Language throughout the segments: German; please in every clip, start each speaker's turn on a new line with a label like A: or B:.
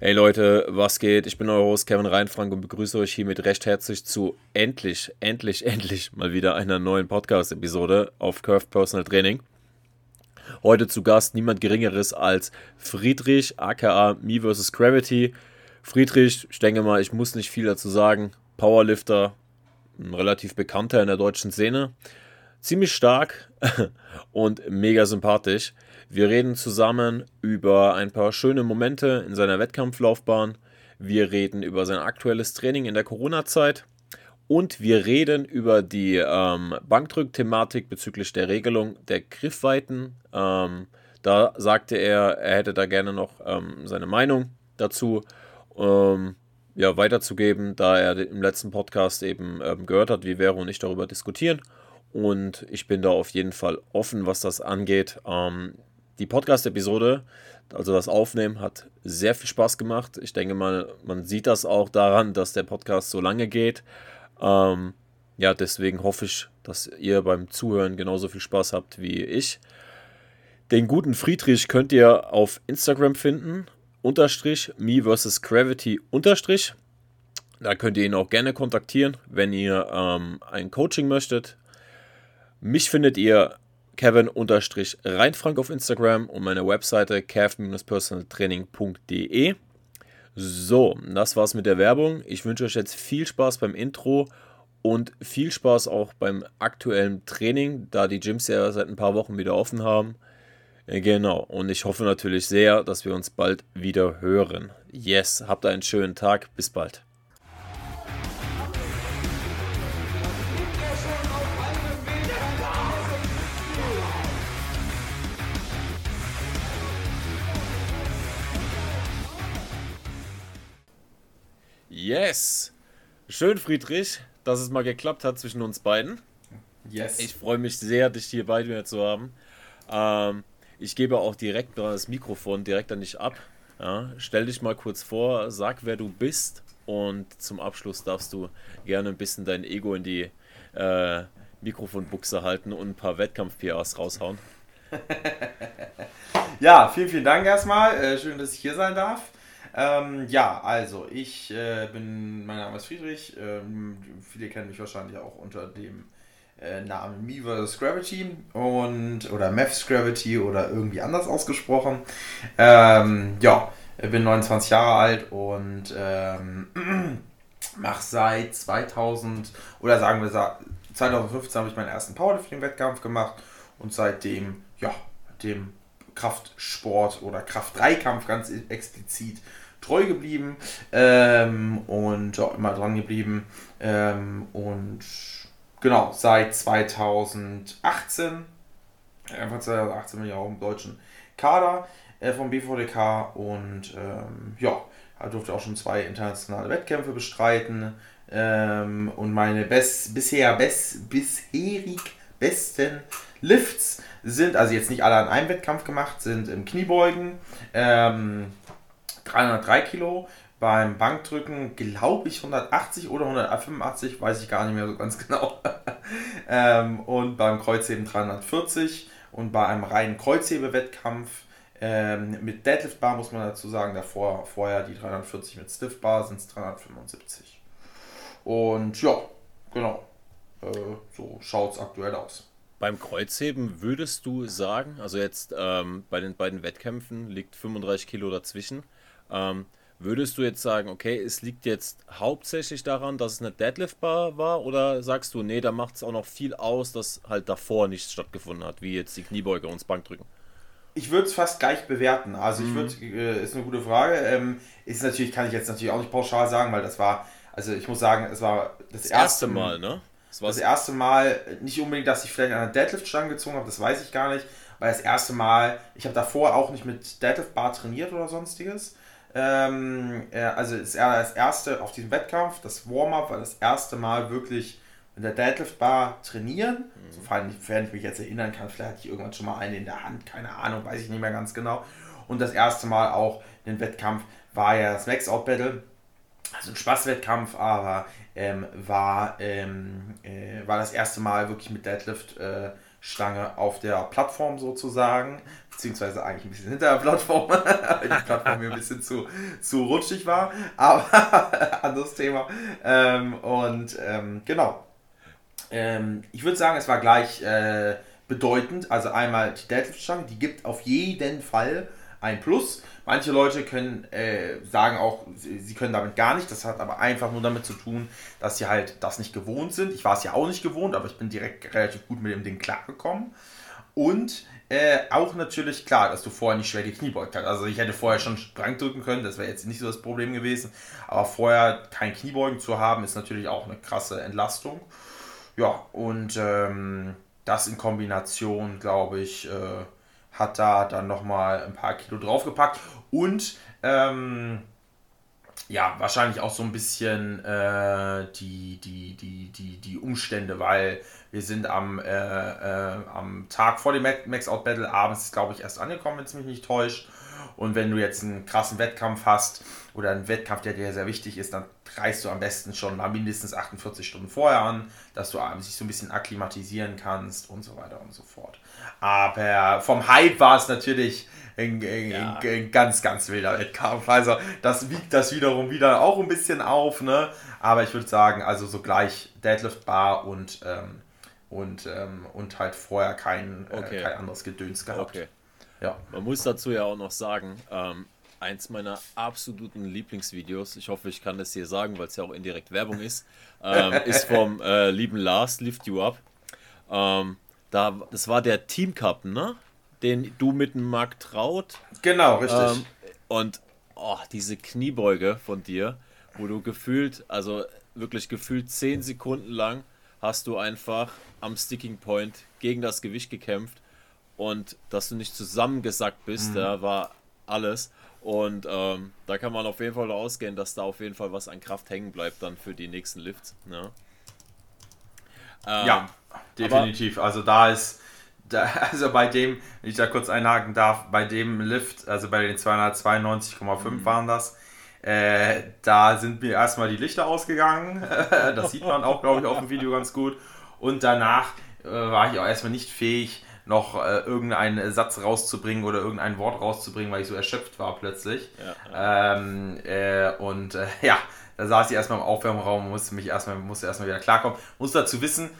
A: Hey Leute, was geht? Ich bin euer Host Kevin Reinfrank und begrüße euch hiermit recht herzlich zu endlich, endlich, endlich mal wieder einer neuen Podcast-Episode auf Curved Personal Training. Heute zu Gast niemand Geringeres als Friedrich, aka Me vs. Gravity. Friedrich, ich denke mal, ich muss nicht viel dazu sagen. Powerlifter, ein relativ bekannter in der deutschen Szene. Ziemlich stark und mega sympathisch. Wir reden zusammen über ein paar schöne Momente in seiner Wettkampflaufbahn. Wir reden über sein aktuelles Training in der Corona-Zeit. Und wir reden über die ähm, Bankdrück-Thematik bezüglich der Regelung der Griffweiten. Ähm, da sagte er, er hätte da gerne noch ähm, seine Meinung dazu ähm, ja, weiterzugeben, da er im letzten Podcast eben ähm, gehört hat, wie Vero und ich darüber diskutieren. Und ich bin da auf jeden Fall offen, was das angeht. Ähm, die Podcast-Episode, also das Aufnehmen, hat sehr viel Spaß gemacht. Ich denke mal, man sieht das auch daran, dass der Podcast so lange geht. Ähm, ja, deswegen hoffe ich, dass ihr beim Zuhören genauso viel Spaß habt wie ich. Den guten Friedrich könnt ihr auf Instagram finden, unterstrich me vs gravity unterstrich. Da könnt ihr ihn auch gerne kontaktieren, wenn ihr ähm, ein Coaching möchtet. Mich findet ihr Kevin-Reinfrank auf Instagram und meine Webseite kev-personaltraining.de. So, das war's mit der Werbung. Ich wünsche euch jetzt viel Spaß beim Intro und viel Spaß auch beim aktuellen Training, da die Gyms ja seit ein paar Wochen wieder offen haben. Äh, genau, und ich hoffe natürlich sehr, dass wir uns bald wieder hören. Yes, habt einen schönen Tag, bis bald. Yes! Schön, Friedrich, dass es mal geklappt hat zwischen uns beiden. Yes. Ich freue mich sehr, dich hier bei mir zu haben. Ähm, ich gebe auch direkt das Mikrofon direkt an dich ab. Ja, stell dich mal kurz vor, sag, wer du bist und zum Abschluss darfst du gerne ein bisschen dein Ego in die äh, Mikrofonbuchse halten und ein paar Wettkampf-PRs raushauen.
B: ja, vielen, vielen Dank erstmal. Äh, schön, dass ich hier sein darf. Ähm, ja, also ich äh, bin, mein Name ist Friedrich. Ähm, viele kennen mich wahrscheinlich auch unter dem äh, Namen Me vs. Gravity und oder Mavs Gravity oder irgendwie anders ausgesprochen. Ähm, ja, bin 29 Jahre alt und ähm, mache seit 2000 oder sagen wir 2015 habe ich meinen ersten Powerlifting-Wettkampf gemacht und seitdem, ja, dem Kraftsport oder Kraft-3-Kampf ganz explizit treu geblieben ähm, und ja, immer dran geblieben. Ähm, und genau, seit 2018, einfach 2018 bin ich auch im deutschen Kader äh, vom BVDK und ähm, ja, da durfte auch schon zwei internationale Wettkämpfe bestreiten. Ähm, und meine best, bisher best, bisherig besten Lifts sind, also jetzt nicht alle an einem Wettkampf gemacht, sind im Kniebeugen, ähm, 303 Kilo. Beim Bankdrücken glaube ich 180 oder 185, weiß ich gar nicht mehr so ganz genau. ähm, und beim Kreuzheben 340 und bei einem reinen Kreuzhebewettkampf ähm, mit Deadlift Bar muss man dazu sagen, davor vorher die 340 mit Stiff Bar sind es 375. Und ja, genau. Äh, so schaut es aktuell aus.
A: Beim Kreuzheben würdest du sagen, also jetzt ähm, bei den beiden Wettkämpfen liegt 35 Kilo dazwischen. Ähm, würdest du jetzt sagen, okay, es liegt jetzt hauptsächlich daran, dass es eine Deadlift-Bar war oder sagst du, nee, da macht es auch noch viel aus, dass halt davor nichts stattgefunden hat, wie jetzt die Kniebeuge und das Bankdrücken?
B: Ich würde es fast gleich bewerten. Also ich würde, mhm. äh, ist eine gute Frage. Ähm, ist natürlich, kann ich jetzt natürlich auch nicht pauschal sagen, weil das war, also ich muss sagen, es war das, das erste, erste Mal, ne? Das, das erste Mal, nicht unbedingt, dass ich vielleicht an der Deadlift-Stange gezogen habe, das weiß ich gar nicht, weil das erste Mal, ich habe davor auch nicht mit Deadlift-Bar trainiert oder sonstiges. Ähm, also ist er das erste auf diesem Wettkampf, das Warm-up war das erste Mal wirklich in der Deadlift Bar trainieren. Mhm. Sofern, ich mich jetzt erinnern kann, vielleicht hatte ich irgendwann schon mal eine in der Hand, keine Ahnung, weiß ich nicht mehr ganz genau. Und das erste Mal auch in den Wettkampf war ja das Max-Out Battle. Also ein Spaßwettkampf, aber ähm, war, ähm, äh, war das erste Mal wirklich mit Deadlift äh, auf der Plattform sozusagen, beziehungsweise eigentlich ein bisschen hinter der Plattform, weil die Plattform mir ein bisschen zu, zu rutschig war, aber anderes Thema. Ähm, und ähm, genau. Ähm, ich würde sagen, es war gleich äh, bedeutend. Also einmal die Deadlift-Stange, die gibt auf jeden Fall ein Plus. Manche Leute können äh, sagen auch, sie, sie, können damit gar nicht. Das hat aber einfach nur damit zu tun, dass sie halt das nicht gewohnt sind. Ich war es ja auch nicht gewohnt, aber ich bin direkt relativ gut mit dem Ding klargekommen. Und äh, auch natürlich klar, dass du vorher nicht schwer die Knie beugt hast. Also ich hätte vorher schon Strang drücken können, das wäre jetzt nicht so das Problem gewesen. Aber vorher kein Kniebeugen zu haben, ist natürlich auch eine krasse Entlastung. Ja, und ähm, das in Kombination, glaube ich, äh, hat da dann nochmal ein paar Kilo draufgepackt. Und ähm, ja, wahrscheinlich auch so ein bisschen äh, die, die, die, die, die Umstände, weil wir sind am, äh, äh, am Tag vor dem Max-Out Battle abends, glaube ich, erst angekommen, wenn es mich nicht täuscht. Und wenn du jetzt einen krassen Wettkampf hast oder einen Wettkampf, der dir sehr wichtig ist, dann reist du am besten schon mal mindestens 48 Stunden vorher an, dass du sich so ein bisschen akklimatisieren kannst und so weiter und so fort. Aber vom Hype war es natürlich ein, ein, ja. ein, ganz, ganz wilder Wettkampf. Also das wiegt das wiederum wieder auch ein bisschen auf, ne? Aber ich würde sagen, also so gleich Deadlift Bar und, ähm, und, ähm, und halt vorher kein, äh, okay. äh, kein anderes Gedöns gehabt. Okay.
A: Ja. Man muss dazu ja auch noch sagen, ähm, eins meiner absoluten Lieblingsvideos, ich hoffe, ich kann das hier sagen, weil es ja auch indirekt Werbung ist, ähm, ist vom äh, lieben Lars, Lift You Up. Ähm, da, das war der Team Cup, ne? Den du mit dem Marc Traut.
B: Genau, richtig. Ähm,
A: und oh, diese Kniebeuge von dir, wo du gefühlt, also wirklich gefühlt 10 Sekunden lang hast du einfach am Sticking Point gegen das Gewicht gekämpft und dass du nicht zusammengesackt bist, mhm. da war alles. Und ähm, da kann man auf jeden Fall ausgehen, dass da auf jeden Fall was an Kraft hängen bleibt dann für die nächsten Lifts. Ne?
B: Ähm, ja, definitiv. also da ist, da, also bei dem, wenn ich da kurz einhaken darf, bei dem Lift, also bei den 292,5 mhm. waren das, äh, da sind mir erstmal die Lichter ausgegangen. das sieht man auch, glaube ich, auf dem Video ganz gut. Und danach äh, war ich auch erstmal nicht fähig, noch äh, irgendeinen Satz rauszubringen oder irgendein Wort rauszubringen, weil ich so erschöpft war plötzlich. Ja. Ähm, äh, und äh, ja, da saß ich erstmal im Aufwärmraum und musste mich erstmal, musste erstmal wieder klarkommen. Muss dazu wissen,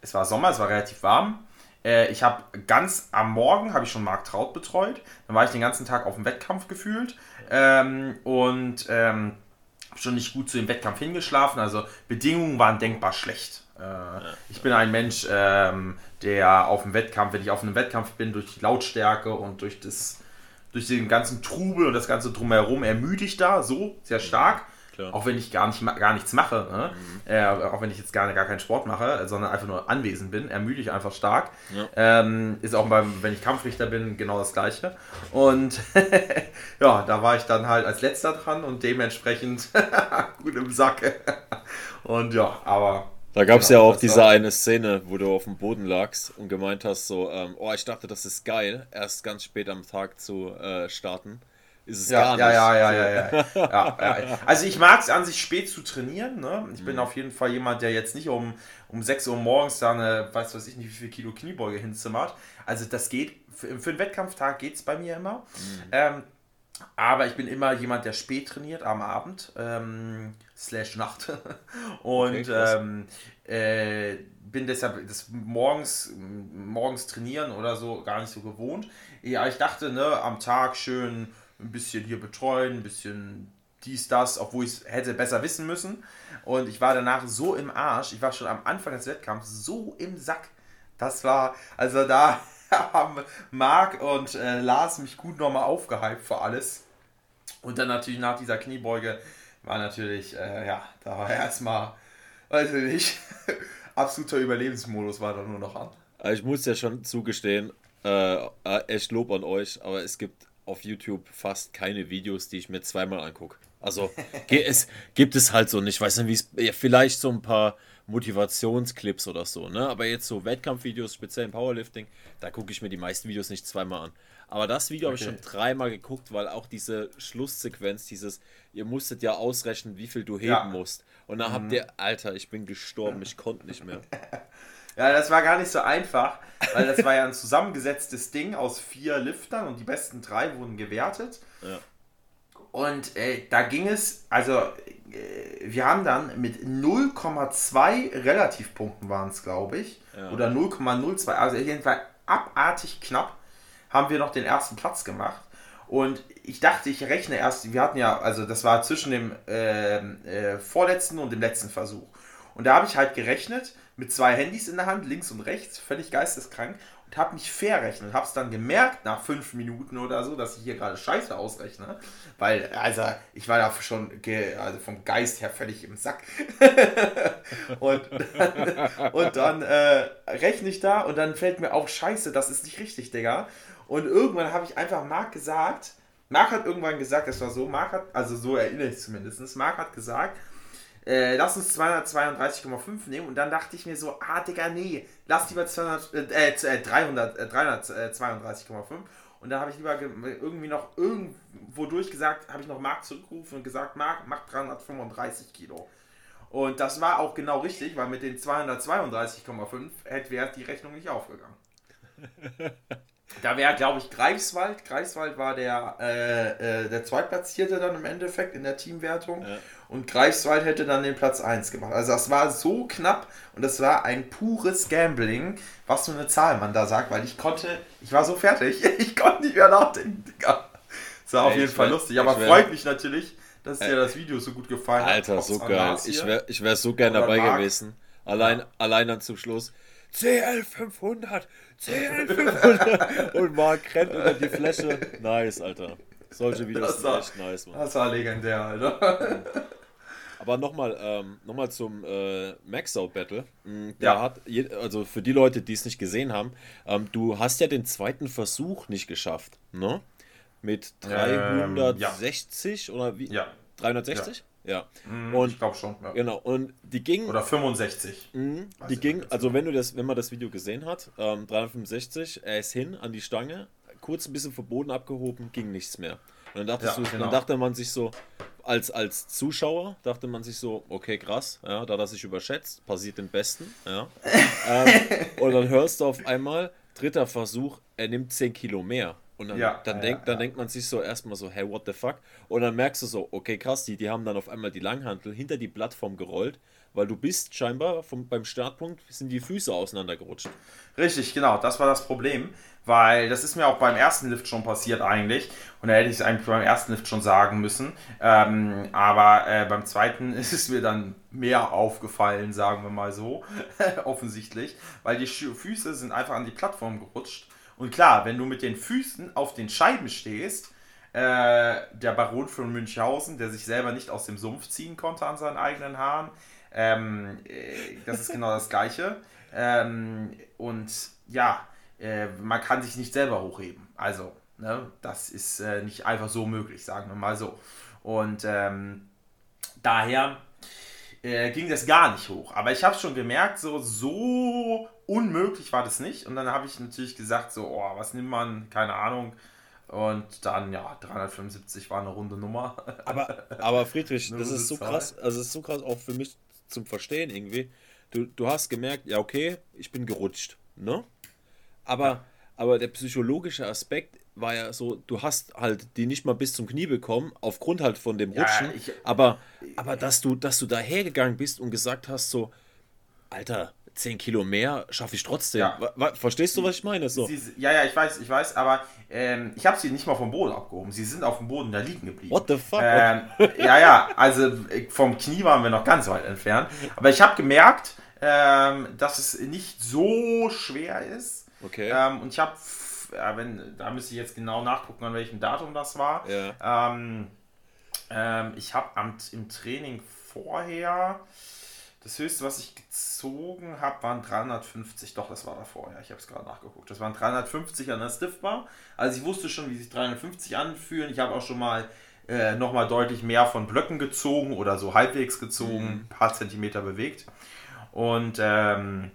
B: es war Sommer, es war relativ warm. Äh, ich habe ganz am Morgen habe ich schon Marc Traut betreut. Dann war ich den ganzen Tag auf dem Wettkampf gefühlt ähm, und ähm, schon nicht gut zu dem Wettkampf hingeschlafen. Also Bedingungen waren denkbar schlecht. Äh, ich bin ein Mensch, ähm, der auf dem Wettkampf, wenn ich auf einem Wettkampf bin, durch die Lautstärke und durch das durch den ganzen Trubel und das ganze drumherum ermüde ich da so sehr stark. Klar. Auch wenn ich gar, nicht, gar nichts mache, ne? mhm. äh, auch wenn ich jetzt gar, gar keinen Sport mache, sondern einfach nur anwesend bin, ermüde ich einfach stark. Ja. Ähm, ist auch beim, wenn ich Kampfrichter bin, genau das gleiche. Und ja, da war ich dann halt als letzter dran und dementsprechend gut im Sack. und ja, aber
A: da gab es genau, ja auch diese eine Szene, wo du auf dem Boden lagst und gemeint hast, so, ähm, oh, ich dachte, das ist geil, erst ganz spät am Tag zu äh, starten. Ist es
B: ja,
A: gar
B: ja, nicht. Ja, ja, ja, ja, ja, ja, ja. Also ich mag es an sich spät zu trainieren. Ne? Ich bin mhm. auf jeden Fall jemand, der jetzt nicht um, um 6 Uhr morgens da eine, weiß was ich nicht, wie viel Kilo Kniebeuge hinzimmert. Also das geht, für, für einen Wettkampftag geht es bei mir immer. Mhm. Ähm, aber ich bin immer jemand, der spät trainiert am Abend, ähm, slash Nacht. Und okay, ähm, äh, bin deshalb das morgens, morgens trainieren oder so gar nicht so gewohnt. Ja, ich dachte, ne, am Tag schön ein bisschen hier betreuen, ein bisschen dies, das, obwohl ich es hätte besser wissen müssen. Und ich war danach so im Arsch. Ich war schon am Anfang des Wettkampfs so im Sack. Das war, also da haben Marc und äh, Lars mich gut nochmal aufgehypt für alles. Und dann natürlich nach dieser Kniebeuge war natürlich, äh, ja, da war erstmal, weiß ich nicht, absoluter Überlebensmodus war da nur noch an.
A: Ich muss ja schon zugestehen, äh, äh, echt Lob an euch, aber es gibt auf YouTube fast keine Videos, die ich mir zweimal angucke. Also es gibt es halt so nicht. Ich weiß nicht, wie es. Ja, vielleicht so ein paar Motivationsclips oder so, ne? Aber jetzt so Wettkampfvideos, speziell im Powerlifting, da gucke ich mir die meisten Videos nicht zweimal an. Aber das Video okay. habe ich schon dreimal geguckt, weil auch diese Schlusssequenz, dieses, ihr musstet ja ausrechnen, wie viel du heben ja. musst. Und dann mhm. habt ihr, Alter, ich bin gestorben, ich konnte nicht mehr.
B: Ja, das war gar nicht so einfach, weil das war ja ein zusammengesetztes Ding aus vier Liftern und die besten drei wurden gewertet.
A: Ja.
B: Und äh, da ging es, also äh, wir haben dann mit 0,2 Relativpunkten waren es, glaube ich,
A: Ja.
B: oder 0,02, also jedenfalls abartig knapp, haben wir noch den ersten Platz gemacht. Und ich dachte, ich rechne erst, wir hatten ja, also das war zwischen dem ähm, äh, vorletzten und dem letzten Versuch. Und da habe ich halt gerechnet mit zwei Handys in der Hand, links und rechts, völlig geisteskrank und habe mich verrechnet. Habe es dann gemerkt nach fünf Minuten oder so, dass ich hier gerade Scheiße ausrechne. Weil, also, ich war da schon also vom Geist her völlig im Sack. und dann, und dann äh, rechne ich da und dann fällt mir auf, Scheiße, das ist nicht richtig, Digga. Und irgendwann habe ich einfach Marc gesagt, Marc hat irgendwann gesagt, das war so, Marc hat, also so erinnere ich zumindest, Marc hat gesagt, äh, lass uns 232,5 nehmen und dann dachte ich mir so, ah Digga, nee, lass lieber 200, äh, äh, 300, äh, 332,5 und da habe ich lieber ge- irgendwie noch irgendwo durchgesagt, habe ich noch Marc zurückgerufen und gesagt, Marc, mach 335 Kilo. Und das war auch genau richtig, weil mit den 232,5 hätte wäre die Rechnung nicht aufgegangen. Da wäre, glaube ich, Greifswald. Greifswald war der, äh, äh, der Zweitplatzierte dann im Endeffekt in der Teamwertung.
A: Ja.
B: Und Greifswald hätte dann den Platz 1 gemacht. Also das war so knapp und das war ein pures Gambling, was für eine Zahl man da sagt, weil ich konnte, ich war so fertig, ich konnte nicht mehr nachdenken. Digga. Das war auf
A: Ey,
B: jeden
A: ich
B: Fall
A: wär-
B: lustig, aber freut mich natürlich, dass dir das Video so gut gefallen hat.
A: Alter, so geil. Ich wäre ich wär so gern dabei
B: Marc.
A: gewesen. Allein, allein dann zum Schluss. CL 500, CL 500 und Marc rennt unter die Fläche. Nice, Alter. Solche Videos
B: Das
A: sind
B: war-
A: echt nice, Mann.
B: Das war legendär, Alter.
A: Aber nochmal ähm, noch mal zum äh, Max-Out Battle. Mm, Der
B: Ja.
A: hat, also für die Leute, die es nicht gesehen haben, ähm, du hast ja den zweiten Versuch nicht geschafft, ne? Mit
B: Ähm,
A: 360 oder wie?
B: Ja,
A: 360? Ja.
B: Mhm,
A: Und
B: ich glaube schon. Ja.
A: genau. Und die ging,
B: Oder 65.
A: Mhm,
B: Weiß
A: die ging, also wenn du das, wenn man das Video gesehen hat, ähm, 365, er ist hin an die Stange, kurz ein bisschen vom Boden abgehoben, ging nichts mehr. Und dann dachtest
B: Ja,
A: du,
B: genau.
A: dann dachte man sich so, als, als Zuschauer dachte man sich so, okay, krass, ja, da er sich überschätzt, passiert den Besten, ja. ähm, und dann hörst du auf einmal, dritter Versuch, er nimmt 10 Kilo mehr. Und dann,
B: Ja,
A: dann,
B: ja,
A: denk, dann denkt man sich so erstmal so, hey, what the fuck? Und dann merkst du so, okay, krass, die, die haben dann auf einmal die Langhantel hinter die Plattform gerollt, weil du bist scheinbar vom, beim Startpunkt sind die Füße auseinandergerutscht.
B: Richtig, genau, das war das Problem, weil das ist mir auch beim ersten Lift schon passiert eigentlich. Und da hätte ich es eigentlich beim ersten Lift schon sagen müssen, ähm, aber äh, beim zweiten ist es mir dann mehr aufgefallen, sagen wir mal so, offensichtlich, weil die Füße sind einfach an die Plattform gerutscht. Und klar, wenn du mit den Füßen auf den Scheiben stehst, äh, der Baron von Münchhausen, der sich selber nicht aus dem Sumpf ziehen konnte an seinen eigenen Haaren, ähm, äh, das ist genau das Gleiche. Ähm, und ja, äh, man kann sich nicht selber hochheben. Also, ne, das ist äh, nicht einfach so möglich, sagen wir mal so. Und ähm, daher äh, ging das gar nicht hoch. Aber ich habe schon gemerkt, so, so unmöglich war das nicht. Und dann habe ich natürlich gesagt, so, oh, was nimmt man? Keine Ahnung. Und dann, ja, 375 war eine runde Nummer.
A: Aber, aber Friedrich, das ist so
B: Zahl.
A: krass, also es ist so krass auch für mich zum Verstehen irgendwie. Du, du hast gemerkt, ja okay, ich bin gerutscht, ne? Aber, aber der psychologische Aspekt war ja so, du hast halt die nicht mal bis zum Knie bekommen, aufgrund halt von dem
B: Ja,
A: Rutschen.
B: ich-
A: aber aber dass du, dass du da hergegangen bist und gesagt hast, so, Alter, 10 Kilo mehr schaffe ich trotzdem.
B: Ja.
A: Verstehst du, was ich meine? So.
B: Sie, ja, ja, ich weiß, ich weiß, aber ähm, ich habe sie nicht mal vom Boden abgehoben. Sie sind auf dem Boden da liegen geblieben.
A: What the fuck?
B: Ähm, ja, ja, also äh, vom Knie waren wir noch ganz weit entfernt. Aber ich habe gemerkt, ähm, dass es nicht so schwer ist.
A: Okay.
B: Ähm, und ich habe, wenn, da müsste ich jetzt genau nachgucken, an welchem Datum das war.
A: Ja.
B: Ähm, ähm, ich habe im Training vorher, das höchste, was ich gezogen habe, waren 350. Doch, das war davor, ja, ich habe es gerade nachgeguckt. Das waren 350 an der Stiffbar. Also ich wusste schon, wie sich 350 anfühlen. Ich habe auch schon mal äh, nochmal deutlich mehr von Blöcken gezogen oder so halbwegs gezogen, ein paar Zentimeter bewegt. Und ähm,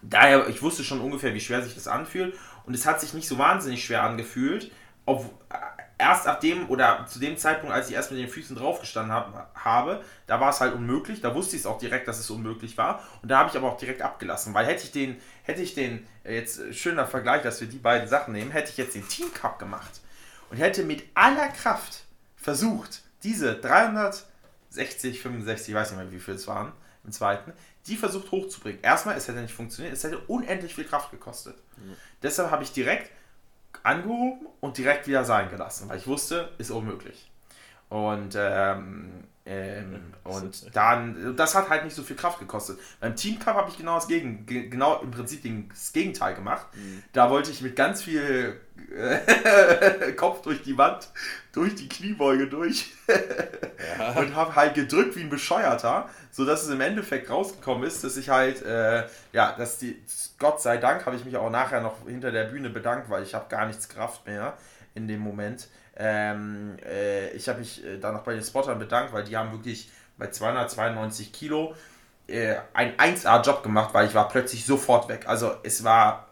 B: daher, ich wusste schon ungefähr, wie schwer sich das anfühlt. Und es hat sich nicht so wahnsinnig schwer angefühlt. Ob, erst ab dem oder zu dem Zeitpunkt, als ich erst mit den Füßen draufgestanden hab, habe, da war es halt unmöglich. Da wusste ich es auch direkt, dass es unmöglich war. Und da habe ich aber auch direkt abgelassen, weil hätte ich den, hätte ich den, äh, jetzt äh, schöner Vergleich, dass wir die beiden Sachen nehmen, hätte ich jetzt den Team Cup gemacht und hätte mit aller Kraft versucht, diese 360, 65, ich weiß nicht mehr, wie viel es waren, im zweiten, die versucht hochzubringen. Erstmal, es hätte nicht funktioniert, es hätte unendlich viel Kraft gekostet. Mhm. Deshalb habe ich direkt angehoben und direkt wieder sein gelassen, weil ich wusste, ist unmöglich. Und, ähm, ähm, und dann, das hat halt nicht so viel Kraft gekostet. Beim Team Cup habe ich genau das Gegen, genau im Prinzip das Gegenteil gemacht. Mhm. Da wollte ich mit ganz viel äh, Kopf durch die Wand, durch die Kniebeuge durch ja. und habe halt gedrückt wie ein Bescheuerter, sodass es im Endeffekt rausgekommen ist, dass ich halt, äh, ja, dass die, Gott sei Dank habe ich mich auch nachher noch hinter der Bühne bedankt, weil ich habe gar nichts Kraft mehr in dem Moment. Ähm, äh, ich habe mich äh, dann noch bei den Spottern bedankt, weil die haben wirklich bei 292 Kilo äh, einen 1A-Job gemacht, weil ich war plötzlich sofort weg. Also es war,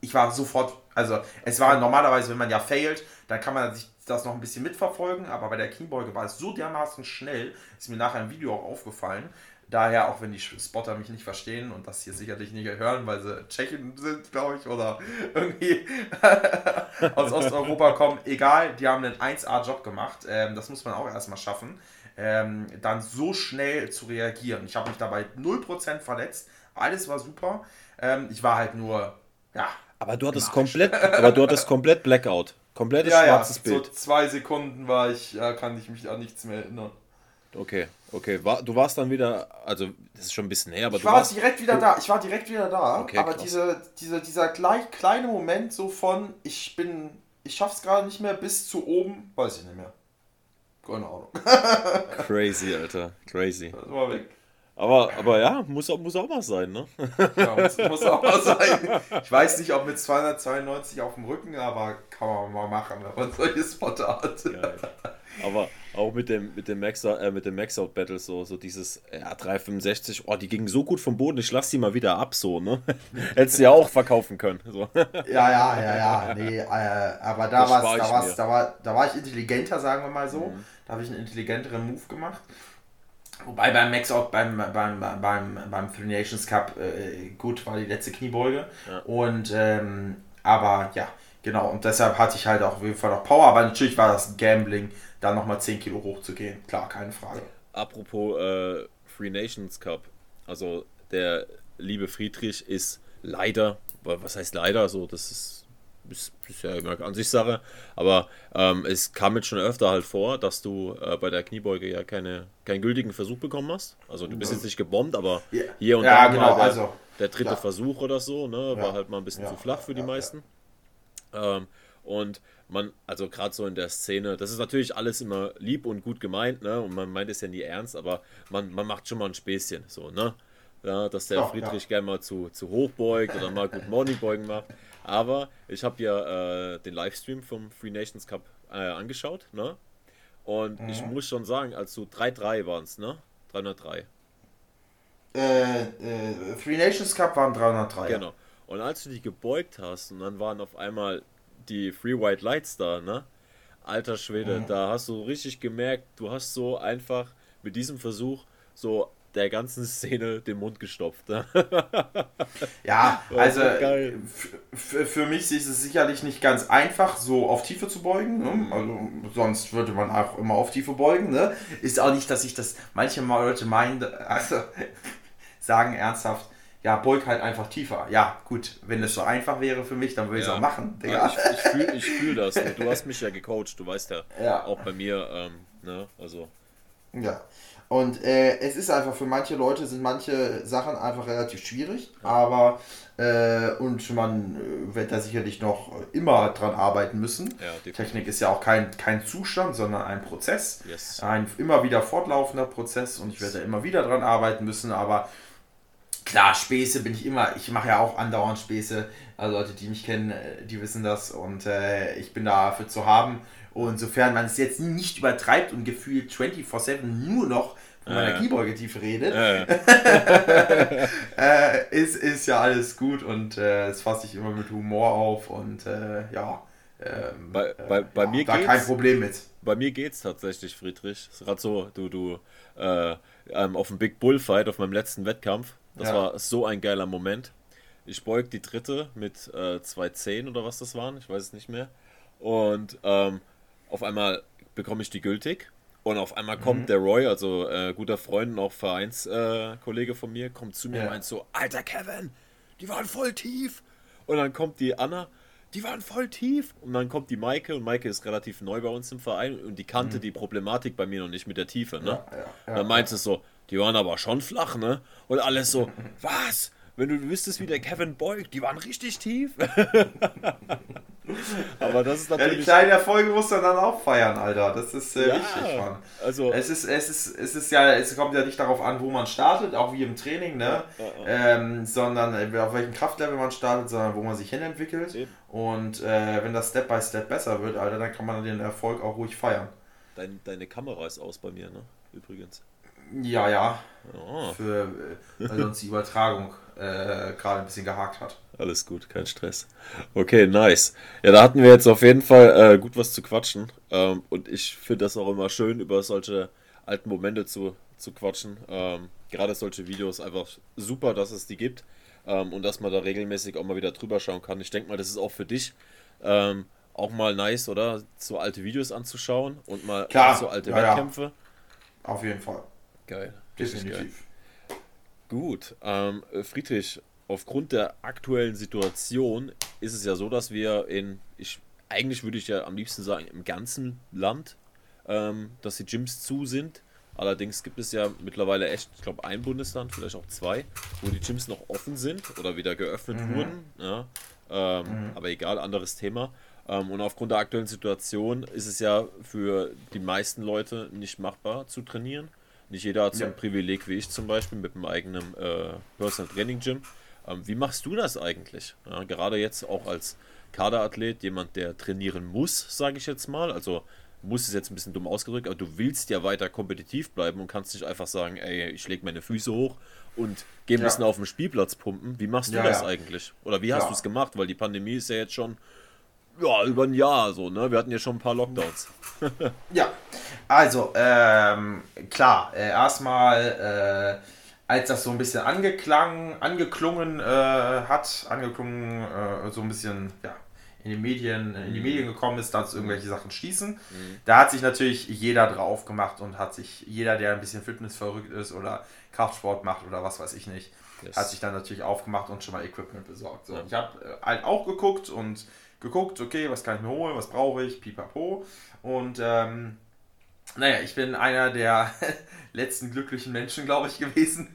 B: ich war sofort, also es war normalerweise, wenn man ja failt, dann kann man sich das noch ein bisschen mitverfolgen, aber bei der Kniebeuge war es so dermaßen schnell, ist mir nachher im Video auch aufgefallen, Daher, auch wenn die Spotter mich nicht verstehen und das hier sicherlich nicht hören, weil sie Tschechen sind, glaube ich, oder irgendwie aus Osteuropa kommen, egal, die haben einen 1A-Job gemacht. Ähm, das muss man auch erstmal schaffen. Ähm, dann so schnell zu reagieren. Ich habe mich dabei 0% verletzt. Alles war super. Ähm, ich war halt nur, ja.
A: Aber du hattest komplett, aber du hattest komplett Blackout. Komplettes
B: ja, schwarzes ja, Bild. So zwei Sekunden war ich, ja, kann ich mich an nichts mehr erinnern.
A: Okay, okay. War, du warst dann wieder, also das ist schon ein bisschen her, aber
B: ich
A: du
B: war warst, direkt wieder da. Ich war direkt wieder da. Okay, aber diese, diese, dieser gleich kleine Moment so von, ich bin, ich schaff's gerade nicht mehr bis zu oben, weiß ich nicht mehr. Keine Ahnung.
A: Crazy, Alter. Crazy. Das war weg. Aber, aber ja, muss auch, muss auch mal sein, ne?
B: Ja, muss, muss auch mal sein. Ich weiß nicht, ob mit 292 auf dem Rücken, aber kann man mal machen, wenn man solche Spotter hat. Geil.
A: Aber auch mit dem, mit dem Max, äh, mit dem Max-Out Battle so, so dieses ja, 365, oh, die gingen so gut vom Boden, ich lasse die mal wieder ab, so, ne? Hättest du ja auch verkaufen können. So.
B: Ja, ja, ja, ja, nee, äh, aber da, war's, da, war's, da, war, da war ich intelligenter, sagen wir mal so. Mhm. Da habe ich einen intelligenteren Move gemax-out, Wobei beim Max-Out, beim, beim, beim, beim Three Nations Cup, äh, gut, war die letzte Kniebeuge. Ja. Und, ähm, aber ja, genau, und deshalb hatte ich halt auch auf jeden Fall noch Power, aber natürlich war das Gambling da nochmal 10 Kilo hochzugehen. Klar, keine Frage.
A: Apropos äh, Free Nations Cup. Also der liebe Friedrich ist leider, was heißt leider, so das ist, ist, ist ja immer an sich Sache, aber ähm, es kam jetzt schon öfter halt vor, dass du äh, bei der Kniebeuge ja keine, keinen gültigen Versuch bekommen hast. Also du bist jetzt nicht gebombt, aber ja. hier und ja, da genau, der, also, der dritte klar. Versuch oder so, ne, war halt mal ein bisschen zu flach für die meisten. Ähm, und man, also gerade so in der Szene, das ist natürlich alles immer lieb und gut gemeint, ne? Und man meint es ja nie ernst, aber man, man macht schon mal ein Späßchen, so, ne? Ja, dass der Doch, Friedrich ja. gerne mal zu, zu hoch beugt oder mal Good Morning beugen macht. Aber ich habe ja äh, den Livestream vom Free Nations Cup äh, angeschaut, ne? Und mhm. ich muss schon sagen, als du 3-3 waren es, ne? 303.
B: Äh, äh, Three Nations Cup waren 303.
A: Genau. Und als du dich gebeugt hast und dann waren auf einmal die Free White Lights da, ne? Alter Schwede, mhm. da hast du richtig gemerkt, du hast so einfach mit diesem Versuch so der ganzen Szene den Mund gestopft. Ne?
B: ja, also für mich ist es sicherlich nicht ganz einfach, so auf Tiefe zu beugen. Ne? Also sonst würde man auch immer auf Tiefe beugen. Ne? Ist auch nicht, dass ich das, manche Leute meinen, also sagen ernsthaft, ja, beug halt einfach tiefer. Ja, gut, wenn es so einfach wäre für mich, dann würde ich es auch machen.
A: Digga. ich ich fühle fühl das. Du hast mich ja gecoacht, du weißt ja, ja. auch bei mir, ähm, ne, also.
B: Ja, und äh, es ist einfach für manche Leute sind manche Sachen einfach relativ schwierig, aber äh, und man äh, wird da sicherlich noch immer dran arbeiten müssen. Ja, Technik ist ja auch kein, kein Zustand, sondern ein Prozess. Yes. Ein immer wieder fortlaufender Prozess und ich werde da immer wieder dran arbeiten müssen, aber klar, Späße bin ich immer, ich mache ja auch andauernd Späße. Also Leute, die mich kennen, äh, die wissen das und äh, ich bin dafür zu haben. Und sofern man es jetzt nicht übertreibt und gefühlt 24-7 nur noch von meiner äh. Keyboard-Tiefe redet, äh. äh, ist, ist ja alles gut und äh, das fasse ich immer mit Humor auf und äh, ja, ähm,
A: bei, bei, bei
B: ja,
A: mir
B: da
A: geht's,
B: kein Problem mit.
A: Bei mir geht's tatsächlich, Friedrich. Ist gerade so, du, du, äh, ähm, auf dem Big Bullfight, auf meinem letzten Wettkampf. Das
B: Ja.
A: war so ein geiler Moment. Ich beug die dritte mit äh, 2,10 oder was das waren, ich weiß es nicht mehr. Und ähm, auf einmal bekomme ich die gültig. Und auf einmal
B: Mhm.
A: kommt der Roy, also äh, guter Freund und auch Vereinskollege äh, von mir, kommt zu mir
B: Ja.
A: und meint so, Alter Kevin, die waren voll tief. Und dann kommt die Anna, die waren voll tief. Und dann kommt die Maike und Maike ist relativ neu bei uns im Verein und die kannte die Problematik bei mir noch nicht mit der Tiefe. Ne?
B: Mhm. Ja, ja,
A: dann meinte es so, die waren aber schon flach, ne? Und alles so, was? Wenn du wüsstest, wie der Kevin beugt, die waren richtig tief. aber das ist
B: Ja, die
A: natürlich.
B: kleinen Erfolge muss man dann auch feiern, Alter. Das ist äh,
A: Ja,
B: wichtig, Mann.
A: also,
B: Es ist, es ist, es ist ja, es kommt ja nicht darauf an, wo man startet, auch wie im Training, ne? Ähm, sondern äh, auf welchem Kraftlevel man startet, sondern wo man sich hinentwickelt.
A: Eben.
B: Und äh, wenn das Step by Step besser wird, Alter, dann kann man den Erfolg auch ruhig feiern.
A: dein, deine Kamera ist aus bei mir, ne? Übrigens.
B: Ja, ja.
A: Oh,
B: Für, äh, uns die Übertragung äh, gerade ein bisschen gehakt hat.
A: alles gut, kein Stress. Okay, nice. Ja, da hatten wir jetzt auf jeden Fall äh, gut was zu quatschen. Ähm, und ich finde das auch immer schön, über solche alten Momente zu, zu quatschen. Ähm, gerade solche Videos einfach super, dass es die gibt. Ähm, und dass man da regelmäßig auch mal wieder drüber schauen kann. Ich denke mal, das ist auch für dich ähm, auch mal nice, oder? So alte Videos anzuschauen und mal
B: Klar,
A: so alte
B: ja, ja.
A: Wettkämpfe.
B: Auf jeden Fall.
A: Geil. Richtig geil. Gut, ähm, Friedrich, aufgrund der aktuellen Situation ist es ja so, dass wir in, ich, eigentlich würde ich ja am liebsten sagen, im ganzen Land, ähm, dass die Gyms zu sind. Allerdings gibt es ja mittlerweile echt, ich glaube, ein Bundesland, vielleicht auch zwei, wo die Gyms noch offen sind oder wieder geöffnet wurden. Ja. Ähm, Aber egal, anderes Thema. Ähm, und aufgrund der aktuellen Situation ist es ja für die meisten Leute nicht machbar zu trainieren. Nicht jeder hat so ein
B: Ja.
A: Privileg wie ich zum Beispiel mit einem eigenen äh, Personal Training Gym. Ähm, wie machst du das eigentlich? Ja, gerade jetzt auch als Kaderathlet, jemand, der trainieren muss, sage ich jetzt mal. Also muss ist jetzt ein bisschen dumm ausgedrückt, aber du willst ja weiter kompetitiv bleiben und kannst nicht einfach sagen, ey, ich lege meine Füße hoch und gehe ein
B: Ja.
A: bisschen auf den Spielplatz pumpen. Wie machst du
B: Ja,
A: das
B: ja.
A: eigentlich? Oder wie hast du es gemacht? Weil die Pandemie ist ja jetzt schon ja, über ein Jahr so, ne? Wir hatten ja schon ein paar Lockdowns.
B: Ja, also, ähm, klar, äh, erstmal, äh, als das so ein bisschen angeklang, angeklungen äh, hat, angeklungen, äh, so ein bisschen, ja, in den Medien, in die Medien gekommen ist, dass irgendwelche Sachen schließen. Da hat sich natürlich jeder drauf gemacht und hat sich, jeder, der ein bisschen fitnessverrückt ist oder Kraftsport macht oder was weiß ich nicht,
A: Yes.
B: hat sich dann natürlich aufgemacht und schon mal Equipment besorgt. So,
A: Ja.
B: Ich habe äh, halt auch geguckt und geguckt, okay, was kann ich mir holen, was brauche ich, pipapo. Und ähm, naja, ich bin einer der letzten glücklichen Menschen, glaube ich, gewesen,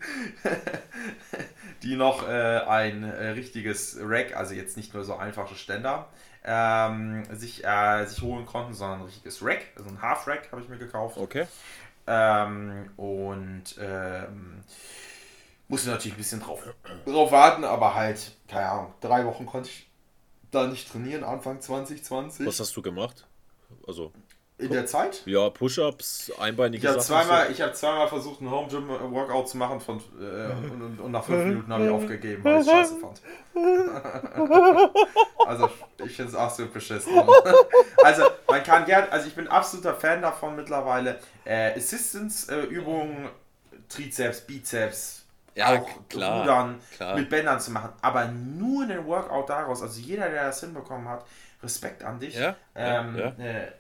B: die noch äh, ein äh, richtiges Rack, also jetzt nicht nur so einfache Ständer, ähm, sich, äh, sich holen konnten, sondern ein richtiges Rack, also ein Half-Rack habe ich mir gekauft.
A: Okay.
B: Ähm, und ähm, musste natürlich ein bisschen drauf, drauf warten, aber halt, keine Ahnung, drei Wochen konnte ich da nicht trainieren, Anfang 2020.
A: Was hast du gemacht? Also,
B: In der Zeit?
A: ja, Push-Ups, einbeinige
B: Ich habe
A: Sachen.
B: zweimal, ich hab zweimal versucht, ein Home Gym Workout zu machen von, äh, und, und, und nach fünf Minuten habe ich aufgegeben, weil ich scheiße fand. also ich finde es absolut beschissen. Also man kann gern, also ich bin absoluter Fan davon mittlerweile, äh, Assistance-Übungen, Trizeps, Bizeps,
A: Ja,
B: auch
A: klar,
B: Rudern
A: klar.
B: mit Bändern zu machen, aber nur einen Workout daraus, also jeder, der das hinbekommen hat, Respekt an dich.
A: Ja,
B: Ähm,
A: ja,
B: Äh, äh,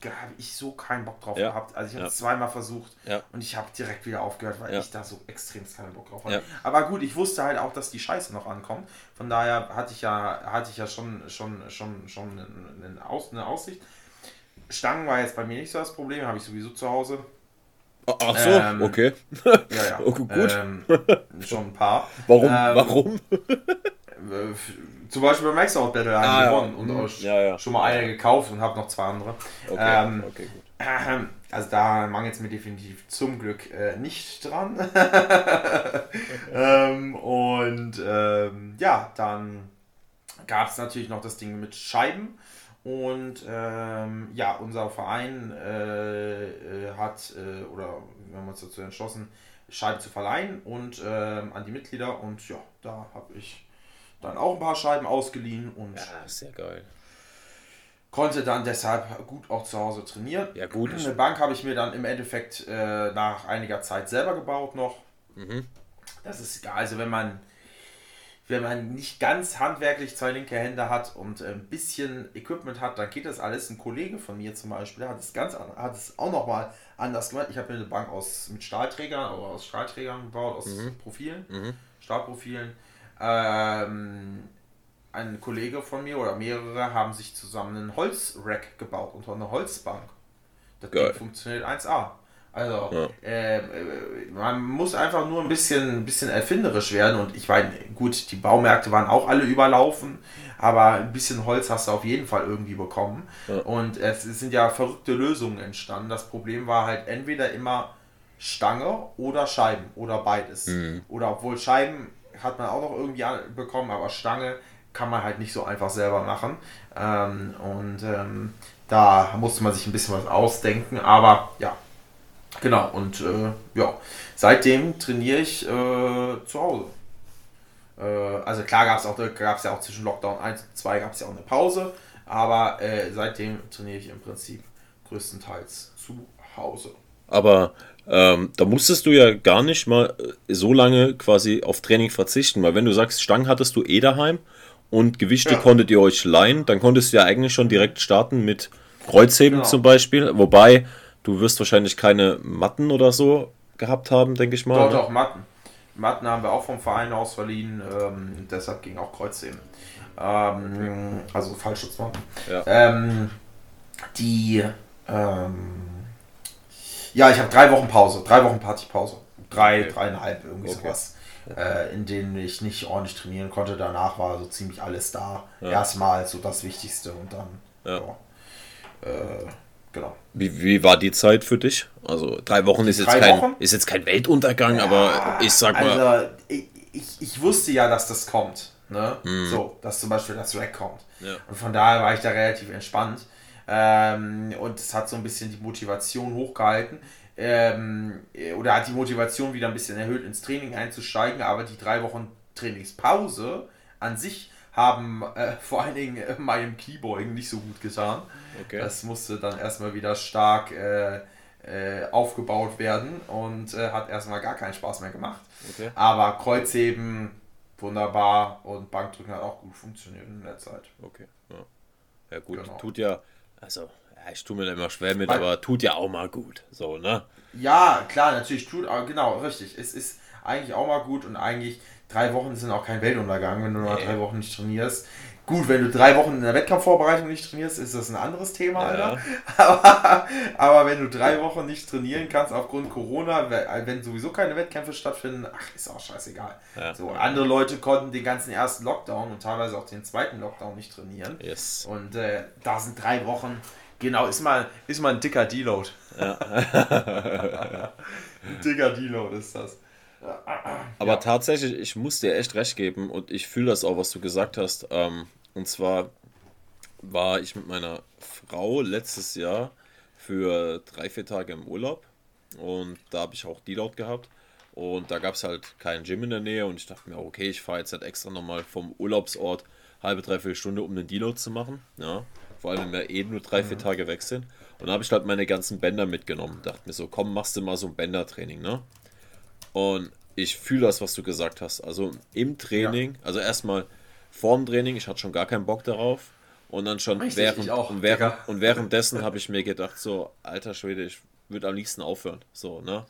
B: da habe ich so keinen Bock drauf
A: Ja,
B: gehabt. Also ich habe es zweimal versucht und ich habe direkt wieder aufgehört, weil ich da so extrem keinen Bock drauf hatte. Aber gut, ich wusste halt auch, dass die Scheiße noch ankommt. Von daher hatte ich ja, hatte ich ja schon, schon, schon, schon eine, Aus, eine Aussicht. Stangen war jetzt bei mir nicht so das Problem, habe ich sowieso zu Hause.
A: Ach so,
B: Ähm,
A: okay.
B: Ja, ja.
A: Oh, gut.
B: Ähm, schon ein paar.
A: Warum?
B: ähm,
A: Warum?
B: Zum Beispiel beim Max Out Battle
A: Ah, ja.
B: gewonnen und
A: Mhm.
B: auch
A: Ja, ja.
B: schon mal eine gekauft und habe noch zwei andere.
A: Okay,
B: ähm,
A: okay, gut.
B: Also da mangelt es mir definitiv zum Glück äh, nicht dran. ähm, und ähm, ja, dann gab es natürlich noch das Ding mit Scheiben. Und ähm, ja, unser Verein äh, äh, hat, äh, oder wir haben uns dazu entschlossen, Scheiben zu verleihen und ähm, an die Mitglieder. Und ja, da habe ich dann auch ein paar Scheiben ausgeliehen und
A: Ja, sehr geil.
B: konnte dann deshalb gut auch zu Hause trainieren.
A: Ja, gut.
B: Eine Bank habe ich mir dann im Endeffekt äh, nach einiger Zeit selber gebaut noch.
A: Mhm.
B: Das ist egal. Also wenn man wenn man nicht ganz handwerklich zwei linke Hände hat und ein bisschen Equipment hat, dann geht das alles. Ein Kollege von mir zum Beispiel hat es ganz hat es auch noch mal anders gemacht. Ich habe mir eine Bank aus mit Stahlträgern oder aus Stahlträgern gebaut, aus
A: Mhm.
B: Profilen,
A: Mhm.
B: Stahlprofilen. Ähm, ein Kollege von mir oder mehrere haben sich zusammen einen Holzrack gebaut unter eine Holzbank. Das funktioniert 1A. Also,
A: Ja.
B: äh, man muss einfach nur ein bisschen, ein bisschen erfinderisch werden. Und ich meine, gut, die Baumärkte waren auch alle überlaufen, aber ein bisschen Holz hast du auf jeden Fall irgendwie bekommen.
A: Ja.
B: Und es sind ja verrückte Lösungen entstanden. Das Problem war halt entweder immer Stange oder Scheiben oder beides.
A: Mhm.
B: Oder obwohl Scheiben hat man auch noch irgendwie bekommen, aber Stange kann man halt nicht so einfach selber machen. Ähm, und ähm, da musste man sich ein bisschen was ausdenken, aber ja, genau. Und äh, ja, seitdem trainiere ich äh, zu Hause. Äh, also klar gab es auch, gab's ja auch zwischen Lockdown 1 und 2 gab es ja auch eine Pause, aber äh, seitdem trainiere ich im Prinzip größtenteils zu Hause.
A: Aber ähm, da musstest du ja gar nicht mal äh, so lange quasi auf Training verzichten, weil wenn du sagst, Stangen hattest du eh daheim und Gewichte
B: Ja.
A: konntet ihr euch leihen, dann konntest du ja eigentlich schon direkt starten mit Kreuzheben
B: Genau.
A: zum Beispiel, wobei du wirst wahrscheinlich keine Matten oder so gehabt haben, denke ich mal.
B: Dort
A: ne?
B: auch Matten. Matten haben wir auch vom Verein aus verliehen, ähm, deshalb ging auch Kreuzheben. Ähm, also Fallschutzmatten.
A: Ja.
B: Ähm, die, ähm, ja, ich habe drei Wochen Pause, drei Wochen Partypause. Drei,
A: Okay.
B: dreieinhalb, irgendwie
A: Okay.
B: sowas. Äh, in denen ich nicht ordentlich trainieren konnte. Danach war so ziemlich alles da.
A: Ja.
B: Erstmal so das Wichtigste und dann,
A: Ja.
B: ja. Äh, genau.
A: Wie, wie war die Zeit für dich? Also drei Wochen ist jetzt,
B: drei
A: kein,
B: Wochen?
A: ist jetzt kein Weltuntergang, aber ich sag mal,
B: Also, ich, ich, ich wusste ja, dass das kommt. Ne? So, dass zum Beispiel das Rack kommt.
A: Mhm. Ja.
B: Und von daher war ich da relativ entspannt. Ähm, und es hat so ein bisschen die Motivation hochgehalten. Ähm, oder hat die Motivation wieder ein bisschen erhöht, ins Training einzusteigen. Aber die drei Wochen Trainingspause an sich haben äh, vor allen Dingen äh, meinem Kniebeugen nicht so gut getan.
A: okay.
B: Das musste dann erstmal wieder stark äh, äh, aufgebaut werden und äh, hat erstmal gar keinen Spaß mehr gemacht.
A: okay.
B: Aber Kreuzheben wunderbar und Bankdrücken hat auch gut funktioniert in der Zeit.
A: Okay, ja. Ja gut,
B: Genau.
A: tut ja, also, ja, ich tue mir da immer schwer mit,
B: Weil-
A: aber tut ja auch mal gut. So, ne?
B: Ja, klar, natürlich tut, aber genau, richtig. Es ist eigentlich auch mal gut und eigentlich drei Wochen sind auch kein Weltuntergang, wenn du
A: Nee.
B: drei Wochen nicht trainierst. Gut, wenn du drei Wochen in der Wettkampfvorbereitung nicht trainierst, ist das ein anderes Thema,
A: Ja.
B: Alter. Aber, aber wenn du drei Wochen nicht trainieren kannst aufgrund Corona, we- wenn sowieso keine Wettkämpfe stattfinden, ach, ist auch scheißegal.
A: Ja.
B: So, andere Leute konnten den ganzen ersten Lockdown und teilweise auch den zweiten Lockdown nicht trainieren.
A: Yes.
B: Und äh, da sind drei Wochen. Genau, ist mal, ist mal ein dicker Deload. ein dicker Deload ist das.
A: Aber
B: Ja.
A: tatsächlich, ich muss dir echt recht geben und ich fühle das auch, was du gesagt hast. Ähm, und zwar war ich mit meiner Frau letztes Jahr für drei, vier Tage im Urlaub und da habe ich auch Deload gehabt. Und da gab es halt kein Gym in der Nähe und ich dachte mir, okay, ich fahre jetzt halt extra nochmal vom Urlaubsort halbe, dreiviertel Stunde, um den Deload zu machen. Ja, vor allem, wenn wir eh nur drei, vier Tage weg sind. Und da habe ich halt meine ganzen Bänder mitgenommen. Dachte mir so, komm, machst du mal so ein Bändertraining, ne? Und ich fühle das, was du gesagt hast. Also im Training, also erstmal vorm Training, ich hatte schon gar keinen Bock darauf. Und dann schon
B: Richtig,
A: während,
B: auch,
A: und, während und währenddessen habe ich mir gedacht, so, alter Schwede, ich würde am liebsten aufhören. So, ne?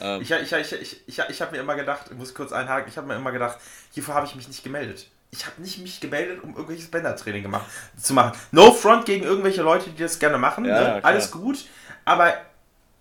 A: Ähm,
B: Ich, ich, ich, ich, ich, ich habe mir immer gedacht, ich muss kurz einhaken, ich habe mir immer gedacht, hierfür habe ich mich nicht gemeldet. Ich habe nicht mich gemeldet, um irgendwelches Bändertraining gemacht, zu machen. No front gegen irgendwelche Leute, die das gerne machen.
A: Ja,
B: ne? Alles gut. Aber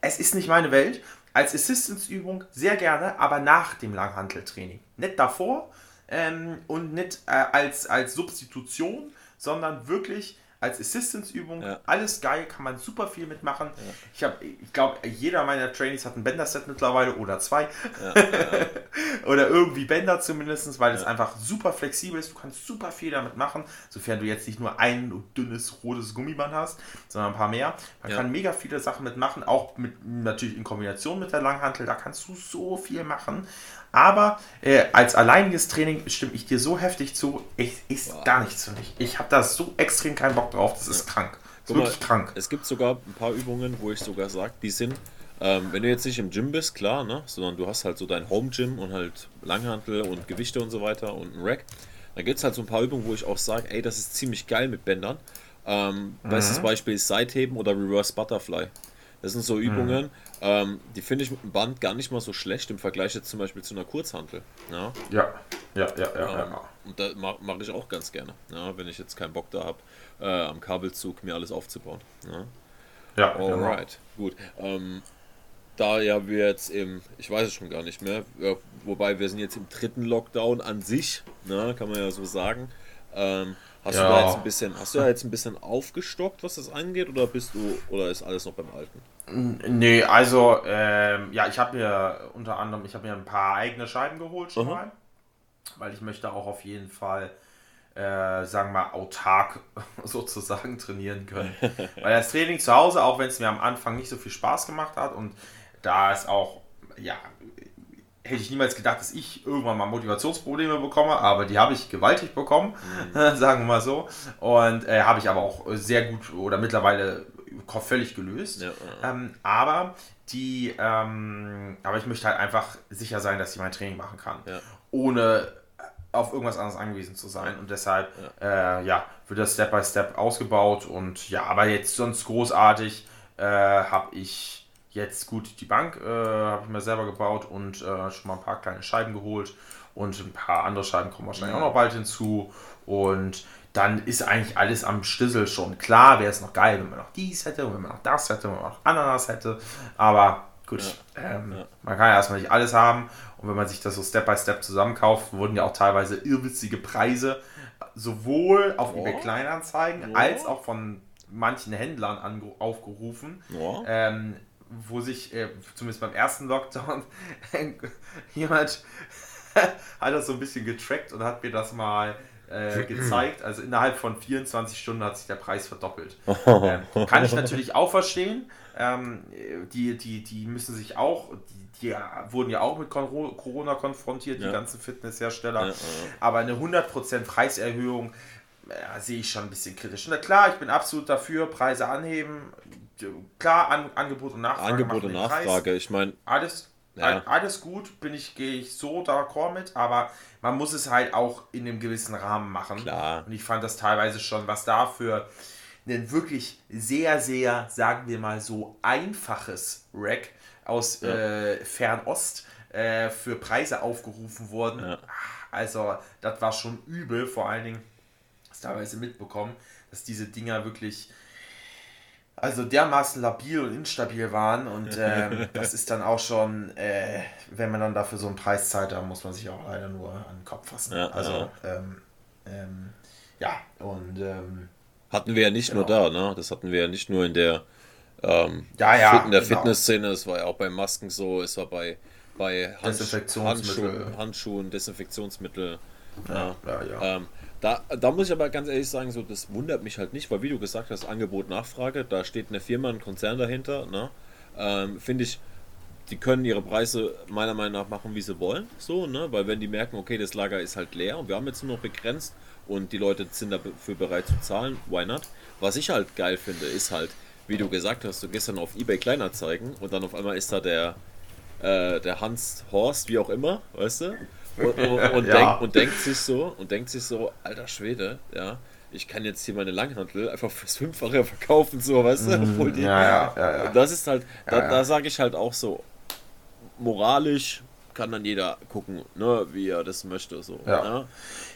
B: es ist nicht meine Welt. Als Assistance-Übung sehr gerne, aber nach dem Langhanteltraining. Nicht davor ähm, und nicht äh, als, als Substitution, sondern wirklich als Assistance-Übung.
A: Ja.
B: Alles geil, kann man super viel mitmachen. Ich habe, ich glaube, jeder meiner Trainees hat ein Bänder-Set mittlerweile oder zwei. oder irgendwie Bänder zumindest, weil es einfach super flexibel ist. Du kannst super viel damit machen, sofern du jetzt nicht nur ein dünnes rotes Gummiband hast, sondern ein paar mehr. Man
A: Ja.
B: kann mega viele Sachen mitmachen, auch mit natürlich in Kombination mit der Langhantel. Da kannst du so viel machen. Aber äh, als alleiniges Training stimme ich dir so heftig zu, ich, ist gar nichts für mich. Ich habe da so extrem keinen Bock drauf, das ist krank.
A: Guck wirklich mal, krank. Es gibt sogar ein paar Übungen, wo ich sogar sage, die sind, ähm, wenn du jetzt nicht im Gym bist, klar, ne, sondern du hast halt so dein Home Gym und halt Langhantel und Gewichte und so weiter und ein Rack. Da gibt es halt so ein paar Übungen, wo ich auch sage, ey, das ist ziemlich geil mit Bändern. Ähm, mhm. Bestes Beispiel ist Seitheben oder Reverse Butterfly. Das sind so Übungen, mhm. Ähm, die finde ich mit dem Band gar nicht mal so schlecht im Vergleich jetzt zum Beispiel zu einer Kurzhantel. Ja,
B: ja, ja, ja. ja, ähm,
A: ja. Und da mache mach ich auch ganz gerne, ja, wenn ich jetzt keinen Bock da habe, äh, am Kabelzug mir alles aufzubauen. Ja, ja Alright, genau. gut. Ähm, da ja wir jetzt im, ich weiß es schon gar nicht mehr, wobei wir sind jetzt im dritten Lockdown an sich, ne, kann man ja so sagen. Ähm, hast ja. du da jetzt ein bisschen, hast du da jetzt ein bisschen aufgestockt, was das angeht, oder bist du, oder ist alles noch beim Alten?
B: Nee, also ähm, ja, ich habe mir unter anderem, ich habe mir ein paar eigene Scheiben geholt schon mhm. mal, weil ich möchte auch auf jeden Fall, äh, sagen wir mal, autark sozusagen trainieren können. weil das Training zu Hause, auch wenn es mir am Anfang nicht so viel Spaß gemacht hat und da ist auch, ja, hätte ich niemals gedacht, dass ich irgendwann mal Motivationsprobleme bekomme, aber die habe ich gewaltig bekommen, mhm. sagen wir mal so. Und äh, habe ich aber auch sehr gut oder mittlerweile völlig gelöst. Ja, ja. Ähm, aber die, ähm, aber ich möchte halt einfach sicher sein, dass ich mein Training machen kann, ja. ohne auf irgendwas anderes angewiesen zu sein. Und deshalb, ja, äh, wird das Step by Step ausgebaut und ja, aber jetzt sonst großartig äh, habe ich Jetzt gut, die Bank äh, habe ich mir selber gebaut und äh, schon mal ein paar kleine Scheiben geholt und ein paar andere Scheiben kommen wahrscheinlich auch noch bald hinzu. Und dann ist eigentlich alles am Schlüssel schon. Klar wäre es noch geil, wenn man noch dies hätte wenn man noch das hätte, wenn man noch Ananas hätte. Aber gut, ja. Ähm, ja. man kann ja erstmal nicht alles haben. Und wenn man sich das so Step by Step zusammenkauft, wurden ja auch teilweise irrwitzige Preise sowohl auf oh. eBay Kleinanzeigen oh. als auch von manchen Händlern aufgerufen. Oh. Ähm, wo sich, äh, zumindest beim ersten Lockdown, jemand hat das so ein bisschen getrackt und hat mir das mal äh, gezeigt. Also innerhalb von 24 Stunden hat sich der Preis verdoppelt. ähm, kann ich natürlich auch verstehen. Ähm, die, die, die müssen sich auch, die, die wurden ja auch mit Corona konfrontiert, ja. die ganzen Fitnesshersteller. Ja, ja. Aber eine 100% Preiserhöhung ja, sehe ich schon ein bisschen kritisch. Na klar, ich bin absolut dafür, Preise anheben. Klar, An Angebot und Nachfrage.
A: Angebot und Nachfrage, ich meine.
B: Alles, ja. alles gut, bin ich, gehe ich so d'accord mit, aber man muss es halt auch in einem gewissen Rahmen machen.
A: Klar.
B: Und ich fand das teilweise schon, was da für ein wirklich sehr, sehr, sagen wir mal so, einfaches Rack aus ja. äh, Fernost äh, für Preise aufgerufen wurden. Ja. Also, das war schon übel, vor allen Dingen teilweise mitbekommen, dass diese Dinger wirklich also dermaßen labil und instabil waren und ähm, das ist dann auch schon, äh, wenn man dann dafür so einen Preis zahlt, da muss man sich auch leider nur an den Kopf fassen. Ja, also ja, ähm, ähm, ja und ähm,
A: hatten wir ja nicht genau. nur da, ne? Das hatten wir ja nicht nur in der ähm, ja, ja, in der genau. Fitnessszene, es war ja auch bei Masken so, es war bei bei Handsch Handschuhen, Handschuhen, Desinfektionsmittel. Ja, ja, ja. Ähm, da, da muss ich aber ganz ehrlich sagen, so, das wundert mich halt nicht, weil wie du gesagt hast, Angebot, Nachfrage, da steht eine Firma, ein Konzern dahinter, ne? Ähm, Finde ich, die können ihre Preise meiner Meinung nach machen, wie sie wollen, so, ne? Weil wenn die merken, okay, das Lager ist halt leer und wir haben jetzt nur noch begrenzt und die Leute sind dafür bereit zu zahlen, why not? Was ich halt geil finde, ist halt, wie du gesagt hast, du gehst dann auf Ebay Kleinanzeigen und dann auf einmal ist da der, äh, der Hans Horst, wie auch immer, weißt du? Und, und, ja. denk, und denkt sich so, und denkt sich so, alter Schwede, ja, ich kann jetzt hier meine Langhandel einfach fürs Fünffache verkaufen, so, weißt du?
B: Mhm. die, ja, ja, ja,
A: ja. Das ist halt, da, da sage ich halt auch so, moralisch kann dann jeder gucken, ne, wie er das möchte. So,
B: ja. Ne?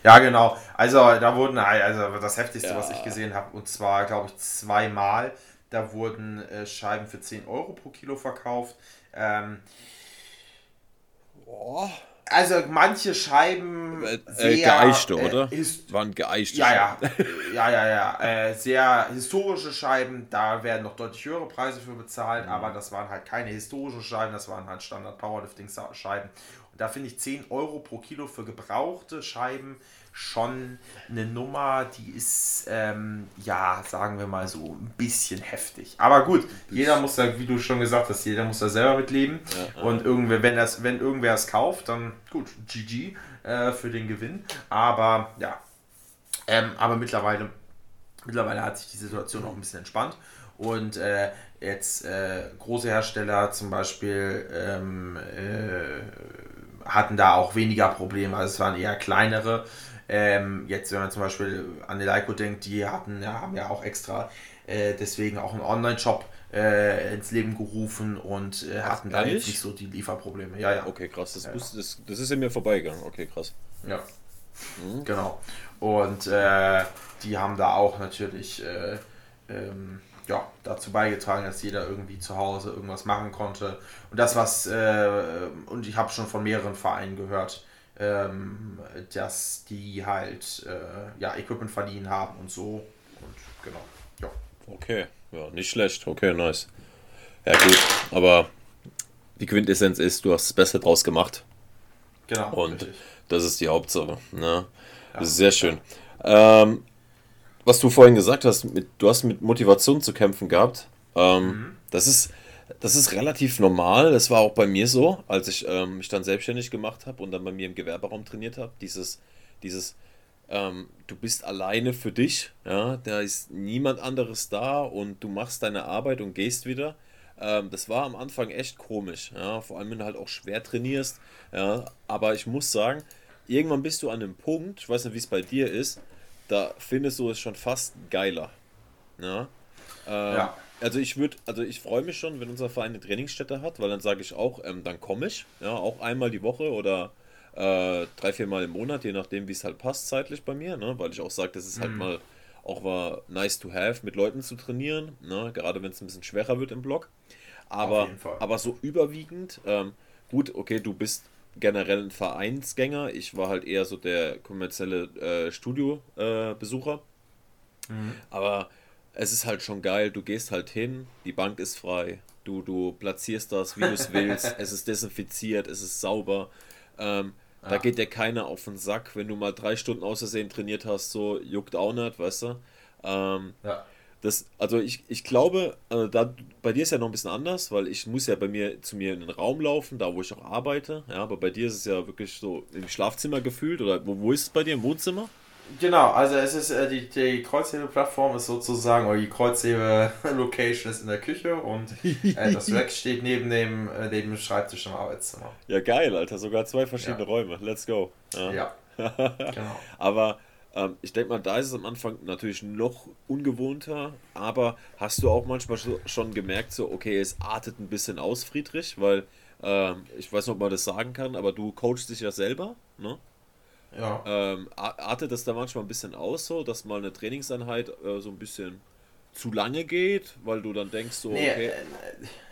B: ja, genau. Also da wurden, also das Heftigste, ja. was ich gesehen habe, und zwar, glaube ich, zweimal, da wurden äh, Scheiben für 10 Euro pro Kilo verkauft. Ähm, Boah also manche Scheiben
A: äh, sehr geeichte, äh, oder? Waren geeichte
B: ja, ja, ja, ja, ja. Äh, sehr historische Scheiben, da werden noch deutlich höhere Preise für bezahlt, mhm. aber das waren halt keine historischen Scheiben, das waren halt Standard Powerlifting Scheiben. Und da finde ich 10 Euro pro Kilo für gebrauchte Scheiben schon eine Nummer, die ist, ähm, ja, sagen wir mal so, ein bisschen heftig. Aber gut, jeder muss da, wie du schon gesagt hast, jeder muss da selber mitleben. Ja, Und irgendwer, wenn, das, wenn irgendwer es kauft, dann gut, GG äh, für den Gewinn. Aber ja, ähm, aber mittlerweile Mittlerweile hat sich die Situation auch ein bisschen entspannt. Und äh, jetzt äh, große Hersteller zum Beispiel ähm, äh, hatten da auch weniger Probleme. Also es waren eher kleinere. Ähm, jetzt, wenn man zum Beispiel an die Leico denkt, die hatten, ja, haben ja auch extra äh, deswegen auch einen Online-Shop äh, ins Leben gerufen und äh, hatten da jetzt nicht so die Lieferprobleme. Ja, ja.
A: Okay, krass. Das, ja, muss, das, das ist in mir vorbeigegangen. Okay, krass.
B: Ja. Mhm. Genau. Und äh, die haben da auch natürlich äh, ähm, ja, dazu beigetragen, dass jeder irgendwie zu Hause irgendwas machen konnte. Und das, was, äh, und ich habe schon von mehreren Vereinen gehört, ähm, dass die halt äh, ja, Equipment verliehen haben und so. Und genau, ja.
A: Okay, ja, nicht schlecht. Okay, nice. Ja, gut, aber die Quintessenz ist, du hast das Beste draus gemacht. Genau. Und richtig. das ist die Hauptsache. Ne? Ja, das ist sehr schön. Ähm, was du vorhin gesagt hast, mit, du hast mit Motivation zu kämpfen gehabt. Ähm, mhm. Das ist das ist relativ normal. Das war auch bei mir so, als ich ähm, mich dann selbstständig gemacht habe und dann bei mir im Gewerberaum trainiert habe. Dieses, dieses, ähm, du bist alleine für dich, ja, da ist niemand anderes da und du machst deine Arbeit und gehst wieder. Ähm, das war am Anfang echt komisch, ja, vor allem wenn du halt auch schwer trainierst, ja, aber ich muss sagen, irgendwann bist du an einem Punkt, ich weiß nicht, wie es bei dir ist, da findest du es schon fast geiler. Ja. Ähm, ja. Also ich würde, also ich freue mich schon, wenn unser Verein eine Trainingsstätte hat, weil dann sage ich auch, ähm, dann komme ich, ja, auch einmal die Woche oder äh, drei, vier Mal im Monat, je nachdem, wie es halt passt zeitlich bei mir, ne? weil ich auch sage, das ist halt mhm. mal auch mal nice to have, mit Leuten zu trainieren, ne? gerade wenn es ein bisschen schwerer wird im Block. Aber, aber so überwiegend, ähm, gut, okay, du bist generell ein Vereinsgänger. Ich war halt eher so der kommerzielle äh, Studiobesucher. Äh, mhm. Aber es ist halt schon geil. Du gehst halt hin, die Bank ist frei. Du, du platzierst das, wie du es willst. es ist desinfiziert, es ist sauber. Ähm, ja. Da geht dir keiner auf den Sack, wenn du mal drei Stunden außersehen trainiert hast, so juckt auch nicht, weißt du. Ähm, ja. Das, also ich, ich glaube, äh, da, bei dir ist ja noch ein bisschen anders, weil ich muss ja bei mir zu mir in den Raum laufen, da wo ich auch arbeite. Ja, aber bei dir ist es ja wirklich so im Schlafzimmer gefühlt oder wo, wo ist es bei dir im Wohnzimmer?
B: Genau, also es ist äh, die, die Kreuzhebe-Plattform ist sozusagen, oder die Kreuzhebe-Location ist in der Küche und äh, das Rack steht neben dem, äh, neben dem Schreibtisch im Arbeitszimmer.
A: Ja, geil, Alter, sogar zwei verschiedene ja. Räume. Let's go. Ja, ja. genau. Aber ähm, ich denke mal, da ist es am Anfang natürlich noch ungewohnter, aber hast du auch manchmal schon gemerkt, so, okay, es artet ein bisschen aus, Friedrich, weil ähm, ich weiß nicht, ob man das sagen kann, aber du coachst dich ja selber, ne? Ja. Ähm, artet das da manchmal ein bisschen aus, so, dass mal eine Trainingseinheit äh, so ein bisschen zu lange geht, weil du dann denkst so, nee, okay.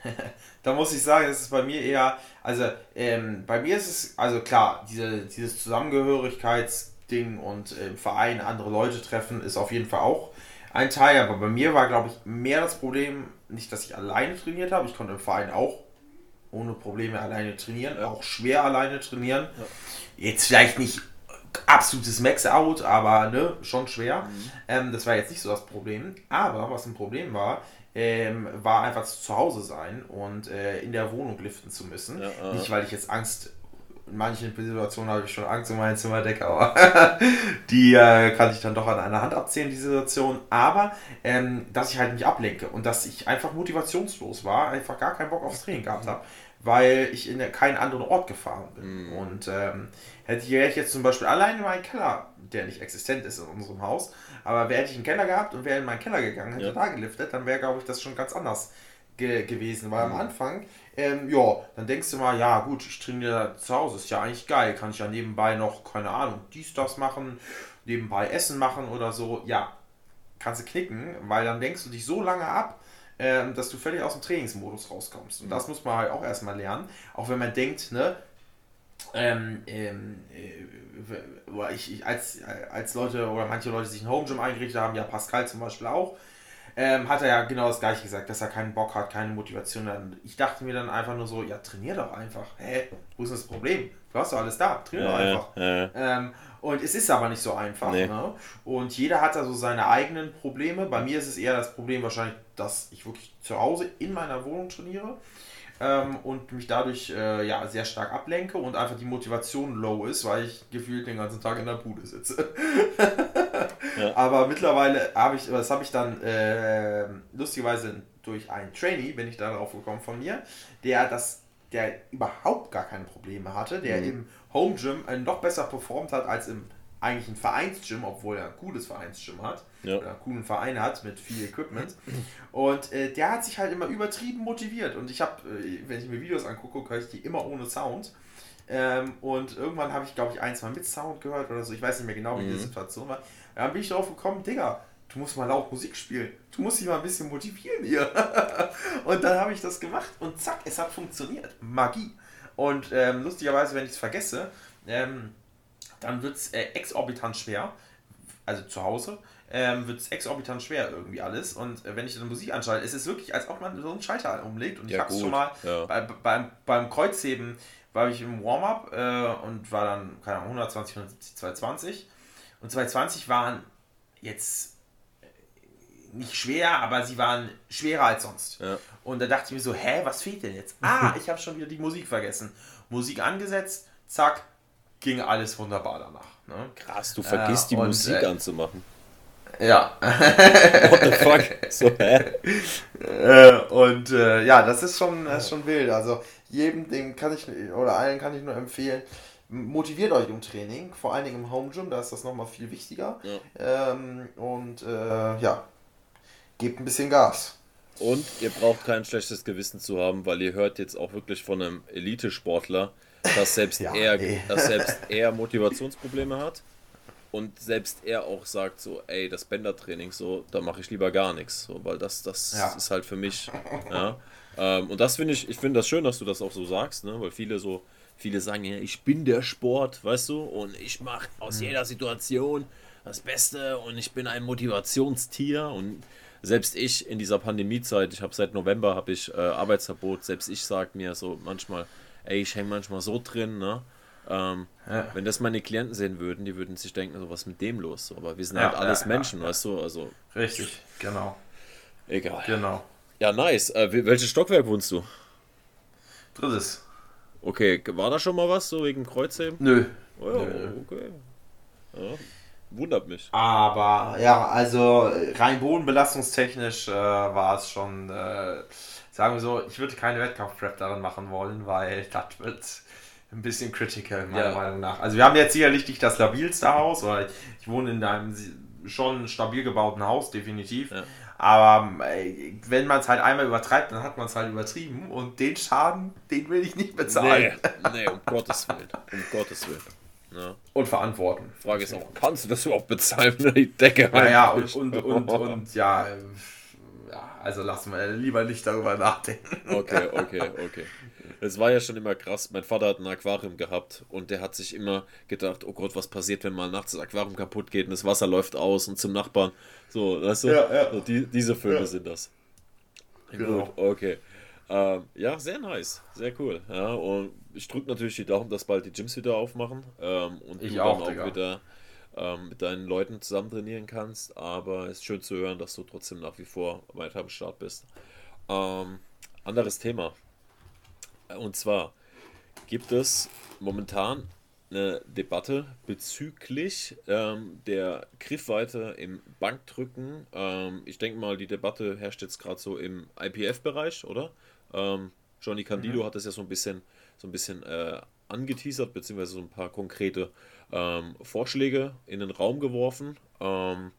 B: Äh, da muss ich sagen, es ist bei mir eher, also ähm, bei mir ist es, also klar, diese, dieses Zusammengehörigkeits- Ding und im Verein andere Leute treffen ist auf jeden Fall auch ein Teil. Aber bei mir war, glaube ich, mehr das Problem, nicht, dass ich alleine trainiert habe. Ich konnte im Verein auch ohne Probleme alleine trainieren, auch schwer alleine trainieren. Ja. Jetzt vielleicht nicht absolutes Max-Out, aber ne, schon schwer. Mhm. Ähm, das war jetzt nicht so das Problem. Aber was ein Problem war, ähm, war einfach zu Hause sein und äh, in der Wohnung liften zu müssen. Ja, äh. Nicht, weil ich jetzt Angst in manchen Situationen habe ich schon Angst um meine Zimmerdecke, aber die äh, kann ich dann doch an einer Hand abzählen, die Situation. Aber ähm, dass ich halt nicht ablenke und dass ich einfach motivationslos war, einfach gar keinen Bock aufs Training gehabt habe, weil ich in keinen anderen Ort gefahren bin. Mhm. Und ähm, hätte ich, jetzt zum Beispiel alleine meinen Keller, der nicht existent ist in unserem Haus, aber wäre ich einen Keller gehabt und wäre in meinen Keller gegangen, hätte ja. da geliftet, dann wäre, glaube ich, das schon ganz anders ge gewesen. Weil mhm. am Anfang ähm, ja, dann denkst du mal, ja gut, ich trainiere zu Hause, ist ja eigentlich geil, kann ich ja nebenbei noch, keine Ahnung, dies, das machen, nebenbei Essen machen oder so. Ja, kannst du knicken, weil dann denkst du dich so lange ab, ähm, dass du völlig aus dem Trainingsmodus rauskommst. Und das muss man halt auch erstmal lernen, auch wenn man denkt, ne, ähm, ähm, äh, ich, ich, als, als Leute oder manche Leute sich ein Home Gym eingerichtet haben, ja Pascal zum Beispiel auch, ähm, hat er ja genau das gleiche gesagt, dass er keinen Bock hat, keine Motivation hat. Ich dachte mir dann einfach nur so, ja, trainier doch einfach. Hä, wo ist das Problem? Du hast doch alles da, trainier doch einfach. Ja. Ähm, und es ist aber nicht so einfach. Nee. Ne? Und jeder hat da so seine eigenen Probleme. Bei mir ist es eher das Problem wahrscheinlich, dass ich wirklich zu Hause in meiner Wohnung trainiere. Ähm, und mich dadurch äh, ja, sehr stark ablenke und einfach die Motivation low ist, weil ich gefühlt den ganzen Tag in der Bude sitze. Ja. Aber mittlerweile habe ich, das habe ich dann äh, lustigerweise durch einen Trainee, bin ich darauf gekommen von mir, der das, der überhaupt gar keine Probleme hatte, der mhm. im Home Gym noch besser performt hat als im eigentlichen Vereinsgym, obwohl er ein cooles Vereinsgym hat, ja. oder einen coolen Verein hat mit viel Equipment. Und äh, der hat sich halt immer übertrieben motiviert. Und ich habe, äh, wenn ich mir Videos angucke, höre ich die immer ohne Sound. Ähm, und irgendwann habe ich, glaube ich, ein, zwei mit Sound gehört oder so. Ich weiß nicht mehr genau, wie mhm. die Situation war. Dann bin ich darauf gekommen, Digga, du musst mal laut Musik spielen. Du musst dich mal ein bisschen motivieren hier. und dann habe ich das gemacht und zack, es hat funktioniert. Magie. Und ähm, lustigerweise, wenn ich es vergesse, ähm, dann wird es äh, exorbitant schwer. Also zu Hause ähm, wird es exorbitant schwer irgendwie alles. Und äh, wenn ich dann Musik anschalte, ist es wirklich, als ob man so einen Schalter umlegt. Und ich ja, habe es schon mal ja. bei, beim, beim Kreuzheben war ich im Warm-up äh, und war dann, keine Ahnung, 120, 170, 220. Und 220 waren jetzt nicht schwer, aber sie waren schwerer als sonst. Ja. Und da dachte ich mir so, hä, was fehlt denn jetzt? Ah, ich habe schon wieder die Musik vergessen. Musik angesetzt, zack, ging alles wunderbar danach. Ne?
A: Krass, du vergisst äh, die und, Musik äh, anzumachen.
B: Ja. What the fuck? So, hä? Äh, und äh, ja, das ist schon, das ist schon wild. Also jedem, dem kann ich, oder allen kann ich nur empfehlen, motiviert euch im Training, vor allen Dingen im Home Gym, da ist das nochmal viel wichtiger. Ja. Ähm, und äh, ja, gebt ein bisschen Gas.
A: Und ihr braucht kein schlechtes Gewissen zu haben, weil ihr hört jetzt auch wirklich von einem Elite-Sportler, dass selbst, ja, er, nee. dass selbst er Motivationsprobleme hat und selbst er auch sagt so, ey, das Bändertraining, so, da mache ich lieber gar nichts, so, weil das, das ja. ist halt für mich, ja. Ähm, und das finde ich, ich finde das schön, dass du das auch so sagst, ne, weil viele so, viele sagen, ja, ich bin der Sport, weißt du, und ich mache aus mhm. jeder Situation das Beste und ich bin ein Motivationstier und selbst ich in dieser Pandemiezeit, ich habe seit November habe ich äh, Arbeitsverbot, selbst ich sage mir so manchmal, ey, ich hänge manchmal so drin, ne? Ähm, ja. Wenn das meine Klienten sehen würden, die würden sich denken, so was mit dem los. Aber wir sind ja, halt alles ja, Menschen, weißt du? Also,
B: Richtig, genau.
A: Egal.
B: Genau.
A: Ja, nice. Äh, welches Stockwerk wohnst du?
B: Drittes.
A: Okay, war da schon mal was, so wegen Kreuzheben?
B: Nö.
A: Oh, ja, Nö. okay. Ja, wundert mich.
B: Aber ja, also rein bodenbelastungstechnisch äh, war es schon, äh, sagen wir so, ich würde keine Wettkampfprep darin machen wollen, weil das wird ein bisschen critical, meiner ja. Meinung nach. Also wir haben jetzt sicherlich nicht das labilste Haus, weil ich, ich wohne in einem schon stabil gebauten Haus, definitiv. Ja. Aber ey, wenn man es halt einmal übertreibt, dann hat man es halt übertrieben und den Schaden, den will ich nicht bezahlen.
A: Nee, nee um Gottes Willen. Um Gottes Willen.
B: Ja. Und verantworten.
A: Frage ist auch, kannst du das überhaupt bezahlen, wenn die Decke
B: Ja, und, und, und, und, ja, ja, also lassen wir lieber nicht darüber nachdenken.
A: Okay, okay, okay. Es war ja schon immer krass. Mein Vater hat ein Aquarium gehabt und der hat sich immer gedacht, oh Gott, was passiert, wenn mal nachts das Aquarium kaputt geht und das Wasser läuft aus und zum Nachbarn. So, weißt du? Ja, ja. So, die, diese Filme ja. sind das. Genau. Gut, okay. Ähm, ja, sehr nice. Sehr cool. Ja, und ich drücke natürlich die Daumen, dass bald die Gyms wieder aufmachen ähm, und ich du auch, dann auch wieder ähm, mit deinen Leuten zusammen trainieren kannst. Aber es ist schön zu hören, dass du trotzdem nach wie vor weiter am Start bist. Ähm, anderes Thema. Und zwar gibt es momentan eine Debatte bezüglich ähm, der Griffweite im Bankdrücken. Ähm, ich denke mal, die Debatte herrscht jetzt gerade so im IPF-Bereich, oder? Ähm, Johnny Candido mhm. hat das ja so ein bisschen, so ein bisschen äh, angeteasert, beziehungsweise so ein paar konkrete ähm, Vorschläge in den Raum geworfen. Ähm,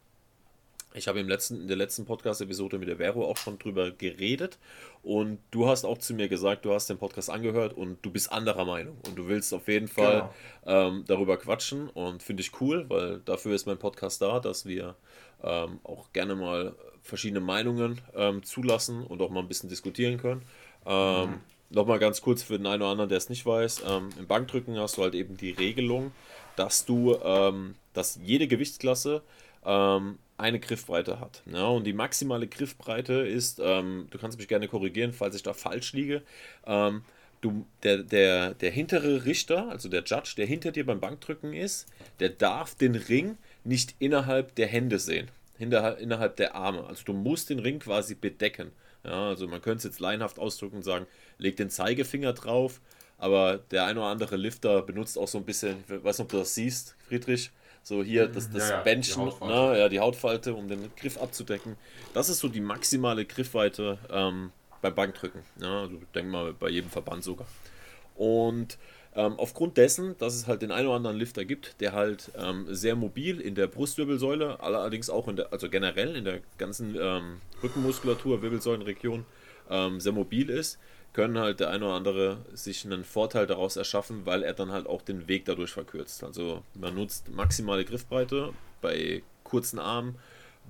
A: ich habe im letzten, in der letzten Podcast-Episode mit der Vero auch schon drüber geredet und du hast auch zu mir gesagt, du hast den Podcast angehört und du bist anderer Meinung und du willst auf jeden Fall genau. ähm, darüber quatschen und finde ich cool, weil dafür ist mein Podcast da, dass wir ähm, auch gerne mal verschiedene Meinungen ähm, zulassen und auch mal ein bisschen diskutieren können. Ähm, mhm. Nochmal ganz kurz für den einen oder anderen, der es nicht weiß, ähm, im Bankdrücken hast du halt eben die Regelung, dass du, ähm, dass jede Gewichtsklasse ähm, eine Griffbreite hat. Ja, und die maximale Griffbreite ist, ähm, du kannst mich gerne korrigieren, falls ich da falsch liege, ähm, du, der, der, der hintere Richter, also der Judge, der hinter dir beim Bankdrücken ist, der darf den Ring nicht innerhalb der Hände sehen, hinter, innerhalb der Arme. Also du musst den Ring quasi bedecken. Ja, also man könnte es jetzt laienhaft ausdrücken und sagen, leg den Zeigefinger drauf, aber der ein oder andere Lifter benutzt auch so ein bisschen, ich weiß nicht, ob du das siehst, Friedrich, So hier das, das
B: Ja, ja,
A: Benchen,
B: die Hautfalte.
A: ne, ja, die Hautfalte, um den Griff abzudecken. Das ist so die maximale Griffweite ähm, beim Bankdrücken. Ja, also ich denke mal bei jedem Verband sogar. Und ähm, aufgrund dessen, dass es halt den einen oder anderen Lifter gibt, der halt ähm, sehr mobil in der Brustwirbelsäule, allerdings auch in der, also generell in der ganzen ähm, Rückenmuskulatur, Wirbelsäulenregion ähm, sehr mobil ist, können halt der eine oder andere sich einen Vorteil daraus erschaffen, weil er dann halt auch den Weg dadurch verkürzt. Also man nutzt maximale Griffbreite bei kurzen Armen,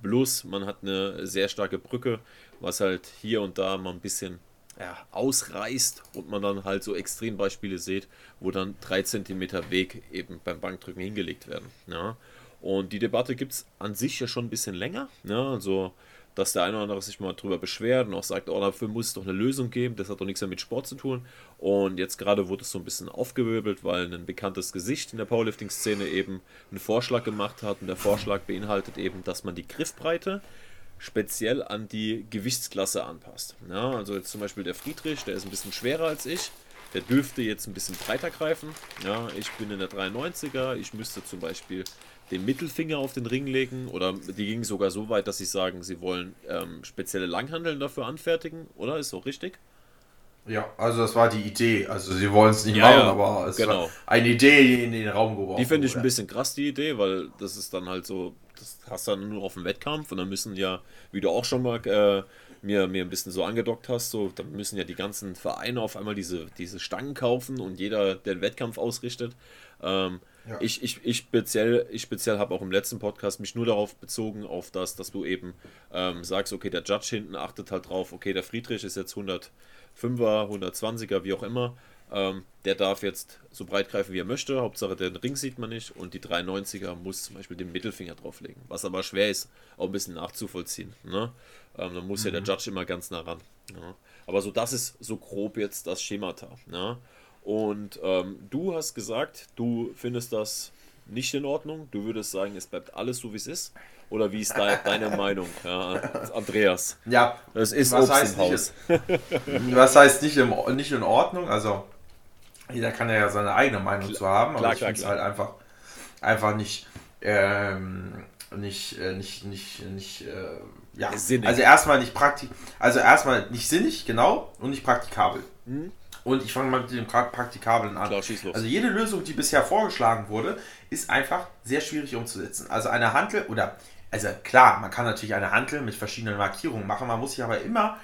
A: plus man hat eine sehr starke Brücke, was halt hier und da mal ein bisschen ja, ausreißt und man dann halt so Extrembeispiele sieht, wo dann 3 cm Weg eben beim Bankdrücken hingelegt werden. Ja. Und die Debatte gibt es an sich ja schon ein bisschen länger. Ja. Also, dass der eine oder andere sich mal drüber beschwert und auch sagt, oh, dafür muss es doch eine Lösung geben, das hat doch nichts mehr mit Sport zu tun. Und jetzt gerade wurde es so ein bisschen aufgewirbelt, weil ein bekanntes Gesicht in der Powerlifting-Szene eben einen Vorschlag gemacht hat und der Vorschlag beinhaltet eben, dass man die Griffbreite speziell an die Gewichtsklasse anpasst. Ja, also jetzt zum Beispiel der Friedrich, der ist ein bisschen schwerer als ich. Der dürfte jetzt ein bisschen breiter greifen. Ja, ich bin in der 93er. Ich müsste zum Beispiel den Mittelfinger auf den Ring legen. Oder die gingen sogar so weit, dass sie sagen, sie wollen ähm, spezielle Langhandeln dafür anfertigen. Oder? Ist so richtig?
B: Ja, also das war die Idee. Also sie wollen es nicht
A: Ja,
B: machen,
A: ja,
B: aber es
A: genau.
B: war eine Idee, die in den Raum geworfen
A: Die finde ich ein bisschen krass, die Idee, weil das ist dann halt so, das hast du dann nur auf dem Wettkampf und dann müssen ja, wie du auch schon mal äh, mir, mir ein bisschen so angedockt hast, so, dann müssen ja die ganzen Vereine auf einmal diese, diese Stangen kaufen und jeder, der den Wettkampf ausrichtet. Ähm,
B: Ja.
A: Ich, ich, ich speziell, ich speziell habe auch im letzten Podcast mich nur darauf bezogen, auf das, dass du eben ähm, sagst, okay, der Judge hinten achtet halt drauf, okay, der Friedrich ist jetzt 105er, 120er, wie auch immer. Ähm, der darf jetzt so breit greifen, wie er möchte. Hauptsache, den Ring sieht man nicht. Und die 390er muss zum Beispiel den Mittelfinger drauflegen. Was aber schwer ist, auch ein bisschen nachzuvollziehen. Ne? Ähm, dann muss ja der Judge immer ganz nah ran. Ja? Aber so, das ist so grob jetzt das Schemata. Ne? Und ähm, du hast gesagt, du findest das nicht in Ordnung. Du würdest sagen, es bleibt alles so, wie es ist. Oder wie ist da deine Meinung, ja, Andreas?
B: Ja,
A: Es ist
B: Was
A: Obst
B: heißt
A: im Haus.
B: was heißt nicht, im, nicht in Ordnung? Also jeder kann ja seine eigene Meinung zu haben, aber
A: klar,
B: ich
A: klar,
B: finde es
A: klar.
B: halt einfach, einfach nicht, ähm, nicht, äh, nicht, nicht, nicht, äh, ja,
A: Sinnig.
B: also erstmal nicht praktik, also erstmal nicht sinnig, genau, und nicht praktikabel. Und ich fange mal mit dem pra- Praktikablen an.
A: Mhm. Klar.
B: Also jede Lösung, die bisher vorgeschlagen wurde, ist einfach sehr schwierig umzusetzen. Also eine Hantel oder, also klar, man kann natürlich eine Hantel mit verschiedenen Markierungen machen, man muss sich aber immer,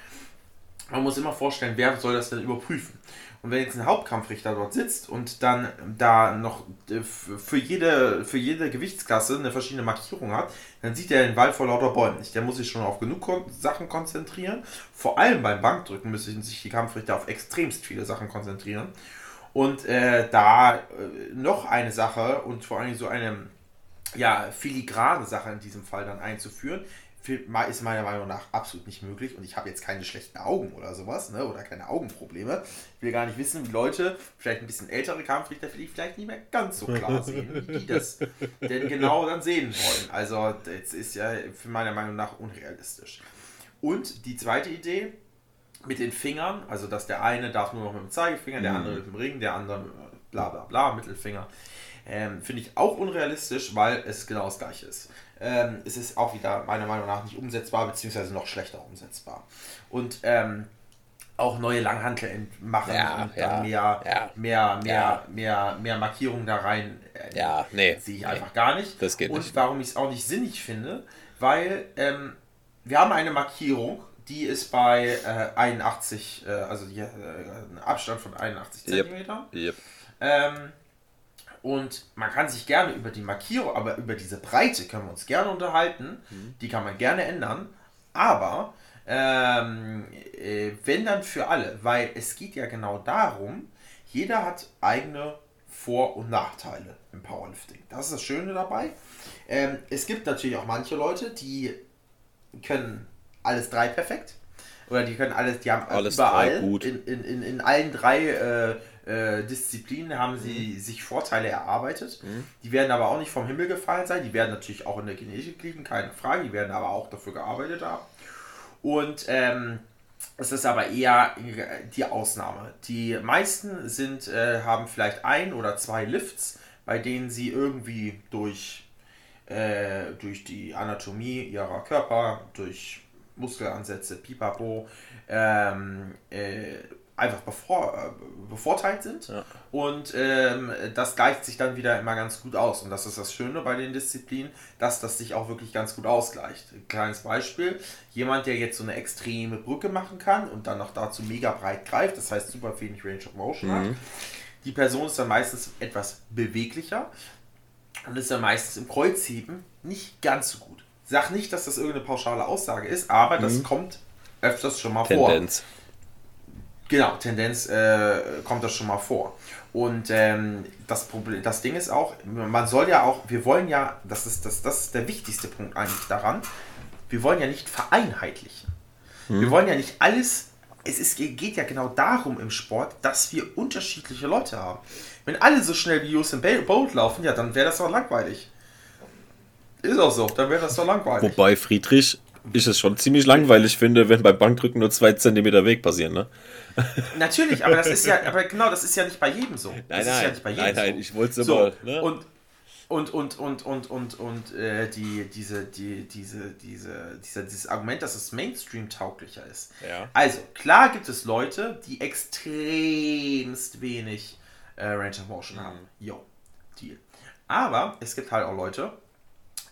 B: man muss immer vorstellen, wer soll das denn überprüfen. Und wenn jetzt ein Hauptkampfrichter dort sitzt und dann da noch äh, für jede, für jede Gewichtsklasse eine verschiedene Markierung hat, dann sieht er den Wald vor lauter Bäumen nicht. Der muss sich schon auf genug Sachen konzentrieren. Vor allem beim Bankdrücken müssen sich die Kampfrichter auf extremst viele Sachen konzentrieren. Und äh, da äh, noch eine Sache und vor allem so eine ja, filigrane Sache in diesem Fall dann einzuführen, ist meiner Meinung nach absolut nicht möglich. Und ich habe jetzt keine schlechten Augen oder sowas, ne? oder keine Augenprobleme. Ich will gar nicht wissen, wie Leute, vielleicht ein bisschen ältere Kampfrichter, vielleicht nicht mehr ganz so klar sehen, wie die das denn genau dann sehen wollen. Also, das ist ja für meiner Meinung nach unrealistisch. Und die zweite Idee, mit den Fingern, also dass der eine darf nur noch mit dem Zeigefinger, der andere mit dem Ring, der andere mit bla bla bla, Mittelfinger. Ähm, Finde ich auch unrealistisch, weil es genau das gleiche ist. Ähm, es ist auch wieder meiner Meinung nach nicht umsetzbar, beziehungsweise noch schlechter umsetzbar. Und ähm, auch neue Langhantel machen
A: Ja,
B: und
A: ja,
B: dann mehr,
A: ja.
B: mehr, mehr,
A: Ja.
B: mehr, mehr Markierungen da rein. äh,
A: Ja, nee,
B: Sehe ich
A: nee.
B: einfach gar nicht.
A: Das geht
B: und
A: nicht.
B: warum ich es auch nicht sinnig finde, weil ähm, wir haben eine Markierung, die ist bei äh, 81, äh, also die, äh, ein Abstand von 81
A: Yep.
B: Zentimetern.
A: Yep.
B: Und man kann sich gerne über die Markierung, aber über diese Breite können wir uns gerne unterhalten. Die kann man gerne ändern. Aber ähm, äh, wenn dann für alle, weil es geht ja genau darum, jeder hat eigene Vor- und Nachteile im Powerlifting. Das ist das Schöne dabei. Ähm, es gibt natürlich auch manche Leute, die können alles drei perfekt. Oder die können alles, die haben
A: Alles
B: überall,
A: drei gut.
B: In, in, in, in allen drei äh, äh, Disziplinen haben sie sich Vorteile erarbeitet. Die werden aber auch nicht vom Himmel gefallen sein. Die werden natürlich auch in der Genetik liegen, keine Frage. Die werden aber auch dafür gearbeitet haben. Und ähm, es ist aber eher die Ausnahme. Die meisten sind, äh, haben vielleicht ein oder zwei Lifts, bei denen sie irgendwie durch äh, durch die Anatomie ihrer Körper, durch Muskelansätze, Pipapo, ähm, äh, einfach bevor, äh, bevorteilt sind. Ja. Und ähm, das gleicht sich dann wieder immer ganz gut aus. Und das ist das Schöne bei den Disziplinen, dass das sich auch wirklich ganz gut ausgleicht. Ein kleines Beispiel: jemand, der jetzt so eine extreme Brücke machen kann und dann noch dazu mega breit greift, das heißt super wenig Range of Motion mhm. hat. Die Person ist dann meistens etwas beweglicher und ist dann meistens im Kreuzheben nicht ganz so gut. Sag nicht, dass das irgendeine pauschale Aussage ist, aber mhm. das kommt öfters schon mal Tendenz. vor. Genau, Tendenz äh, kommt das schon mal vor. Und ähm, das Problem, das Ding ist auch, man soll ja auch, wir wollen ja, das ist, das, das ist der wichtigste Punkt eigentlich daran, wir wollen ja nicht vereinheitlichen. Hm. Wir wollen ja nicht alles, es ist, geht ja genau darum im Sport, dass wir unterschiedliche Leute haben. Wenn alle so schnell wie Usain Bolt laufen, ja, dann wäre das doch langweilig. Ist auch so, dann wäre das doch langweilig.
A: Wobei Friedrich ich es schon ziemlich langweilig finde, wenn beim Bankdrücken nur zwei Zentimeter Weg passieren, ne?
B: Natürlich, aber das ist ja, aber genau, das ist ja nicht bei jedem so. Das
A: nein, nein,
B: ja
A: nicht bei jedem nein, nein, so. ich wollte es so, mal,
B: ne? Und und und und und und und äh, die diese die diese diese dieser, dieses Argument, dass es Mainstream tauglicher ist.
A: Ja.
B: Also klar gibt es Leute, die extremst wenig äh, Range of Motion mhm. haben. Jo, Deal. Aber es gibt halt auch Leute,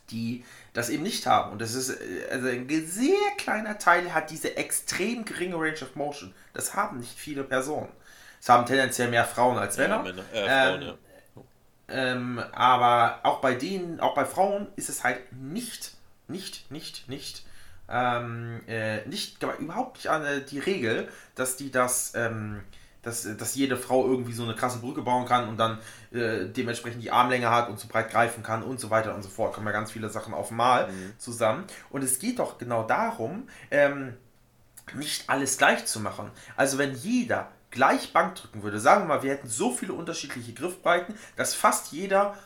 B: die das eben nicht haben. Und das ist äh, also ein sehr kleiner Teil hat diese extrem geringe Range of Motion. Das haben nicht viele Personen. Es haben tendenziell mehr Frauen als Männer. Ja, Männer äh, Frauen, ähm, ähm, aber auch bei denen, auch bei Frauen ist es halt nicht, nicht, nicht, nicht, ähm, äh, nicht, überhaupt nicht an, die Regel, dass die das, ähm, dass, dass jede Frau irgendwie so eine krasse Brücke bauen kann und dann äh, dementsprechend die Armlänge hat und so breit greifen kann und so weiter und so fort. Kommen ja ganz viele Sachen auf Mal mhm. zusammen. Und es geht doch genau darum, ähm, nicht alles gleich zu machen. Also wenn jeder gleich Bank drücken würde, sagen wir mal, wir hätten so viele unterschiedliche Griffbreiten, dass fast jeder,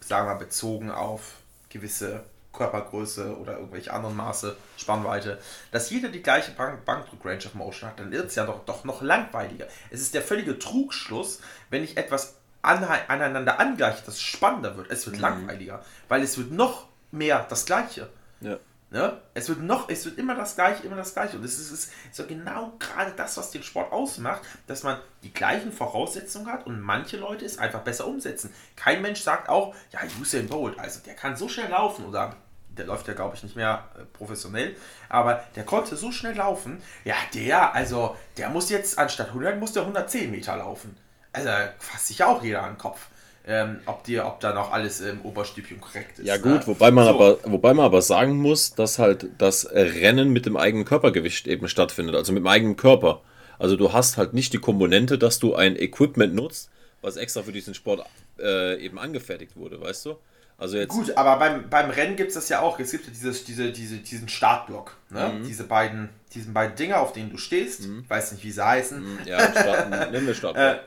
B: sagen wir mal, bezogen auf gewisse Körpergröße oder irgendwelche anderen Maße, Spannweite, dass jeder die gleiche Bank Bankdruck-Range of Motion hat, dann wird es ja doch, doch noch langweiliger. Es ist der völlige Trugschluss, wenn ich etwas an, aneinander angleiche, dass es spannender wird. Es wird mhm. langweiliger, weil es wird noch mehr das Gleiche.
A: Ja.
B: Ne? Es wird noch, es wird immer das Gleiche, immer das Gleiche. Und es ist, ist so genau gerade das, was den Sport ausmacht, dass man die gleichen Voraussetzungen hat und manche Leute es einfach besser umsetzen. Kein Mensch sagt auch, ja, Usain Bolt, also der kann so schnell laufen oder der läuft ja, glaube ich, nicht mehr äh, professionell, aber der konnte so schnell laufen. Ja, der, also, der muss jetzt anstatt 100, muss der 110 Meter laufen. Also, fasst sich auch jeder an den Kopf. Ähm, ob, dir, ob da noch alles im Oberstübchen korrekt ist.
A: Ja gut, ne? wobei, man so. aber, wobei man aber sagen muss, dass halt das Rennen mit dem eigenen Körpergewicht eben stattfindet, also mit dem eigenen Körper. Also du hast halt nicht die Komponente, dass du ein Equipment nutzt, was extra für diesen Sport äh, eben angefertigt wurde, weißt du? Also jetzt
B: Gut, aber beim, beim Rennen gibt es das ja auch. Es gibt ja dieses, diese, diese, diesen Startblock. Ne? Mhm. Diese beiden, diesen beiden Dinger, auf denen du stehst. Mhm. Ich weiß nicht, wie sie heißen. Mhm. Ja, starten, nimm wir Startblock. Äh,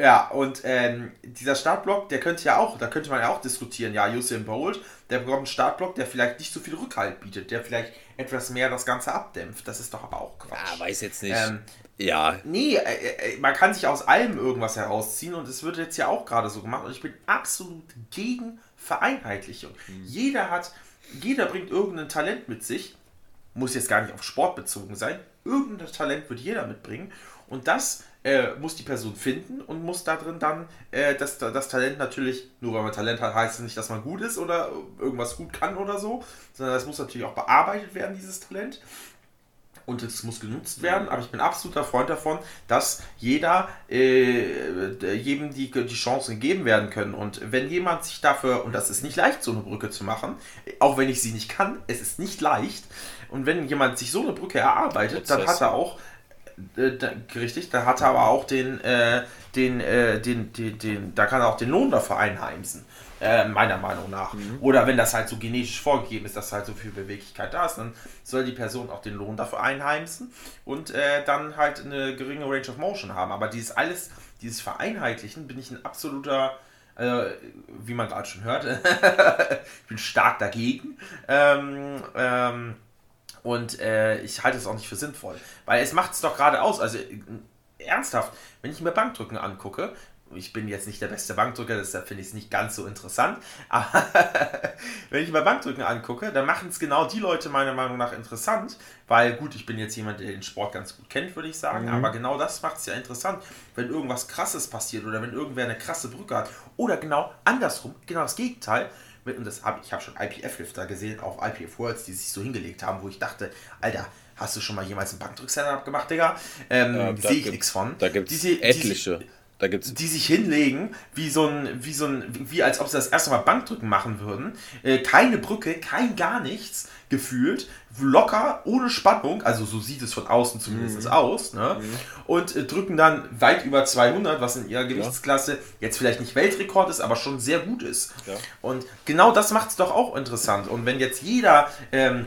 B: ja, und ähm, dieser Startblock, der könnte ja auch, da könnte man ja auch diskutieren, ja, Usain Bolt, der bekommt einen Startblock, der vielleicht nicht so viel Rückhalt bietet, der vielleicht etwas mehr das Ganze abdämpft. Das ist doch aber auch
A: Quatsch. Ja, weiß jetzt nicht. Ähm, ja.
B: Nee, äh, äh, man kann sich aus allem irgendwas herausziehen und es wird jetzt ja auch gerade so gemacht und ich bin absolut gegen Vereinheitlichung. Mhm. Jeder hat, jeder bringt irgendein Talent mit sich, muss jetzt gar nicht auf Sport bezogen sein, irgendein Talent wird jeder mitbringen und das äh, muss die Person finden und muss da drin dann äh, das, das Talent natürlich, nur weil man Talent hat, heißt es nicht, dass man gut ist oder irgendwas gut kann oder so, sondern das muss natürlich auch bearbeitet werden, dieses Talent und es muss genutzt werden, aber ich bin absoluter Freund davon, dass jeder, äh, jedem die, die Chancen gegeben werden können. Und wenn jemand sich dafür, und das ist nicht leicht, so eine Brücke zu machen, auch wenn ich sie nicht kann, es ist nicht leicht. Und wenn jemand sich so eine Brücke erarbeitet, Prozess. dann hat er auch, äh, richtig, dann hat er aber auch den, äh, den, äh, den, den, den, da kann er auch den Lohn dafür einheimsen. Äh, meiner Meinung nach. Mhm. Oder wenn das halt so genetisch vorgegeben ist, dass halt so viel Beweglichkeit da ist, dann soll die Person auch den Lohn dafür einheimsen und äh, dann halt eine geringe Range of Motion haben. Aber dieses alles, dieses Vereinheitlichen, bin ich ein absoluter, äh, wie man gerade schon hört, ich bin stark dagegen. Ähm, ähm, und äh, ich halte es auch nicht für sinnvoll. Weil es macht es doch gerade aus. Also ernsthaft, wenn ich mir Bankdrücken angucke, ich bin jetzt nicht der beste Bankdrücker, deshalb finde ich es nicht ganz so interessant. Aber wenn ich mir Bankdrücken angucke, dann machen es genau die Leute meiner Meinung nach interessant, weil gut, ich bin jetzt jemand, der den Sport ganz gut kennt, würde ich sagen, mhm. aber genau das macht es ja interessant, wenn irgendwas Krasses passiert oder wenn irgendwer eine krasse Brücke hat oder genau andersrum, genau das Gegenteil. Und das habe ich habe schon IPF-Lifter gesehen auf IPF Worlds, die sich so hingelegt haben, wo ich dachte, Alter, hast du schon mal jemals einen Bankdrück-Setup gemacht, Digga? Ähm,
A: ja,
B: Sehe ich nichts von.
A: Da gibt es etliche.
B: Diese, da gibt's die sich hinlegen, wie so ein, wie so ein, wie als ob sie das erste Mal Bankdrücken machen würden. Äh, keine Brücke, kein gar nichts gefühlt. Locker, ohne Spannung, also so sieht es von außen zumindest mhm. aus. Ne? Mhm. Und äh, drücken dann weit über 200, was in ihrer Gewichtsklasse ja. jetzt vielleicht nicht Weltrekord ist, aber schon sehr gut ist. Ja. Und genau das macht es doch auch interessant. Und wenn jetzt jeder. Ähm,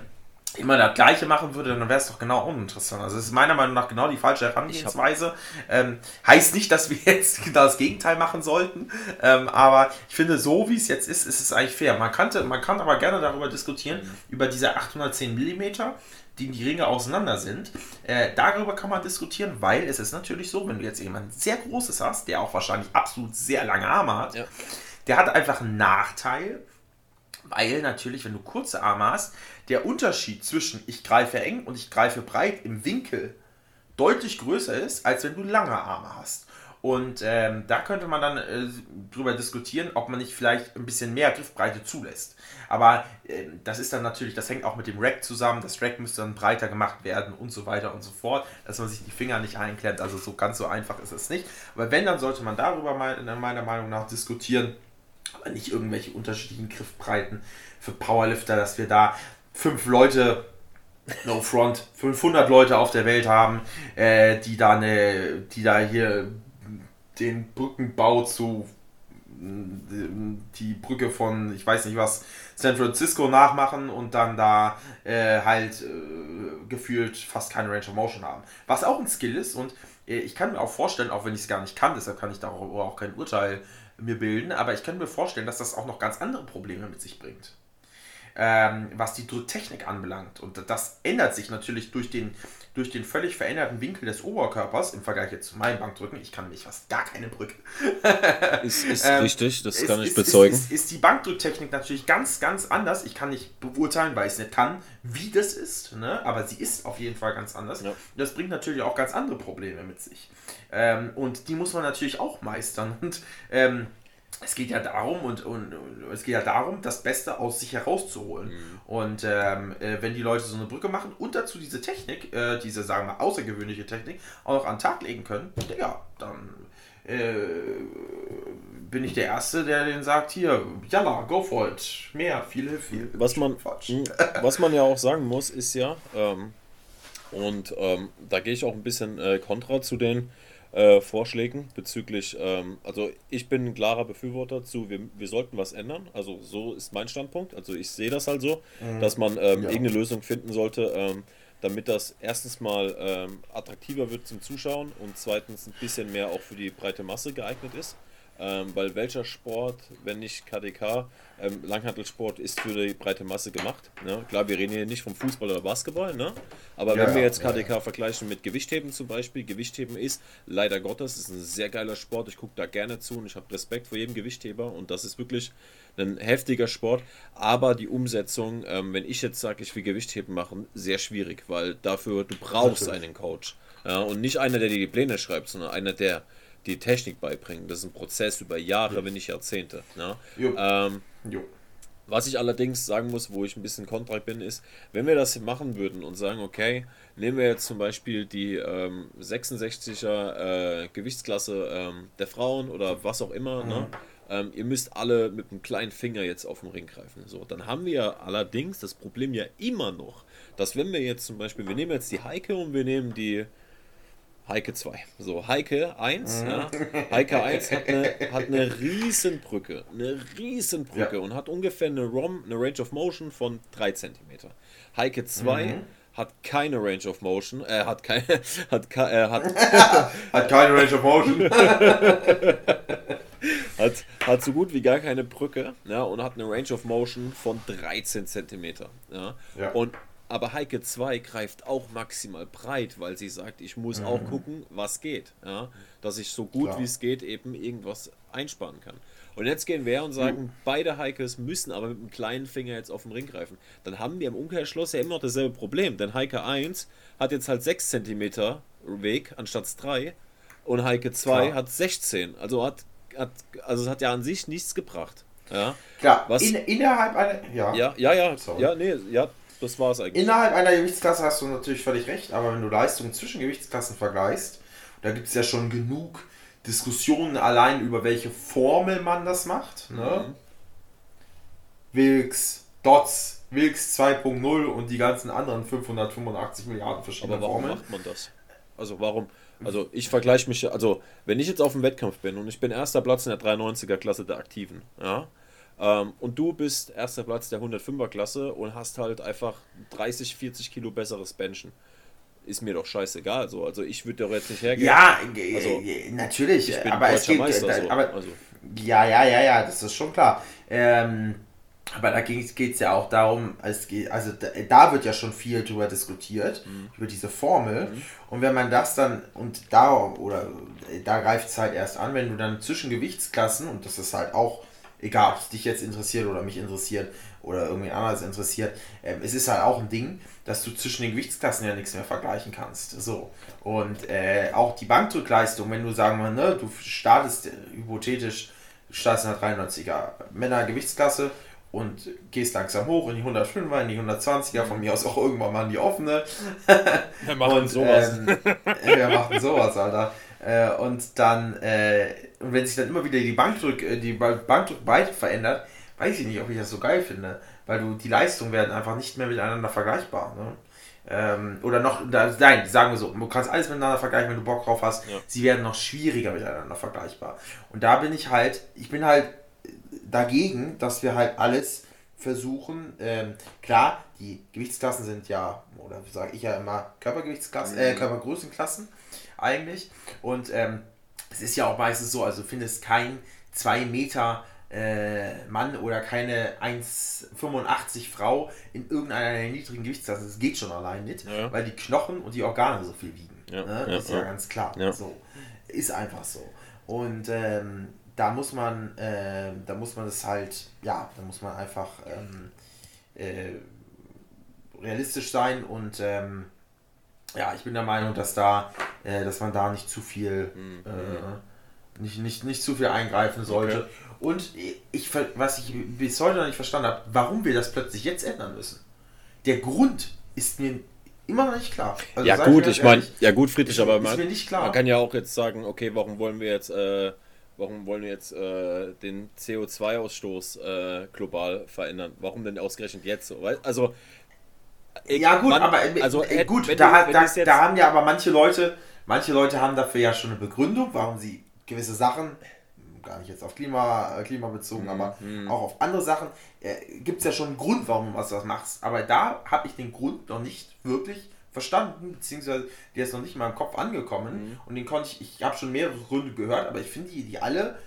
B: immer das Gleiche machen würde, dann wäre es doch genau uninteressant. Also es ist meiner Meinung nach genau die falsche Herangehensweise. Ähm, heißt nicht, dass wir jetzt genau das Gegenteil machen sollten, ähm, aber ich finde, so wie es jetzt ist, ist es eigentlich fair. Man, kannte, man kann aber gerne darüber diskutieren, über diese 810 mm, die die Ringe auseinander sind. Äh, darüber kann man diskutieren, weil es ist natürlich so, wenn du jetzt jemanden sehr Großes hast, der auch wahrscheinlich absolut sehr lange Arme hat, ja. der hat einfach einen Nachteil, weil natürlich, wenn du kurze Arme hast, der Unterschied zwischen ich greife eng und ich greife breit im Winkel deutlich größer ist, als wenn du lange Arme hast. Und ähm, da könnte man dann äh, drüber diskutieren, ob man nicht vielleicht ein bisschen mehr Griffbreite zulässt. Aber äh, das ist dann natürlich, das hängt auch mit dem Rack zusammen. Das Rack müsste dann breiter gemacht werden und so weiter und so fort, dass man sich die Finger nicht einklemmt. Also so ganz so einfach ist es nicht. Aber wenn, dann sollte man darüber mal, meiner Meinung nach diskutieren. Aber nicht irgendwelche unterschiedlichen Griffbreiten für Powerlifter, dass wir da fünf Leute, no front, 500 Leute auf der Welt haben, äh, die, da eine, die da hier den Brückenbau zu die Brücke von, ich weiß nicht was, San Francisco nachmachen und dann da äh, halt äh, gefühlt fast keine Range of Motion haben. Was auch ein Skill ist und äh, ich kann mir auch vorstellen, auch wenn ich es gar nicht kann, deshalb kann ich darüber auch kein Urteil mir bilden, aber ich kann mir vorstellen, dass das auch noch ganz andere Probleme mit sich bringt ähm, was die Drücktechnik anbelangt. Und das ändert sich natürlich durch den, durch den völlig veränderten Winkel des Oberkörpers im Vergleich jetzt zu meinem Bankdrücken. Ich kann mich fast gar keine Brücke.
A: ist, ist ähm, richtig, das ist, kann ich ist, bezeugen.
B: Ist, ist, die Bankdrücktechnik natürlich ganz, ganz anders. Ich kann nicht beurteilen, weil ich es nicht kann, wie das ist, ne? aber sie ist auf jeden Fall ganz anders. Ja. Das bringt natürlich auch ganz andere Probleme mit sich. Ähm, und die muss man natürlich auch meistern. Und ähm, es geht ja darum und, und, und, es geht ja darum, das Beste aus sich herauszuholen. Mhm. Und ähm, äh, wenn die Leute so eine Brücke machen und dazu diese Technik, äh, diese sagen wir außergewöhnliche Technik, auch noch an den Tag legen können, ja, dann äh, bin ich der Erste, der den sagt, hier, jalla, go for it, mehr, viel, viel.
A: Was man, hm, was man ja auch sagen muss, ist ja, ähm, und ähm, da gehe ich auch ein bisschen äh, kontra zu den äh, Vorschlägen bezüglich, ähm, also ich bin ein klarer Befürworter zu, wir, wir sollten was ändern. Also so ist mein Standpunkt. Also ich sehe das halt so, mhm. dass man ähm, ja. irgendeine Lösung finden sollte, ähm, damit das erstens mal ähm, attraktiver wird zum Zuschauen und zweitens ein bisschen mehr auch für die breite Masse geeignet ist. Ähm, weil welcher Sport, wenn nicht KDK, ähm, Langhantelsport ist für die breite Masse gemacht. Ne? Klar, wir reden hier nicht vom Fußball oder Basketball, ne? aber ja, wenn wir jetzt KDK ja, vergleichen mit Gewichtheben zum Beispiel, Gewichtheben ist leider Gottes ist ein sehr geiler Sport. Ich gucke da gerne zu und ich habe Respekt vor jedem Gewichtheber und das ist wirklich ein heftiger Sport. Aber die Umsetzung, ähm, wenn ich jetzt sage, ich will Gewichtheben machen, sehr schwierig, weil dafür du brauchst Natürlich. einen Coach. Ja? Und nicht einer, der dir die Pläne schreibt, sondern einer, der die Technik beibringen. Das ist ein Prozess über Jahre, ja. wenn nicht Jahrzehnte. Ne? Jo. Ähm, jo. Was ich allerdings sagen muss, wo ich ein bisschen kontra bin, ist, wenn wir das machen würden und sagen, okay, nehmen wir jetzt zum Beispiel die ähm, 66er äh, Gewichtsklasse ähm, der Frauen oder was auch immer, ne? mhm. ne? ähm, ihr müsst alle mit einem kleinen Finger jetzt auf den Ring greifen. So, dann haben wir allerdings das Problem ja immer noch, dass wenn wir jetzt zum Beispiel, wir nehmen jetzt die Heike und wir nehmen die Heike 2. So, Heike 1, mhm. ja. Heike 1 hat eine, hat eine Riesenbrücke. Eine Riesenbrücke ja. und hat ungefähr eine ROM, eine Range of Motion von 3 cm. Heike 2 mhm. hat keine Range of Motion, äh, hat keine, hat, äh, hat,
B: hat keine Range of Motion.
A: hat, hat so gut wie gar keine Brücke ja, und hat eine Range of Motion von 13 cm. Ja. ja. Und aber Heike 2 greift auch maximal breit, weil sie sagt, ich muss mhm. auch gucken, was geht. Ja? Dass ich so gut wie es geht eben irgendwas einsparen kann. Und jetzt gehen wir und sagen, mhm. beide Heikes müssen aber mit dem kleinen Finger jetzt auf den Ring greifen. Dann haben wir im Umkehrschluss ja immer noch dasselbe Problem, denn Heike 1 hat jetzt halt 6 cm Weg anstatt 3 und Heike 2 Klar. hat 16. Also hat, hat, also es hat ja an sich nichts gebracht. Ja.
B: Klar, Was, in, innerhalb einer.
A: Ja, ja, ja, ja, ja, nee, ja, das war es eigentlich.
B: Innerhalb einer Gewichtsklasse hast du natürlich völlig recht, aber wenn du Leistungen zwischen Gewichtsklassen vergleichst, da gibt es ja schon genug Diskussionen allein über welche Formel man das macht. Ne? Mhm. Wilks, Dots, Wilks 2.0 und die ganzen anderen 585 Milliarden verschiedene
A: Aber warum Formeln. macht man das? Also warum? Also ich vergleiche mich, also wenn ich jetzt auf dem Wettkampf bin und ich bin erster Platz in der 93er Klasse der Aktiven, ja, ähm, und du bist erster Platz der 105er Klasse und hast halt einfach 30, 40 Kilo besseres Benchen ist mir doch scheißegal. So. Also ich würde doch jetzt nicht hergehen.
B: Ja, also, natürlich. aber es geht, Meister, da, so. aber, also. Ja, ja, ja, ja, das ist schon klar. Ähm, aber da geht es ja auch darum, es geht, also da, da, wird ja schon viel drüber diskutiert, mhm. über diese Formel. Mhm. Und wenn man das dann, und da, oder da greift es halt erst an, wenn du dann zwischen Gewichtsklassen, und das ist halt auch, egal ob es dich jetzt interessiert oder mich interessiert oder irgendwie anders interessiert, äh, es ist halt auch ein Ding, dass du zwischen den Gewichtsklassen ja nichts mehr vergleichen kannst. So. Und äh, auch die Bankdrückleistung, wenn du sagen wir, ne, du startest äh, hypothetisch, startest in der 93er Männer Gewichtsklasse und gehst langsam hoch in die 105er, in die 120er, von mir aus auch irgendwann mal in die offene.
A: Wir machen und, sowas. Ähm,
B: wir machen sowas, Alter. Äh, und dann, äh, und wenn sich dann immer wieder die Bankdrück, äh, die Bankdrückweite verändert, weiß ich nicht, ob ich das so geil finde weil du die Leistungen werden einfach nicht mehr miteinander vergleichbar. Ne? Ähm, oder noch, da, nein, sagen wir so, du kannst alles miteinander vergleichen, wenn du Bock drauf hast. Ja. Sie werden noch schwieriger miteinander vergleichbar. Und da bin ich halt, ich bin halt dagegen, dass wir halt alles versuchen. Ähm, klar, die Gewichtsklassen sind ja, oder sage ich ja immer, Körpergewichtsklassen, äh, mhm. Körpergrößenklassen eigentlich. Und ähm, es ist ja auch meistens so, also findest kein 2 Meter äh, Mann oder keine 1,85 Frau in irgendeiner niedrigen Gewichtsklasse. Das geht schon allein nicht, ja. weil die Knochen und die Organe so viel wiegen. Ja, ne? Das ist ja, ganz klar. So. Ist einfach so. Und ähm, da muss man, äh, da muss man es halt, ja, da muss man einfach ähm, äh, realistisch sein und ähm, ja, ich bin der Meinung, dass da, äh, dass man da nicht zu viel, mhm. äh, nicht, nicht, nicht zu viel eingreifen sollte. Okay. Und ich, was ich bis heute noch nicht verstanden habe, warum wir das plötzlich jetzt ändern müssen. Der Grund ist mir immer noch nicht klar.
A: Also ja gut, ich meine, ja gut, Friedrich, aber man, man, kann ja auch jetzt sagen, okay, warum wollen wir jetzt, äh, warum wollen wir jetzt äh, den CO2-Ausstoß äh, global verändern? Warum denn ausgerechnet jetzt so? Also
B: ja gut, man, aber äh, also äh, gut, da, du, da, da haben ja aber manche Leute, manche Leute haben dafür ja schon eine Begründung, warum sie gewisse Sachen gar nicht jetzt auf Klima, äh, Klima bezogen, mhm. aber mhm. auch auf andere Sachen, äh, gibt es ja schon einen Grund, warum du was machst. Aber da habe ich den Grund noch nicht wirklich verstanden, beziehungsweise der ist noch nicht mal im Kopf angekommen. Mhm. Und den konnte ich, ich habe schon mehrere Gründe gehört, aber ich finde die, die alle,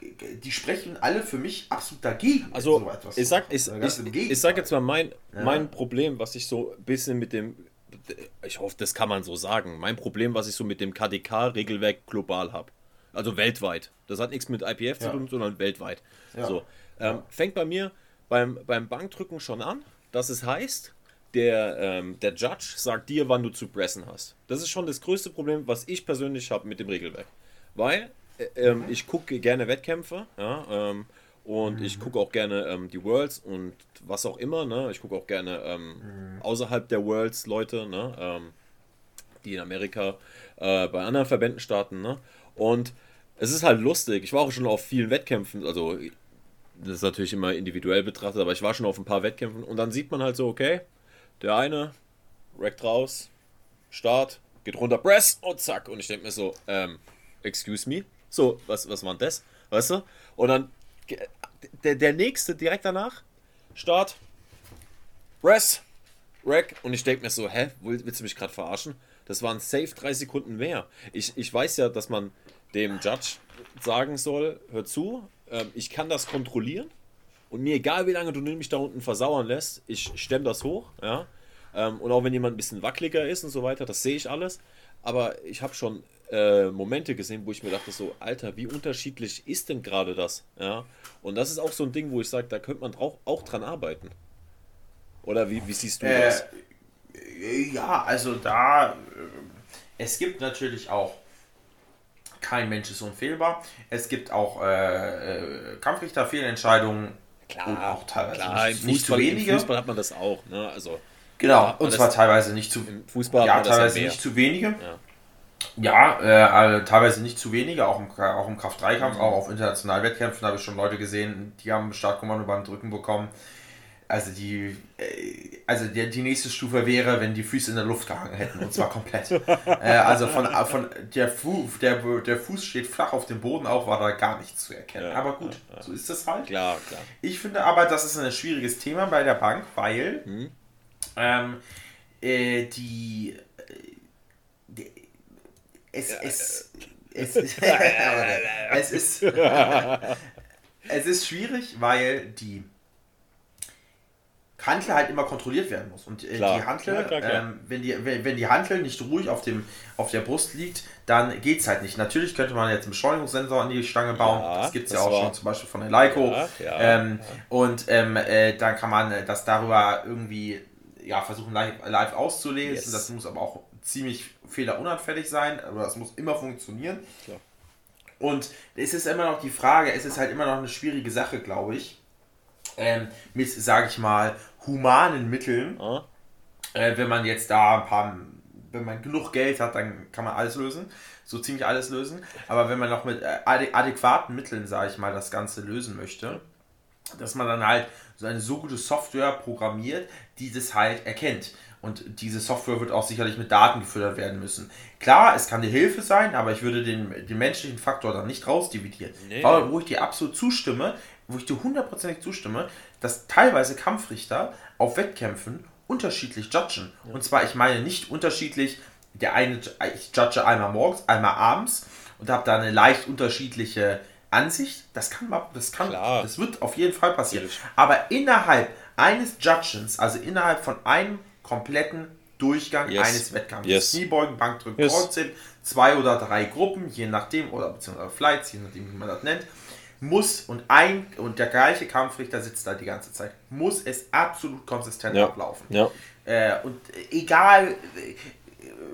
B: die sprechen alle für mich absolut dagegen.
A: Also, so etwas ich sag, ich, ich, ich sag jetzt mal mein, ja. mein Problem, was ich so ein bisschen mit dem, ich hoffe, das kann man so sagen, mein Problem, was ich so mit dem KDK-Regelwerk global habe. Also weltweit. Das hat nichts mit IPF zu tun, sondern weltweit. Ja. So, ähm, fängt bei mir beim, beim Bankdrücken schon an, dass es heißt, der, ähm, der Judge sagt dir, wann du zu pressen hast. Das ist schon das größte Problem, was ich persönlich habe mit dem Regelwerk. Weil ähm, mhm. ich gucke gerne Wettkämpfe ja, ähm, und mhm. ich gucke auch gerne ähm, die Worlds und was auch immer. Ne? Ich gucke auch gerne ähm, mhm. außerhalb der Worlds Leute, ne? Ähm, die in Amerika äh, bei anderen Verbänden starten. Ne? Und es ist halt lustig. Ich war auch schon auf vielen Wettkämpfen, also das ist natürlich immer individuell betrachtet, aber ich war schon auf ein paar Wettkämpfen und dann sieht man halt so, okay, der eine rackt raus, Start, geht runter, Press und zack. Und ich denke mir so, ähm, excuse me, so, was, was war denn das? Weißt du? Und dann der, der nächste direkt danach, Start, Press, Rack. Und ich denke mir so, hä, willst du mich gerade verarschen? Das waren safe drei Sekunden mehr. Ich, ich weiß ja, dass man dem Judge sagen soll, hör zu, äh, ich kann das kontrollieren und mir egal wie lange du mich da unten versauern lässt, ich stemme das hoch, ja. Ähm, und auch wenn jemand ein bisschen wackeliger ist und so weiter, das sehe ich alles. Aber ich habe schon äh, Momente gesehen, wo ich mir dachte, so, Alter, wie unterschiedlich ist denn gerade das? Ja. Und das ist auch so ein Ding, wo ich sage, da könnte man auch, auch dran arbeiten. Oder wie, wie siehst du
B: Äh,
A: das?
B: Ja, also da, äh, es gibt natürlich auch, kein Mensch ist unfehlbar. Es gibt auch äh, äh, Kampfrichter-Fehlentscheidungen und auch teilweise
A: klar,
B: nicht, nicht zu
A: Fußball, im
B: wenige.
A: Fußball hat man das auch. Ne? Also,
B: Genau, und zwar teilweise nicht zu
A: Fußball
B: ja, teilweise nicht zu wenige.
A: Ja.
B: Ja, äh, äh, teilweise nicht zu wenige, auch im, auch im Kraft-3-Kampf,
A: Mhm.
B: auch auf internationalen Wettkämpfen habe ich schon Leute gesehen, die haben Startkommando beim Drücken bekommen. Also die, äh, also die, die nächste Stufe wäre, wenn die Füße in der Luft gehangen hätten und zwar komplett. äh, also von, von der, Fu, der, der Fuß steht flach auf dem Boden, auch war da gar nichts zu erkennen.
A: Ja,
B: aber gut, so ist es halt.
A: Klar, klar.
B: Ich finde aber, das ist ein schwieriges Thema bei der Bank, weil
A: Mhm.
B: ähm, äh, die, äh, die es, es, es, ist- es ist es ist schwierig, weil die Hantel halt immer kontrolliert werden muss. Und äh, die Hantel,
A: Ja, klar, klar.
B: ähm, wenn, die, wenn, wenn die Hantel nicht ruhig auf, dem, auf der Brust liegt, dann geht es halt nicht. Natürlich könnte man jetzt einen Beschleunigungssensor an die Stange bauen.
A: Ja,
B: das gibt es ja auch schon zum Beispiel von der Leico.
A: Ja, ja,
B: ähm, Und ähm, äh, dann kann man das darüber irgendwie ja, versuchen live, live auszulesen.
A: Yes.
B: Das muss aber auch ziemlich fehlerunanfällig sein. Aber das muss immer funktionieren.
A: Klar.
B: Und es ist immer noch die Frage, es ist halt immer noch eine schwierige Sache, glaube ich. Ähm, mit, sage ich mal, humanen Mitteln.
A: Ah,
B: Äh, wenn man jetzt da ein paar, wenn man genug Geld hat, dann kann man alles lösen. So ziemlich alles lösen. Aber wenn man noch mit äh, adäquaten Mitteln, sage ich mal, das Ganze lösen möchte, dass man dann halt so eine so gute Software programmiert, die das halt erkennt. Und diese Software wird auch sicherlich mit Daten gefüttert werden müssen. Klar, es kann eine Hilfe sein, aber ich würde den, den menschlichen Faktor dann nicht rausdividieren.
A: Nee.
B: Wo ich dir absolut zustimme, wo ich dir hundertprozentig zustimme, dass teilweise Kampfrichter auf Wettkämpfen unterschiedlich judgen. Und zwar, ich meine nicht unterschiedlich, der eine, ich judge einmal morgens, einmal abends und habe da eine leicht unterschiedliche Ansicht. Das kann das kann,
A: Klar.
B: das wird auf jeden Fall passieren.
A: Natürlich.
B: Aber innerhalb eines Judgens, also innerhalb von einem kompletten Durchgang
A: Yes.
B: eines Wettkampfs,
A: Yes.
B: Kniebeugen, Bankdrücken,
A: Yes.
B: Kreuzheben, zwei oder drei Gruppen, je nachdem, oder beziehungsweise Flights, je nachdem, wie man das nennt, muss und ein und der gleiche Kampfrichter sitzt da die ganze Zeit, muss es absolut konsistent
A: Ja.
B: ablaufen.
A: ja.
B: Äh, und egal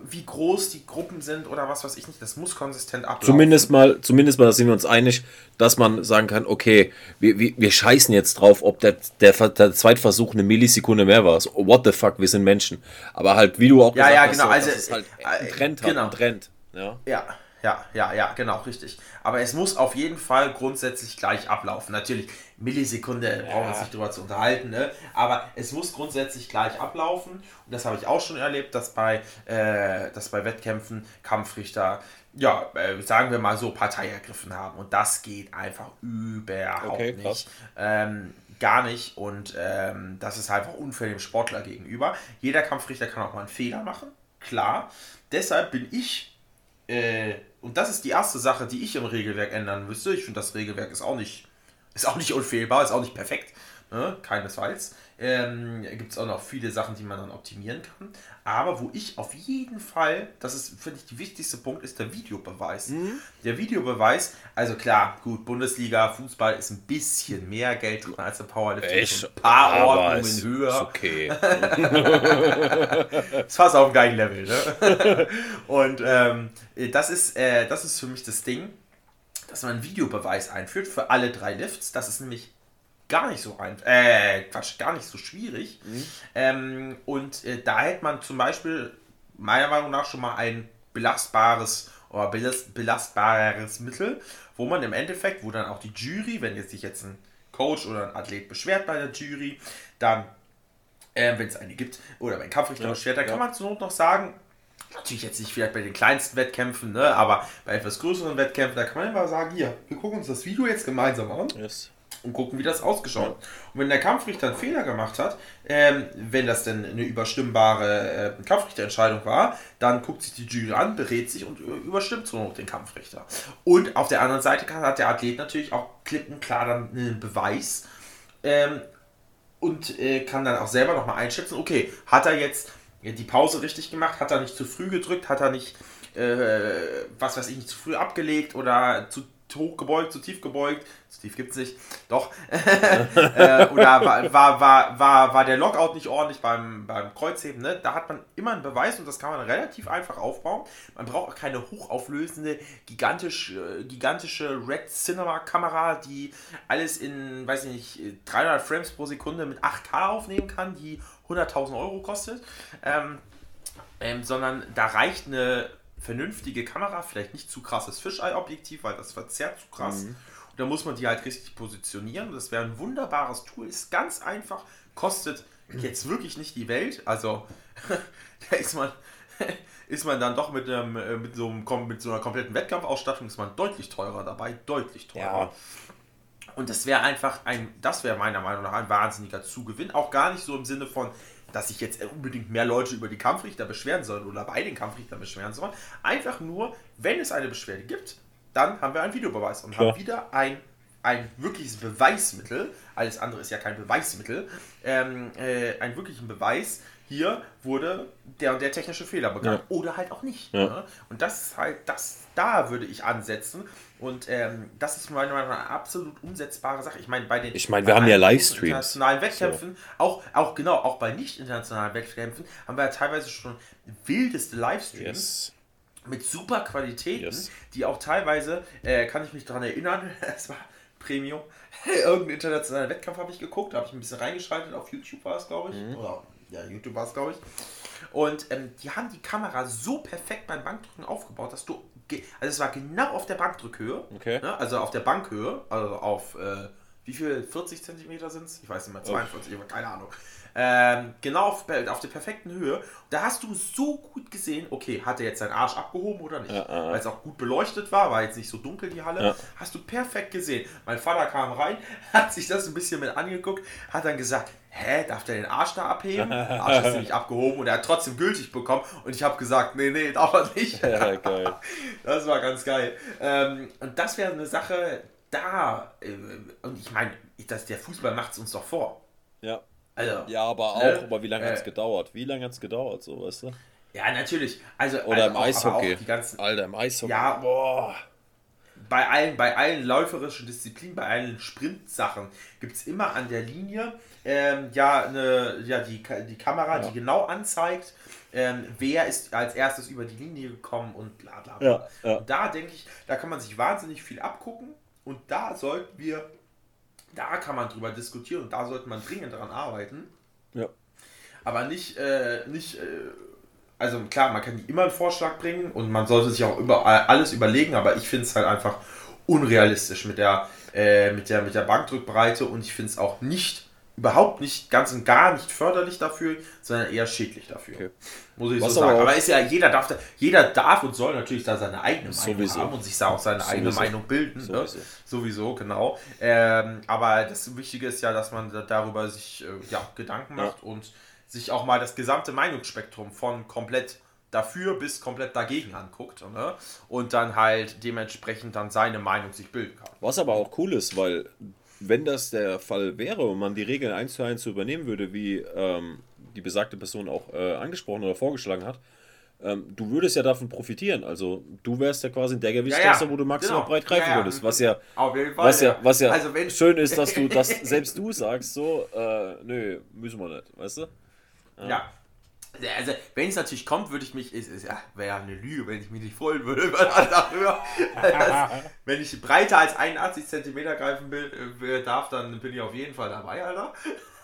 B: wie groß die Gruppen sind oder was weiß ich nicht, das muss konsistent ablaufen.
A: Zumindest mal, zumindest mal, da sind wir uns einig, dass man sagen kann, okay, wir, wir, wir scheißen jetzt drauf, ob der, der, der Zweitversuch eine Millisekunde mehr war. So, what the fuck, wir sind Menschen. Aber halt, wie du auch
B: Ja, ja,
A: hast,
B: genau,
A: so,
B: also,
A: halt
B: äh,
A: einen Trend
B: genau.
A: hat, einen Trend. Ja.
B: Ja, ja, ja, ja, genau, richtig. Aber es muss auf jeden Fall grundsätzlich gleich ablaufen. Natürlich, Millisekunde brauchen wir uns nicht drüber zu unterhalten, ne? aber es muss grundsätzlich gleich ablaufen. Und das habe ich auch schon erlebt, dass bei, äh, dass bei Wettkämpfen Kampfrichter, ja, äh, sagen wir mal so, Partei ergriffen haben. Und das geht einfach überhaupt
A: Okay,
B: nicht. Ähm, gar nicht. Und ähm, das ist einfach unfair dem Sportler gegenüber. Jeder Kampfrichter kann auch mal einen Fehler machen, klar. Deshalb bin ich äh, und das ist die erste Sache, die ich im Regelwerk ändern müsste. Ich finde, das Regelwerk ist auch nicht, ist auch nicht unfehlbar, ist auch nicht perfekt. Ne? Keinesfalls. Ähm, Gibt es auch noch viele Sachen, die man dann optimieren kann. Aber wo ich auf jeden Fall, das ist, finde ich, der wichtigste Punkt, ist der Videobeweis. Der Videobeweis, also klar, gut, Bundesliga, Fußball ist ein bisschen mehr Geld drin als der Powerlifting.
A: Echt?
B: Ein paar Ordnungen höher.
A: Ist okay.
B: ist fast auf dem gleichen Level. Ne? Und ähm, das, ist, äh, das ist für mich das Ding, dass man einen Videobeweis einführt für alle drei Lifts. Das ist nämlich gar nicht so einfach, äh, Quatsch, gar nicht so schwierig. Ähm, und äh, da hätte man zum Beispiel meiner Meinung nach schon mal ein belastbares oder belast, belastbareres Mittel, wo man im Endeffekt, wo dann auch die Jury, wenn jetzt sich jetzt ein Coach oder ein Athlet beschwert bei der Jury, dann äh, wenn es eine gibt, oder wenn ein Kampfrichter
A: Ja,
B: beschwert, dann
A: ja.
B: kann man zur Not noch sagen, natürlich jetzt nicht vielleicht bei den kleinsten Wettkämpfen, ne, aber bei etwas größeren Wettkämpfen, da kann man immer sagen, hier, wir gucken uns das Video jetzt gemeinsam an
A: Yes.
B: Und gucken, wie das ausgeschaut. Und wenn der Kampfrichter einen Fehler gemacht hat, ähm, wenn das denn eine überstimmbare äh, Kampfrichterentscheidung war, dann guckt sich die Jury an, berät sich und äh, überstimmt so noch den Kampfrichter. Und auf der anderen Seite hat der Athlet natürlich auch klipp und klar dann einen Beweis, ähm, und äh, kann dann auch selber nochmal einschätzen, okay, hat er jetzt die Pause richtig gemacht, hat er nicht zu früh gedrückt, hat er nicht, äh, was weiß ich, nicht zu früh abgelegt oder zu hoch gebeugt, zu tief gebeugt, zu tief gibt es nicht, doch. äh, oder war, war, war, war, war der Lockout nicht ordentlich beim, beim Kreuzheben, ne? Da hat man immer einen Beweis und das kann man relativ einfach aufbauen. Man braucht auch keine hochauflösende, gigantisch, äh, gigantische Red Cinema Kamera, die alles in, weiß ich nicht, 300 Frames pro Sekunde mit 8K aufnehmen kann, die 100.000 Euro kostet. Ähm, ähm, sondern da reicht eine vernünftige Kamera, vielleicht nicht zu krasses Fischei-Objektiv, weil das verzerrt zu krass. Mhm. Und da muss man die halt richtig positionieren. Das wäre ein wunderbares Tool, ist ganz einfach, kostet jetzt wirklich nicht die Welt. Also da ist man, ist man dann doch mit, einem, äh, mit, so, einem, mit so einer kompletten Wettkampfausstattung ist man deutlich teurer dabei, deutlich teurer. Ja. Und das wäre einfach ein, das wäre meiner Meinung nach ein wahnsinniger Zugewinn. Auch gar nicht so im Sinne von, dass sich jetzt unbedingt mehr Leute über die Kampfrichter beschweren sollen oder bei den Kampfrichtern beschweren sollen. Einfach nur, wenn es eine Beschwerde gibt, dann haben wir einen Videobeweis und Klar. haben wieder ein, ein wirkliches Beweismittel. Alles andere ist ja kein Beweismittel. Ähm, äh, einen wirklichen Beweis. Hier wurde der und der technische Fehler begangen. Ja. Oder halt auch nicht. Ja. Ne? Und das ist halt, das, da würde ich ansetzen. Und ähm, das ist meiner Meinung nach eine absolut umsetzbare Sache. Ich meine, bei den
A: ich meine, wir haben ja Livestreams.
B: internationalen Wettkämpfen, so. auch, auch genau, auch bei nicht internationalen Wettkämpfen, haben wir ja teilweise schon wildeste Livestreams. Yes. Mit super Qualitäten, yes. die auch teilweise, äh, kann ich mich daran erinnern, es war Premium, irgendeinen internationalen Wettkampf habe ich geguckt, da habe ich ein bisschen reingeschaltet, auf YouTube war es, glaube ich. Mhm. Oder ja, YouTube war es, glaube ich. Und ähm, die haben die Kamera so perfekt beim Bankdrücken aufgebaut, dass du also es war genau auf der Bankdrückhöhe, okay. ne? also auf der Bankhöhe, also auf äh, wie viel, 40 Zentimeter sind es? Ich weiß nicht mehr, 42, oh. keine Ahnung. Ähm, genau auf, auf, der perfekten Höhe. Da hast du so gut gesehen, okay, hat er jetzt seinen Arsch abgehoben oder nicht? Ja, ja. Weil es auch gut beleuchtet war, war jetzt nicht so dunkel die Halle. Ja. Hast du perfekt gesehen. Mein Vater kam rein, hat sich das ein bisschen mit angeguckt, hat dann gesagt, hä, darf der den Arsch da abheben? Der Arsch ist nämlich abgehoben und er hat trotzdem gültig bekommen. Und ich habe gesagt, nee, nee, darf er nicht. Ja, geil. Das war ganz geil. Ähm, und das wäre eine Sache, da, äh, und ich meine, der Fußball macht es uns doch vor.
A: Ja. Also, ja, aber auch, ne? aber wie lange äh, hat es gedauert? Wie lange hat es gedauert, so, weißt du?
B: Ja, natürlich. Also,
A: Oder
B: also
A: im auch, Eishockey. Ganzen, Alter, im Eishockey.
B: Ja, boah. Bei allen, bei allen läuferischen Disziplinen, bei allen Sprintsachen gibt es immer an der Linie ähm, ja, eine, ja die, die Kamera, ja. die genau anzeigt, ähm, wer ist als erstes über die Linie gekommen und bla bla bla. Ja, ja. Und da denke ich, da kann man sich wahnsinnig viel abgucken und da sollten wir, da kann man drüber diskutieren und da sollte man dringend daran arbeiten. Ja. Aber nicht, äh, nicht, äh, also klar, man kann immer einen Vorschlag bringen und man sollte sich auch über alles überlegen, aber ich finde es halt einfach unrealistisch mit der, äh, mit der, mit der Bankdrückbreite und ich finde es auch nicht überhaupt nicht, ganz und gar nicht förderlich dafür, sondern eher schädlich dafür. Okay. Muss ich Was so sagen. Aber, aber ist ja, jeder darf, da, jeder darf und soll natürlich da seine eigene Meinung sowieso. haben und sich da auch seine sowieso. eigene Meinung bilden. Ne? Sowieso, ne? sowieso genau. Ähm, aber das Wichtige ist ja, dass man darüber sich äh, ja, Gedanken macht ja. und sich auch mal das gesamte Meinungsspektrum von komplett dafür bis komplett dagegen anguckt ne? und dann halt dementsprechend dann seine Meinung sich bilden kann.
A: Was aber auch cool ist, weil wenn das der Fall wäre und man die Regeln eins zu eins übernehmen würde, wie ähm, die besagte Person auch äh, angesprochen oder vorgeschlagen hat, ähm, du würdest ja davon profitieren. Also du wärst ja quasi der Gewichtsklasse, ja, ja. wo du maximal genau. breit greifen ja, würdest. Was ja, Fall, was ja, was ja also schön ist, dass du das selbst du sagst, so, äh, nö, müssen wir nicht, weißt du?
B: ja. Also, wenn es natürlich kommt, würde ich mich, ist, ist, ja, wäre ja eine Lüge, wenn ich mich nicht freuen würde über darüber. Das, wenn ich breiter als 81 cm greifen will, äh, darf, dann bin ich auf jeden Fall dabei, Alter.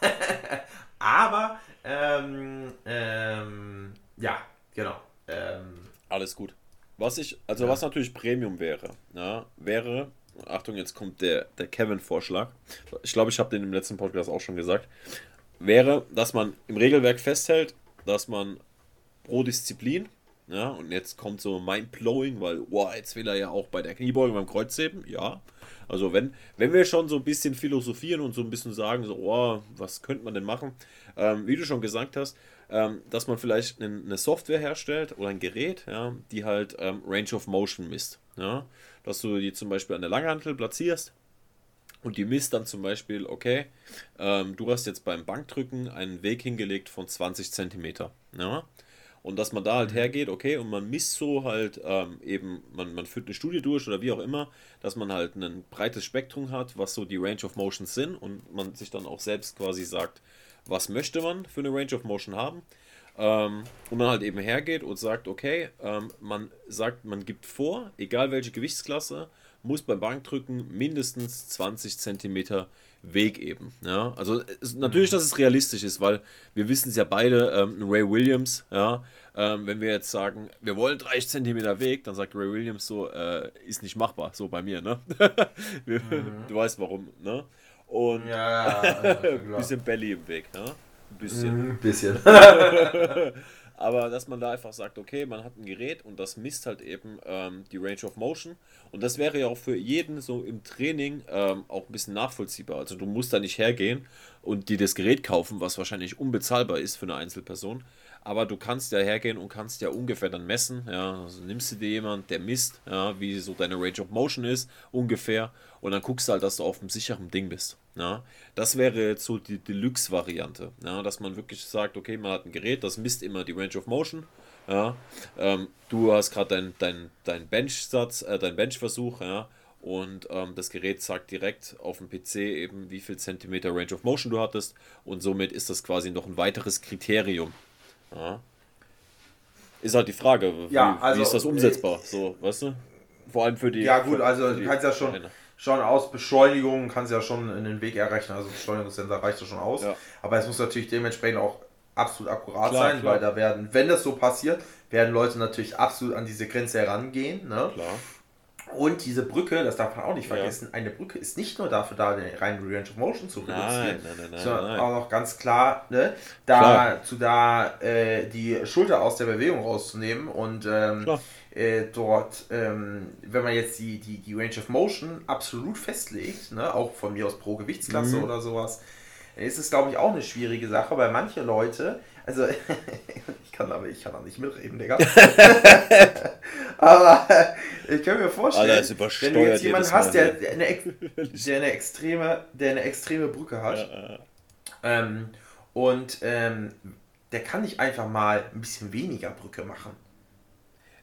B: Aber, ähm, ähm, ja, genau. Ähm,
A: Alles gut. Was ich, also ja. was natürlich Premium wäre, ja, wäre, Achtung, jetzt kommt der, der Kevin-Vorschlag. Ich glaube, ich habe den im letzten Podcast auch schon gesagt. Wäre, dass man im Regelwerk festhält, dass man pro Disziplin, ja, und jetzt kommt so mind-blowing, weil, wow, jetzt will er ja auch bei der Kniebeugung beim Kreuzheben, ja. Also wenn, wenn wir schon so ein bisschen philosophieren und so ein bisschen sagen, so, oh, was könnte man denn machen, ähm, wie du schon gesagt hast, ähm, dass man vielleicht eine, eine, Software herstellt oder ein Gerät, ja, die halt ähm, Range of Motion misst. Ja? Dass du die zum Beispiel an der Langhantel platzierst Und die misst dann zum Beispiel, okay, ähm, du hast jetzt beim Bankdrücken einen Weg hingelegt von 20 Zentimeter. Ja? Und dass man da halt hergeht, okay, und man misst so halt ähm, eben, man, man führt eine Studie durch oder wie auch immer, dass man halt ein breites Spektrum hat, was so die Range of Motions sind und man sich dann auch selbst quasi sagt, was möchte man für eine Range of Motion haben. Ähm, und dann halt eben hergeht und sagt, okay, ähm, man sagt, man gibt vor, egal welche Gewichtsklasse, muss beim Bankdrücken mindestens 20 cm Weg eben. Ja? Also es, natürlich, dass es realistisch ist, weil wir wissen es ja beide, ähm, Ray Williams, ja, ähm, wenn wir jetzt sagen, wir wollen 30 cm Weg, dann sagt Ray Williams so, äh, ist nicht machbar, so bei mir, ne? wir, mhm. Du weißt warum, ne? Und ja, ein bisschen Belly im Weg, ne? Ein bisschen.
B: Ein mhm, bisschen.
A: Aber dass man da einfach sagt, okay, man hat ein Gerät und das misst halt eben ähm, die Range of Motion. Und das wäre ja auch für jeden so im Training ähm, auch ein bisschen nachvollziehbar. Also du musst da nicht hergehen und dir das Gerät kaufen, was wahrscheinlich unbezahlbar ist für eine Einzelperson. Aber du kannst ja hergehen und kannst ja ungefähr dann messen. Ja, also nimmst du dir jemand, der misst, ja, wie so deine Range of Motion ist, ungefähr. Und dann guckst du halt, dass du auf einem sicheren Ding bist. Ja, das wäre jetzt so die Deluxe-Variante. Ja, dass man wirklich sagt, okay, man hat ein Gerät, das misst immer die Range of Motion. Ja, ähm, du hast gerade dein, dein, dein Bench-Satz, äh, dein Bench-Versuch, ja, und ähm, das Gerät sagt direkt auf dem PC eben, wie viel Zentimeter Range of Motion du hattest und somit ist das quasi noch ein weiteres Kriterium, ja. Ist halt die Frage, wie, ja, also, wie ist das umsetzbar? So, weißt du? Vor allem für die.
B: Ja, gut, also du kannst ja schon, schon aus Beschleunigung, kannst ja schon einen Weg errechnen, also Beschleunigungssensor reicht ja schon aus. Ja. Aber es muss natürlich dementsprechend auch absolut akkurat klar, sein, klar. weil da werden, wenn das so passiert, werden Leute natürlich absolut an diese Grenze herangehen. Ne? Klar. Und diese Brücke, das darf man auch nicht vergessen, ja. eine Brücke ist nicht nur dafür da, den reinen Range of Motion zu reduzieren, nein, nein, nein, sondern auch noch ganz klar, ne, dazu da äh, die Schulter aus der Bewegung rauszunehmen und ähm, äh, dort, ähm, wenn man jetzt die, die, die Range of Motion absolut festlegt, ne, auch von mir aus pro Gewichtsklasse mhm. oder sowas, dann ist es, glaube ich, auch eine schwierige Sache, weil manche Leute also, ich kann aber ich kann auch nicht mitreden, Digga. aber ich kann mir vorstellen, Alter, wenn du jetzt jemanden hast, der, der, eine, der, eine, extreme, der eine extreme Brücke hat ja, ähm, und ähm, der kann nicht einfach mal ein bisschen weniger Brücke machen.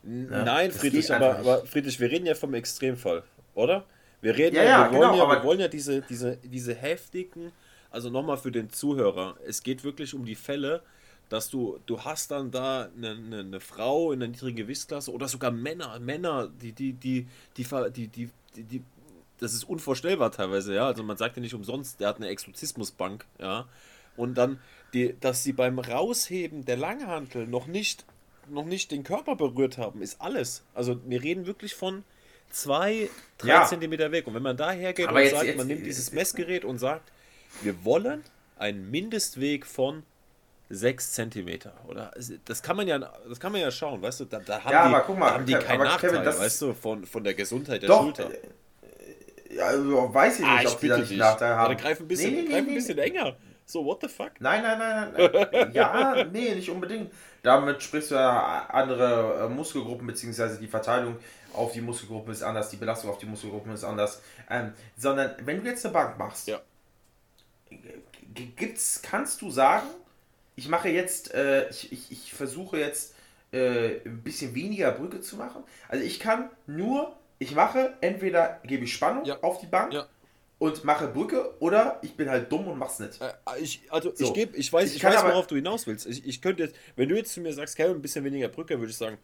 A: Ne? Nein, Friedrich, aber, aber, Friedrich, wir reden ja vom Extremfall, oder? Wir reden ja, ja, wir, wollen genau, ja wir wollen ja diese, diese, diese heftigen, also nochmal für den Zuhörer, es geht wirklich um die Fälle, dass du, du hast dann da eine, eine, eine Frau in der niedrigen Gewichtsklasse oder sogar Männer, Männer, die, die, die, die, die, die, die, die das ist unvorstellbar teilweise, ja. Also man sagt ja nicht umsonst, der hat eine Exorzismusbank, ja. Und dann, die, dass sie beim Rausheben der Langhantel noch nicht, noch nicht den Körper berührt haben, ist alles. Also wir reden wirklich von zwei, drei ja. Zentimeter weg. Und wenn man da hergeht und jetzt, sagt, jetzt, man nimmt dieses Messgerät und sagt, wir wollen einen Mindestweg von 6 cm oder das kann man ja das kann man ja schauen, weißt du, da, da haben ja, die, aber guck mal, haben die keinen Nachteil, Kevin, weißt du, von, von der Gesundheit der doch, Schulter.
B: Äh, ja, also weiß ich ah, nicht, ah, ob die da nicht Nachteil haben.
A: Ja, greif ein bisschen, nee, nee, greif ein bisschen nee. enger. So, what the fuck?
B: Nein, nein, nein, nein. ja, nee, nicht unbedingt. Damit sprichst du ja andere äh, Muskelgruppen, beziehungsweise die Verteilung auf die Muskelgruppen ist anders, die Belastung auf die Muskelgruppen ist anders. Ähm, sondern wenn du jetzt eine Bank machst, ja. gibt's, kannst du sagen, ich mache jetzt, äh, ich, ich, ich versuche jetzt äh, ein bisschen weniger Brücke zu machen. Also ich kann nur, ich mache, entweder gebe ich Spannung ja. auf die Bank ja. Und mache Brücke oder ich bin halt dumm und mach's nicht.
A: Äh, ich, also so. ich gebe, ich weiß, ich, ich weiß, worauf du hinaus willst. Ich, ich könnte jetzt, wenn du jetzt zu mir sagst, Kevin, ein bisschen weniger Brücke, würde ich sagen,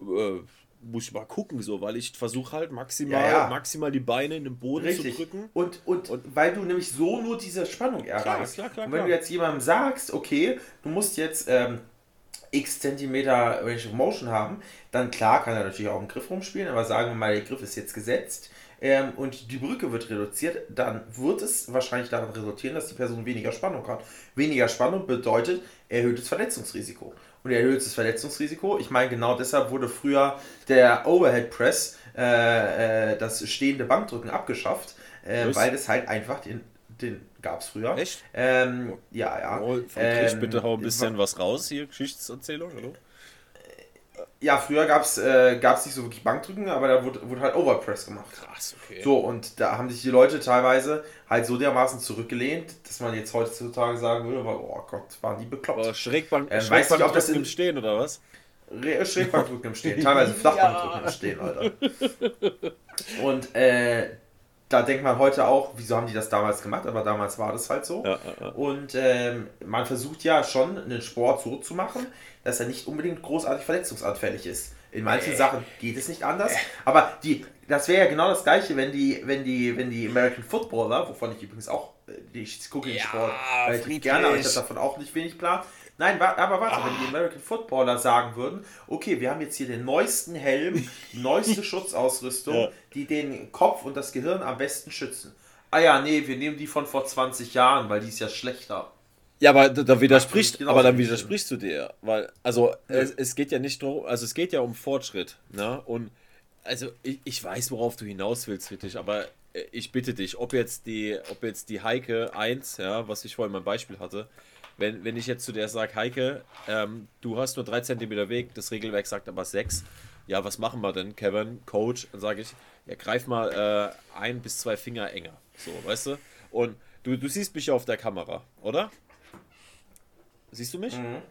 A: äh, muss ich mal gucken, so, weil ich versuche halt maximal, ja, ja. maximal die Beine in den Boden Richtig. zu drücken.
B: Und, und, und, weil du nämlich so nur diese Spannung erreichst. Klar, klar, klar, und wenn du jetzt jemandem sagst, okay, du musst jetzt ähm, x Zentimeter Range of Motion haben, dann klar kann er natürlich auch einen Griff rumspielen, aber sagen wir mal, der Griff ist jetzt gesetzt ähm, und die Brücke wird reduziert, dann wird es wahrscheinlich daran resultieren, dass die Person weniger Spannung hat. Weniger Spannung bedeutet erhöhtes Verletzungsrisiko und erhöhtes Verletzungsrisiko. Ich meine, genau deshalb wurde früher der Overhead Press, äh, äh, das stehende Bankdrücken, abgeschafft, äh, weil es halt einfach den, den gab es früher.
A: Echt?
B: Ähm, ja, ja.
A: Oh, ähm, bitte hau ein bisschen was raus hier, Geschichtserzählung, hallo?
B: Ja, früher gab es äh, gab's nicht so wirklich Bankdrücken, aber da wurde, wurde halt Overpress gemacht.
A: Krass, okay.
B: So, und da haben sich die Leute teilweise halt so dermaßen zurückgelehnt, dass man jetzt heutzutage sagen würde, oh Gott, waren die bekloppt.
A: Aber Schrägbank,
B: Ähm,
A: Schrägbank
B: nicht, ob das
A: im
B: in-
A: Stehen oder was?
B: Re- Schrägbankdrücken im Stehen, teilweise Flachbankdrücken im Stehen, Alter. Und äh, da denkt man heute auch, wieso haben die das damals gemacht? Aber damals war das halt so.
A: Ja, ja, ja.
B: Und ähm, man versucht ja schon, einen Sport so zu machen, dass er nicht unbedingt großartig verletzungsanfällig ist. In manchen
A: Äh.
B: Sachen geht es nicht anders. Aber die, das wäre ja genau das Gleiche, wenn die, wenn die, wenn die American Footballer, wovon ich übrigens auch, äh, die ich gucke den Sport relativ gerne, aber ich habe davon auch nicht wenig Plan. Nein, aber warte, wenn die American Footballer sagen würden, okay, wir haben jetzt hier den neuesten Helm, die neueste Schutzausrüstung,
A: Ja.
B: die den Kopf und das Gehirn am besten schützen. Ah ja, nee, wir nehmen die von vor 20 Jahren, weil die ist ja schlechter.
A: Ja, aber da, widersprichst,
B: genauso
A: aber dann widersprichst du dir, weil, also es, es geht ja nicht nur, also es geht ja um Fortschritt, ne? Und also ich, ich weiß, worauf du hinaus willst, Friedrich, aber äh, ich bitte dich, ob jetzt die, ob jetzt die Heike 1, ja, was ich vorhin mein Beispiel hatte, wenn, wenn ich jetzt zu der sage, Heike, ähm, du hast nur 3 cm Weg, das Regelwerk sagt aber 6, ja, was machen wir denn, Kevin, Coach? Dann sage ich, ja, greif mal äh, ein bis zwei Finger enger, so, weißt du? Und du, du siehst mich ja auf der Kamera, oder? Siehst du mich?
B: Hm,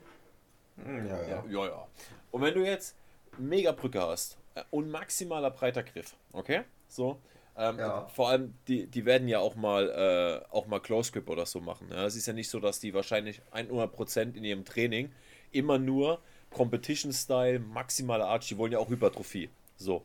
B: Ja, ja.
A: Ja, ja. Und wenn du jetzt mega Brücke hast äh, und maximaler breiter Griff, okay? So. Ähm,
B: Ja.
A: Vor allem, die, die werden ja auch mal, äh, auch mal Close Grip oder so machen. Ja? Es ist ja nicht so, dass die wahrscheinlich 100% in ihrem Training immer nur Competition-Style, maximale Arch, die wollen ja auch Hypertrophie. So.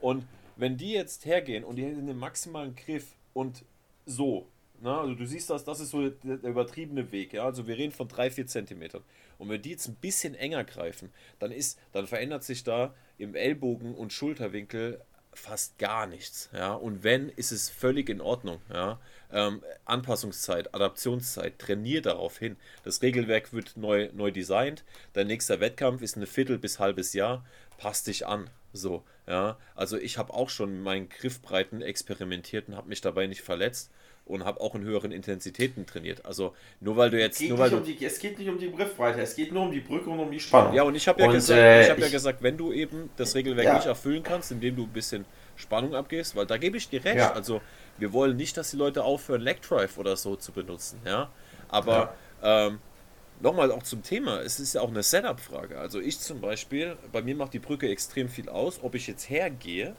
A: Und wenn die jetzt hergehen und die hätten den maximalen Griff und so, na, also du siehst das, das ist so der, übertriebene Weg, ja. Also wir reden von 3-4 Zentimetern. Und wenn die jetzt ein bisschen enger greifen, dann ist, dann verändert sich da im Ellbogen- und Schulterwinkel fast gar nichts, ja. Und wenn, ist es völlig in Ordnung, ja. Ähm, Anpassungszeit, Adaptionszeit, trainier darauf hin. Das Regelwerk wird neu, neu designt. Dein nächster Wettkampf ist ein Viertel bis halbes Jahr. Passt dich an. So, ja. Also ich habe auch schon mit meinen Griffbreiten experimentiert und habe mich dabei nicht verletzt und habe auch in höheren Intensitäten trainiert. Also nur weil du jetzt,
B: Geht
A: nur weil
B: nicht
A: du,
B: um die, es geht nicht um die Griffbreite, es geht nur um die Brücke und um die Spannung.
A: ja, und ich habe ja, gesagt,
B: äh,
A: ich hab ja
B: ich-
A: gesagt, wenn du eben das Regelwerk
B: Ja.
A: nicht erfüllen kannst, indem du ein bisschen Spannung abgehst, weil da gebe ich dir recht.
B: Ja.
A: Also wir wollen nicht, dass die Leute aufhören, Leg Drive oder so zu benutzen, ja. Aber ähm, nochmal auch zum Thema, es ist ja auch eine Setup-Frage. Also ich zum Beispiel, bei mir macht die Brücke extrem viel aus, ob ich jetzt hergehe,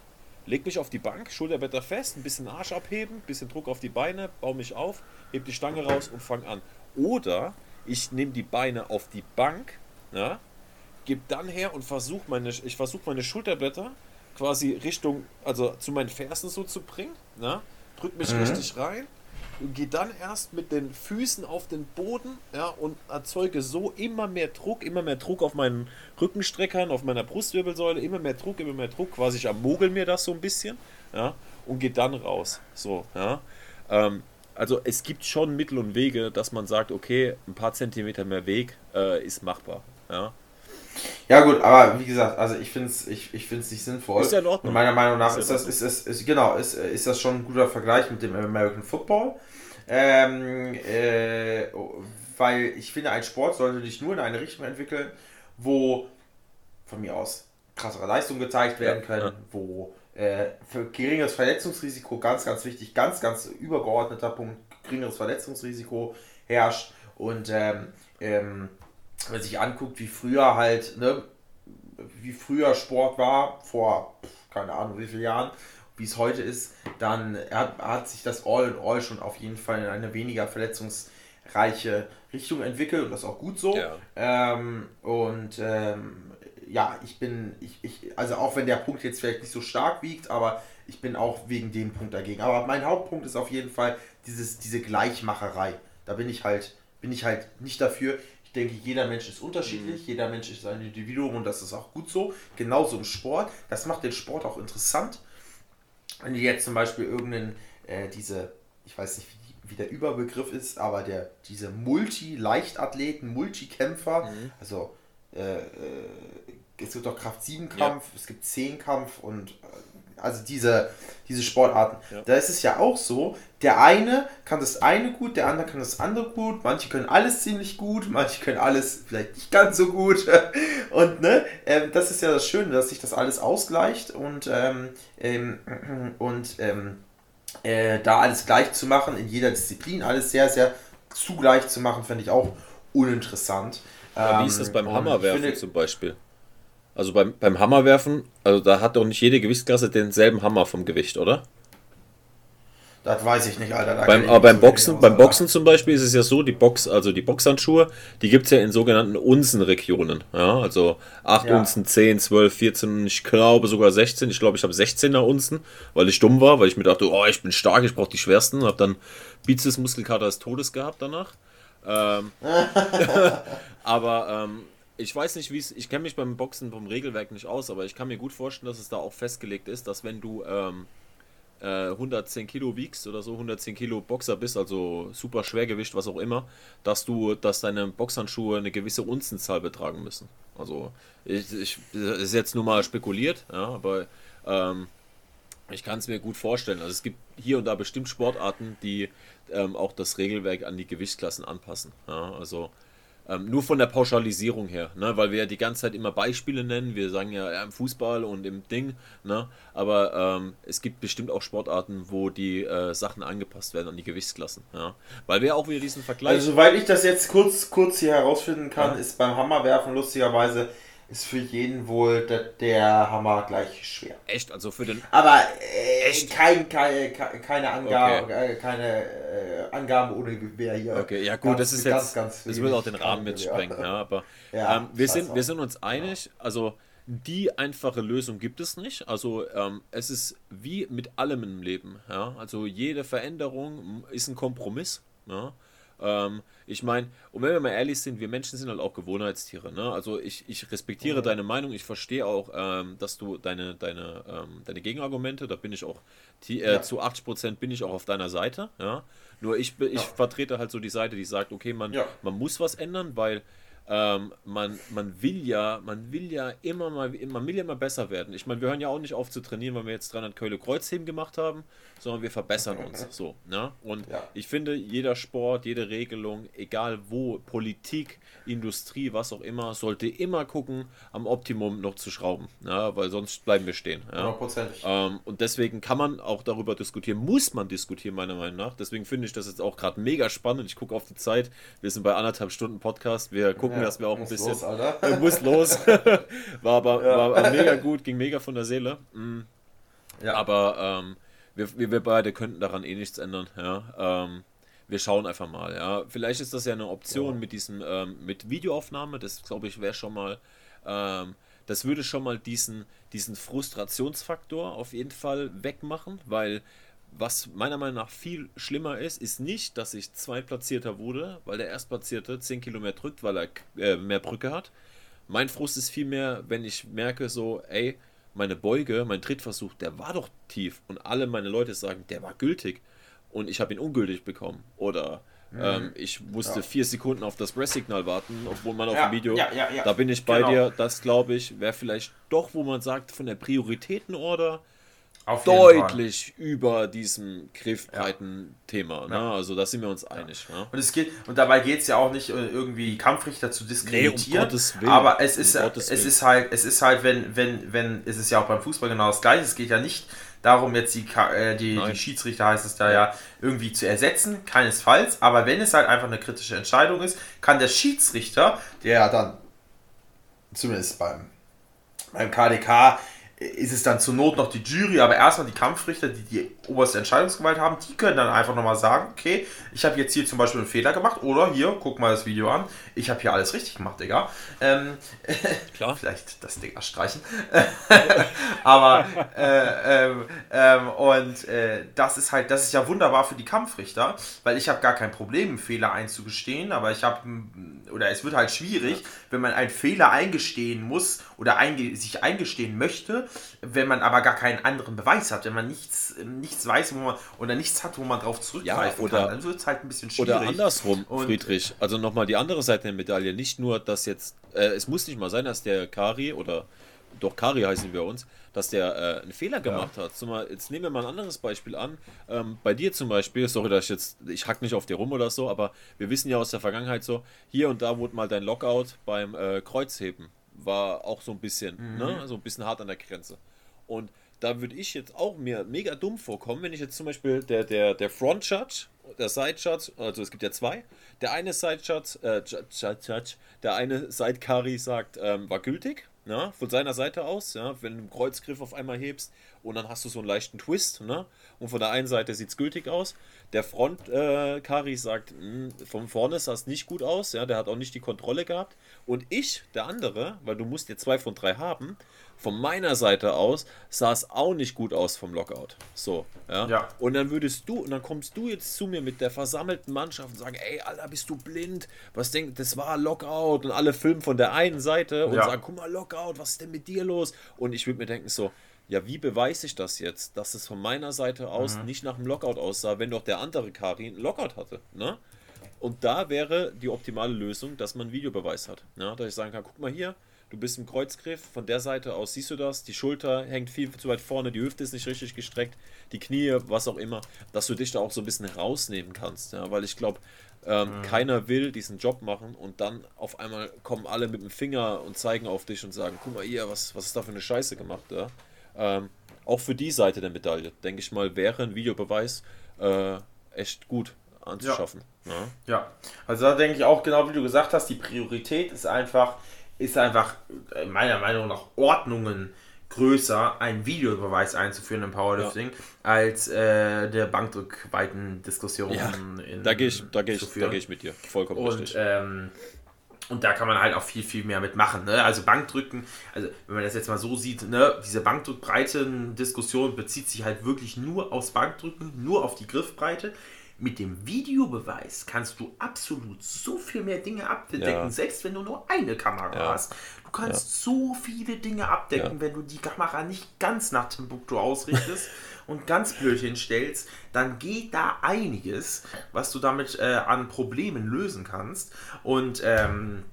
A: leg mich auf die Bank, Schulterblätter fest, ein bisschen Arsch abheben, bisschen Druck auf die Beine, baue mich auf, heb die Stange raus und fang an. Oder ich nehme die Beine auf die Bank, ja, gebe dann her und versuche meine, ich versuche meine Schulterblätter quasi Richtung, also zu meinen Fersen so zu bringen, ja, drück mich richtig rein gehe dann erst mit den Füßen auf den Boden, ja, und erzeuge so immer mehr Druck, immer mehr Druck auf meinen Rückenstreckern, auf meiner Brustwirbelsäule, immer mehr Druck, immer mehr Druck, quasi ich ermogel mir das so ein bisschen, ja, und gehe dann raus, so, ja. Ähm, also es gibt schon Mittel und Wege, dass man sagt, okay, ein paar Zentimeter mehr Weg äh, ist machbar, ja.
B: Ja gut, aber wie gesagt, also ich finde es ich, ich find's nicht sinnvoll.
A: Ist ja in Ordnung.
B: Und meiner Meinung nach
A: Ist
B: ist, das, ist, ist, ist, genau, ist, ist das schon ein guter Vergleich mit dem American Football. Ähm, äh, weil ich finde, ein Sport sollte sich nur in eine Richtung entwickeln, wo von mir aus krassere Leistungen gezeigt werden
A: Ja,
B: können,
A: ja.
B: wo äh, für geringeres Verletzungsrisiko, ganz, ganz wichtig, ganz, ganz übergeordneter Punkt, geringeres Verletzungsrisiko herrscht und ähm, ähm, wenn man sich anguckt, wie früher halt, ne, wie früher Sport war, vor keine Ahnung wie vielen Jahren, wie es heute ist, dann hat, hat sich das All in All schon auf jeden Fall in eine weniger verletzungsreiche Richtung entwickelt und das ist auch gut so.
A: Ja.
B: Ähm, und ähm, ja, ich bin, ich, ich, also auch wenn der Punkt jetzt vielleicht nicht so stark wiegt, aber ich bin auch wegen dem Punkt dagegen. Aber mein Hauptpunkt ist auf jeden Fall dieses, diese Gleichmacherei. Da bin ich halt, bin ich halt nicht dafür. Ich denke, jeder Mensch ist unterschiedlich, jeder Mensch ist ein Individuum und das ist auch gut so. Genauso im Sport. Das macht den Sport auch interessant. Wenn du jetzt zum Beispiel irgendeinen, äh, diese, ich weiß nicht, wie, wie der Überbegriff ist, aber der, diese Multi-Leichtathleten, Multikämpfer, also äh, äh, es gibt auch Kraft 7 Kampf, es gibt 10 Kampf und äh, also diese, diese Sportarten, ja. da ist es ja auch so, der eine kann das eine gut, der andere kann das andere gut, manche können alles ziemlich gut, manche können alles vielleicht nicht ganz so gut. Und ne, äh, das ist ja das Schöne, dass sich das alles ausgleicht und, ähm, ähm, und ähm, äh, da alles gleich zu machen, in jeder Disziplin alles sehr, sehr zugleich zu machen, finde ich auch uninteressant.
A: Ja, wie ist das ähm, beim Hammerwerfen finde, zum Beispiel? Also beim, beim Hammerwerfen, also da hat doch nicht jede Gewichtsklasse denselben Hammer vom Gewicht, oder?
B: Das weiß ich nicht, Alter.
A: Beim, aber beim Boxen, beim Boxen zum Beispiel ist es ja so, die Box, also die Boxhandschuhe, die gibt es ja in sogenannten Unzenregionen. Ja, also 8 ja. Unzen, 10, 12, 14, ich glaube sogar 16. Ich glaube, ich habe 16er Unzen, weil ich dumm war, weil ich mir dachte, oh, ich bin stark, ich brauche die schwersten. Habe dann Bizepsmuskelkater des Todes gehabt danach. Ähm, aber ähm, ich weiß nicht, wie es. Ich kenne mich beim Boxen vom Regelwerk nicht aus, aber ich kann mir gut vorstellen, dass es da auch festgelegt ist, dass wenn du ähm, 110 äh, Kilo wiegst oder so, 110 Kilo Boxer bist, also super Schwergewicht, was auch immer, dass du, dass deine Boxhandschuhe eine gewisse Unzenzahl betragen müssen. Also ich, ich ist jetzt nur mal spekuliert, ja, aber ähm, ich kann es mir gut vorstellen. Also es gibt hier und da bestimmt Sportarten, die ähm, auch das Regelwerk an die Gewichtsklassen anpassen. Ja, also ähm, nur von der Pauschalisierung her, ne? weil wir ja die ganze Zeit immer Beispiele nennen. Wir sagen ja, ja im Fußball und im Ding, ne? aber ähm, es gibt bestimmt auch Sportarten, wo die äh, Sachen angepasst werden an die Gewichtsklassen. Ja? Weil wir auch wieder diesen Vergleich.
B: Also, soweit ich das jetzt kurz, kurz hier herausfinden kann, ja. ist beim Hammerwerfen lustigerweise ist für jeden wohl der, der Hammer gleich schwer.
A: Echt? Also für den.
B: Aber äh, Echt? Kein, keine, keine, Angabe, okay. äh, keine äh, Angaben ohne Gewehr hier.
A: Okay, ja gut, ganz, das ist ganz, jetzt. Ganz das wird auch den Rahmen mit sprengen, ja. Aber ja, ähm, wir, sind, wir sind uns einig, also die einfache Lösung gibt es nicht. Also ähm, es ist wie mit allem im Leben. Ja? Also jede Veränderung ist ein Kompromiss. Ja? Ähm, ich meine, und wenn wir mal ehrlich sind, wir Menschen sind halt auch Gewohnheitstiere. Ne? Also ich, ich respektiere mhm. deine Meinung, ich verstehe auch, ähm, dass du deine, deine, ähm, deine Gegenargumente, da bin ich auch, die, äh, ja. zu 80% bin ich auch auf deiner Seite. Ja? Nur ich, ich ja. vertrete halt so die Seite, die sagt, okay, man, ja. man muss was ändern, weil ähm, man, man will ja, man will ja immer mal, man will ja immer besser werden. Ich meine, wir hören ja auch nicht auf zu trainieren, weil wir jetzt 300 Keule Kreuzheben gemacht haben, sondern wir verbessern uns. So, ne? Und ja. ich finde, jeder Sport, jede Regelung, egal wo, Politik, Industrie, was auch immer, sollte immer gucken, am Optimum noch zu schrauben, ja? weil sonst bleiben wir stehen. Ja? Ähm, und deswegen kann man auch darüber diskutieren, muss man diskutieren, meiner Meinung nach. Deswegen finde ich das jetzt auch gerade mega spannend. Ich gucke auf die Zeit, wir sind bei anderthalb Stunden Podcast, wir gucken ja, dass wir auch ein bisschen. Los, Alter. muss los. war aber war mega gut, ging mega von der Seele. Mhm. Ja. Aber ähm, wir, wir beide könnten daran eh nichts ändern. Ja. Ähm, wir schauen einfach mal. Ja. Vielleicht ist das ja eine Option ja. mit diesem ähm, mit Videoaufnahme. Das glaube ich wäre schon mal. Ähm, das würde schon mal diesen, diesen Frustrationsfaktor auf jeden Fall wegmachen, weil was meiner Meinung nach viel schlimmer ist, ist nicht, dass ich Zweitplatzierter wurde, weil der Erstplatzierte 10 Kilometer drückt, weil er äh, mehr Brücke hat. Mein Frust ist vielmehr, wenn ich merke, so, ey, meine Beuge, mein Trittversuch, der war doch tief und alle meine Leute sagen, der war gültig und ich habe ihn ungültig bekommen. Oder mhm. ähm, ich musste ja. vier Sekunden auf das Presssignal warten, obwohl man auf ja, dem Video, ja, da bin ich bei genau. dir, das glaube ich, wäre vielleicht doch, wo man sagt, von der Prioritätenorder auf deutlich über diesem griffbreiten ja. Thema. Ne? Ja. Also da sind wir uns einig. Ja.
B: Und es geht und dabei geht es ja auch nicht irgendwie Kampfrichter zu diskreditieren. Nee, um aber es ist, um es ist halt, es ist halt, wenn, wenn, wenn, es ist ja auch beim Fußball genau das gleiche. Es geht ja nicht darum, jetzt die, äh, die, die, Schiedsrichter heißt es da ja, irgendwie zu ersetzen, keinesfalls. Aber wenn es halt einfach eine kritische Entscheidung ist, kann der Schiedsrichter, der dann zumindest beim, beim KDK ist es dann zur Not noch die Jury, aber erstmal die Kampfrichter, die die oberste Entscheidungsgewalt haben, die können dann einfach nochmal sagen, okay, ich habe jetzt hier zum Beispiel einen Fehler gemacht oder hier, guck mal das Video an, ich habe hier alles richtig gemacht, Digga. Ähm, Klar. vielleicht das Digga streichen. aber äh, ähm, ähm, und äh, das ist halt, das ist ja wunderbar für die Kampfrichter, weil ich habe gar kein Problem, einen Fehler einzugestehen, aber ich habe, oder es wird halt schwierig, wenn man einen Fehler eingestehen muss oder einge sich eingestehen möchte, wenn man aber gar keinen anderen Beweis hat, wenn man nichts, nichts weiß wo man, oder nichts hat, wo man drauf zurückgreifen
A: ja, oder, kann, dann wird es halt ein bisschen schwierig. Oder andersrum, Und, Friedrich. Also nochmal die andere Seite der Medaille. Nicht nur, dass jetzt, äh, es muss nicht mal sein, dass der Kari oder doch Kari heißen wir uns, dass der äh, einen Fehler gemacht ja. hat. Zumal, jetzt nehmen wir mal ein anderes Beispiel an. Ähm, bei dir zum Beispiel, sorry, dass ich jetzt, ich hack nicht auf dir rum oder so, aber wir wissen ja aus der Vergangenheit so, hier und da wurde mal dein Lockout beim äh, Kreuzheben, war auch so ein bisschen, mhm. ne, so ein bisschen hart an der Grenze. Und da würde ich jetzt auch mir mega dumm vorkommen, wenn ich jetzt zum Beispiel der, der, der Front Judge, der Side Judge, also es gibt ja zwei, der eine Side Judge, äh, Judge, Judge, der eine Side Kari sagt, ähm, war gültig, ja, von seiner Seite aus, ja, wenn du einen Kreuzgriff auf einmal hebst und dann hast du so einen leichten Twist, ne? Und von der einen Seite sieht es gültig aus. Der Front äh, Kari sagt, mh, hm, von vorne sah es nicht gut aus, ja, der hat auch nicht die Kontrolle gehabt. Und ich, der andere, weil du musst jetzt zwei von drei haben, von meiner Seite aus sah es auch nicht gut aus vom Lockout. So, ja? ja. Und dann würdest du, und dann kommst du jetzt zu mir mit der versammelten Mannschaft und sagen, ey, Alter, bist du blind? Was denkt, das war Lockout und alle filmen von der einen Seite und ja. sagen, guck mal, Lockout, was ist denn mit dir los? Und ich würde mir denken so, ja, wie beweise ich das jetzt, dass es von meiner Seite aus mhm. nicht nach einem Lockout aussah, wenn doch der andere Kari einen Lockout hatte, ne? Und da wäre die optimale Lösung, dass man Videobeweis hat. Ja, dass ich sagen kann, guck mal hier, du bist im Kreuzgriff, von der Seite aus siehst du das, die Schulter hängt viel zu weit vorne, die Hüfte ist nicht richtig gestreckt, die Knie, was auch immer, dass du dich da auch so ein bisschen rausnehmen kannst. Ja, weil ich glaube, ähm, mhm. keiner will diesen Job machen und dann auf einmal kommen alle mit dem Finger und zeigen auf dich und sagen, guck mal hier, was, was ist da für eine Scheiße gemacht. Ja? Ähm, auch für die Seite der Medaille, denke ich mal, wäre ein Videobeweis äh, echt gut anzuschaffen.
B: Ja. ja. ja, also da denke ich auch genau, wie du gesagt hast, die Priorität ist einfach, ist einfach äh, meiner Meinung nach Ordnungen größer, einen Videobeweis einzuführen im Powerlifting, ja. als äh, der Bankdrückweiten-Diskussion. Ja,
A: da gehe ich, da geh ich, geh ich mit dir. Vollkommen
B: und, richtig. Ähm, und da kann man halt auch viel, viel mehr mitmachen. Ne? Also Bankdrücken, also wenn man das jetzt mal so sieht, ne, diese Bankdrückbreiten-Diskussion bezieht sich halt wirklich nur aufs Bankdrücken, nur auf die Griffbreite mit dem Videobeweis kannst du absolut so viel mehr Dinge abdecken, ja. selbst wenn du nur eine Kamera ja. hast. Du kannst ja. so viele Dinge abdecken, wenn du die Kamera nicht ganz nach Timbuktu ausrichtest und ganz blöd hinstellst, dann geht da einiges, was du damit äh, an Problemen lösen kannst. Und ähm,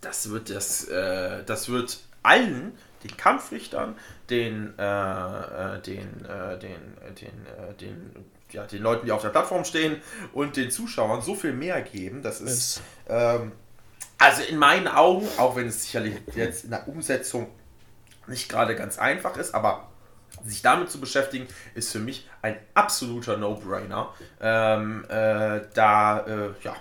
B: das wird das, äh, das wird allen den Kampfrichtern, den, äh, äh den, äh, den, äh, den, den ja, den Leuten, die auf der Plattform stehen und den Zuschauern so viel mehr geben. Das ist, ähm, also in meinen Augen, auch wenn es sicherlich jetzt in der Umsetzung nicht gerade ganz einfach ist, aber sich damit zu beschäftigen, ist für mich ein absoluter No-Brainer. Ähm, äh, da, äh, ja,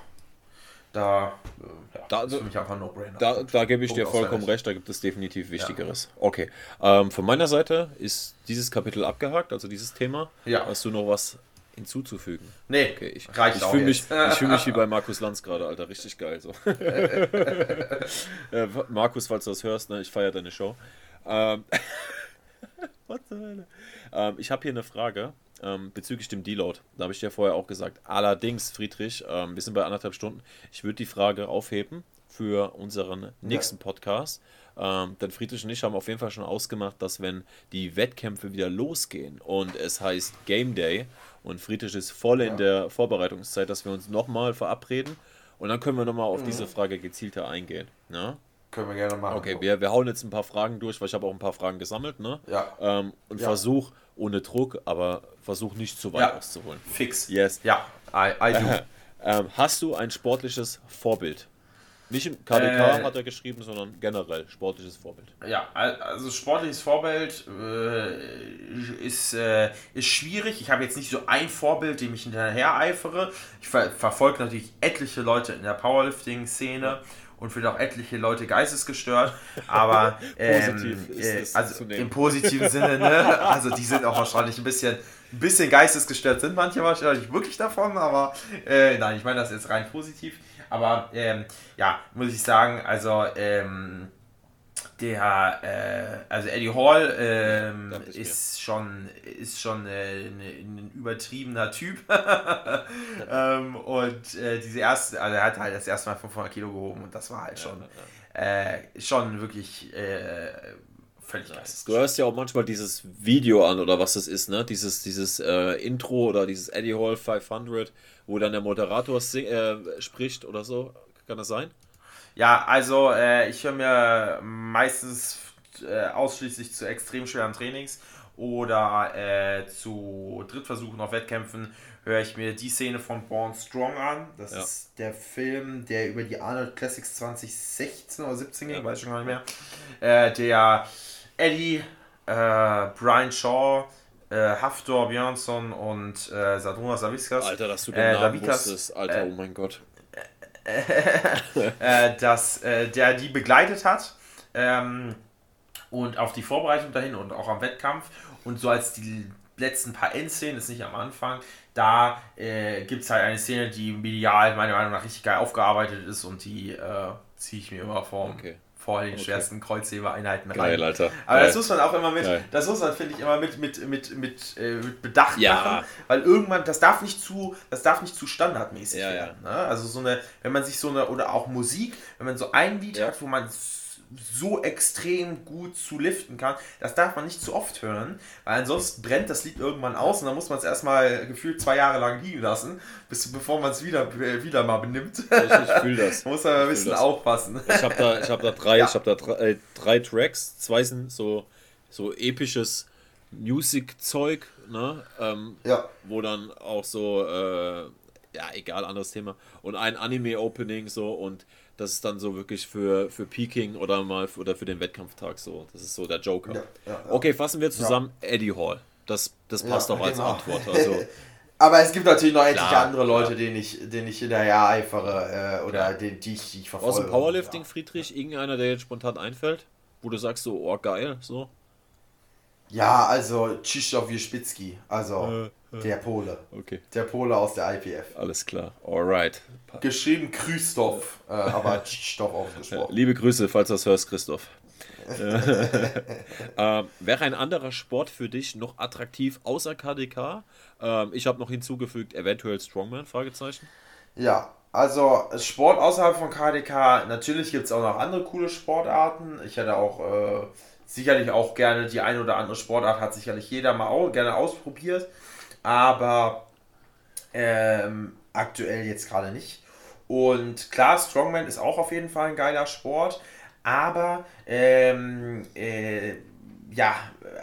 B: da,
A: äh, ja, da, ist für mich einfach ein No-Brainer. Da, da gebe ich dir vollkommen recht, da gibt es definitiv Wichtigeres. Ja. Okay, ähm, von meiner Seite ist dieses Kapitel abgehakt, also dieses Thema. Ja. Hast du noch was hinzuzufügen.
B: Nee,
A: okay, ich, reicht ich fühle mich, fühl mich wie bei Markus Lanz gerade, Alter, richtig geil. So. äh, Markus, falls du das hörst, ne, ich feiere deine Show. Ähm, What the hell? Ähm, ich habe hier eine Frage ähm, bezüglich dem Deload. Da habe ich dir vorher auch gesagt. Allerdings, Friedrich, ähm, wir sind bei anderthalb Stunden. Ich würde die Frage aufheben für unseren nächsten ja. Podcast. Ähm, denn Friedrich und ich haben auf jeden Fall schon ausgemacht, dass wenn die Wettkämpfe wieder losgehen und es heißt Game Day und Friedrich ist voll in der Vorbereitungszeit, dass wir uns nochmal verabreden und dann können wir nochmal auf mhm. diese Frage gezielter eingehen. Ja?
B: Können wir gerne machen.
A: Okay, wir, wir hauen jetzt ein paar Fragen durch, weil ich habe auch ein paar Fragen gesammelt. Ne?
B: Ja.
A: Ähm, und ja. versuch ohne Druck, aber versuch nicht zu weit ja. auszuholen.
B: Fix.
A: Yes.
B: Ja, I, I do.
A: ähm, hast du ein sportliches Vorbild? Nicht im KDK äh, hat er geschrieben, sondern generell sportliches Vorbild.
B: Ja, also sportliches Vorbild äh, ist, äh, ist schwierig. Ich habe jetzt nicht so ein Vorbild, dem ich hinterher eifere. Ich ver verfolge natürlich etliche Leute in der Powerlifting-Szene und finde auch etliche Leute geistesgestört. Aber ähm, äh, also im positiven Sinne, ne? Also die sind auch wahrscheinlich ein bisschen, ein bisschen geistesgestört, sind manche wahrscheinlich wirklich davon, aber äh, nein, ich meine das jetzt rein positiv. Aber ähm, ja, muss ich sagen, also ähm, der, äh, also Eddie Hall ähm, ist, schon, ist schon äh, ein übertriebener Typ. ähm, und äh, diese erste, also er hat halt das erste Mal 500 Kilo gehoben und das war halt schon, äh, schon wirklich äh, völlig ja.
A: Du hörst ja auch manchmal dieses Video an oder was das ist, ne? Dieses, dieses äh, Intro oder dieses Eddie Hall 500 wo dann der Moderator äh, spricht oder so. Kann das sein?
B: Ja, also äh, ich höre mir meistens äh, ausschließlich zu extrem schweren Trainings oder äh, zu Drittversuchen auf Wettkämpfen höre ich mir die Szene von Born Strong an. Das ja. ist der Film, der über die Arnold Classics 2016 oder 17 ging, ja. weiß ich schon gar nicht mehr. Äh, der Eddie, äh, Brian Shaw, äh, Haftor Björnsson und äh, Sadruna Saviskas. Alter, dass du den äh, Namen Davikas, wusstest, Alter, oh mein Gott. äh, dass äh, der die begleitet hat ähm, und auf die Vorbereitung dahin und auch am Wettkampf und so als die letzten paar Endszenen, das ist nicht am Anfang, da äh, gibt es halt eine Szene, die medial meiner Meinung nach richtig geil aufgearbeitet ist und die äh, ziehe ich mir immer vor. Okay vor den okay. schwersten Kreuzheber-Einheiten rein. Geil, Alter. Aber Geil. das muss man auch immer mit, Geil. das muss man, finde ich, immer mit, mit, mit, mit, äh, mit Bedacht ja. machen, weil irgendwann, das darf nicht zu, das darf nicht zu standardmäßig ja, werden. Ne? Also so eine, wenn man sich so eine, oder auch Musik, wenn man so ein Lied hat, wo man so extrem gut zu liften kann. Das darf man nicht zu oft hören, weil ansonsten brennt das Lied irgendwann aus und dann muss man es erstmal gefühlt zwei Jahre lang liegen lassen, bis, bevor man es wieder, wieder mal benimmt. Ich, ich fühle das. muss man ein bisschen aufpassen.
A: Ich habe da, hab da drei, ja. ich hab da drei, äh, drei Tracks, zwei sind so, so episches Music-Zeug, ne? Ähm, ja. wo dann auch so, äh, ja, egal, anderes Thema. Und ein Anime-Opening so und das ist dann so wirklich für, für Peking oder mal für, oder für den Wettkampftag so. Das ist so der Joker. Ja, ja, ja. Okay, fassen wir zusammen Eddie Hall. Das, das passt doch als genau. Antwort. Also.
B: Aber es gibt natürlich noch etliche andere Leute, denen ich, denen ich hinterher eifere äh, oder den, die, ich, die ich
A: verfolge. Aus dem Powerlifting, Friedrich, irgendeiner, der jetzt spontan einfällt, wo du sagst so, oh geil, so.
B: Ja, also Krzysztof Wieszpicki, also äh. Der Pole. Okay. Der Pole aus der IPF.
A: Alles klar, alright.
B: Geschrieben Christoph, äh, aber Krzysztof ausgesprochen.
A: Liebe Grüße, falls du das hörst, Christoph. äh, wäre ein anderer Sport für dich noch attraktiv außer KDK? Ähm, ich habe noch hinzugefügt, eventuell Strongman, Fragezeichen.
B: Ja, also Sport außerhalb von KDK, natürlich gibt es auch noch andere coole Sportarten. Ich hätte auch äh, sicherlich auch gerne die eine oder andere Sportart hat sicherlich jeder mal auch gerne ausprobiert, aber ähm, aktuell jetzt gerade nicht. Und klar, Strongman ist auch auf jeden Fall ein geiler Sport, aber ähm, äh, ja,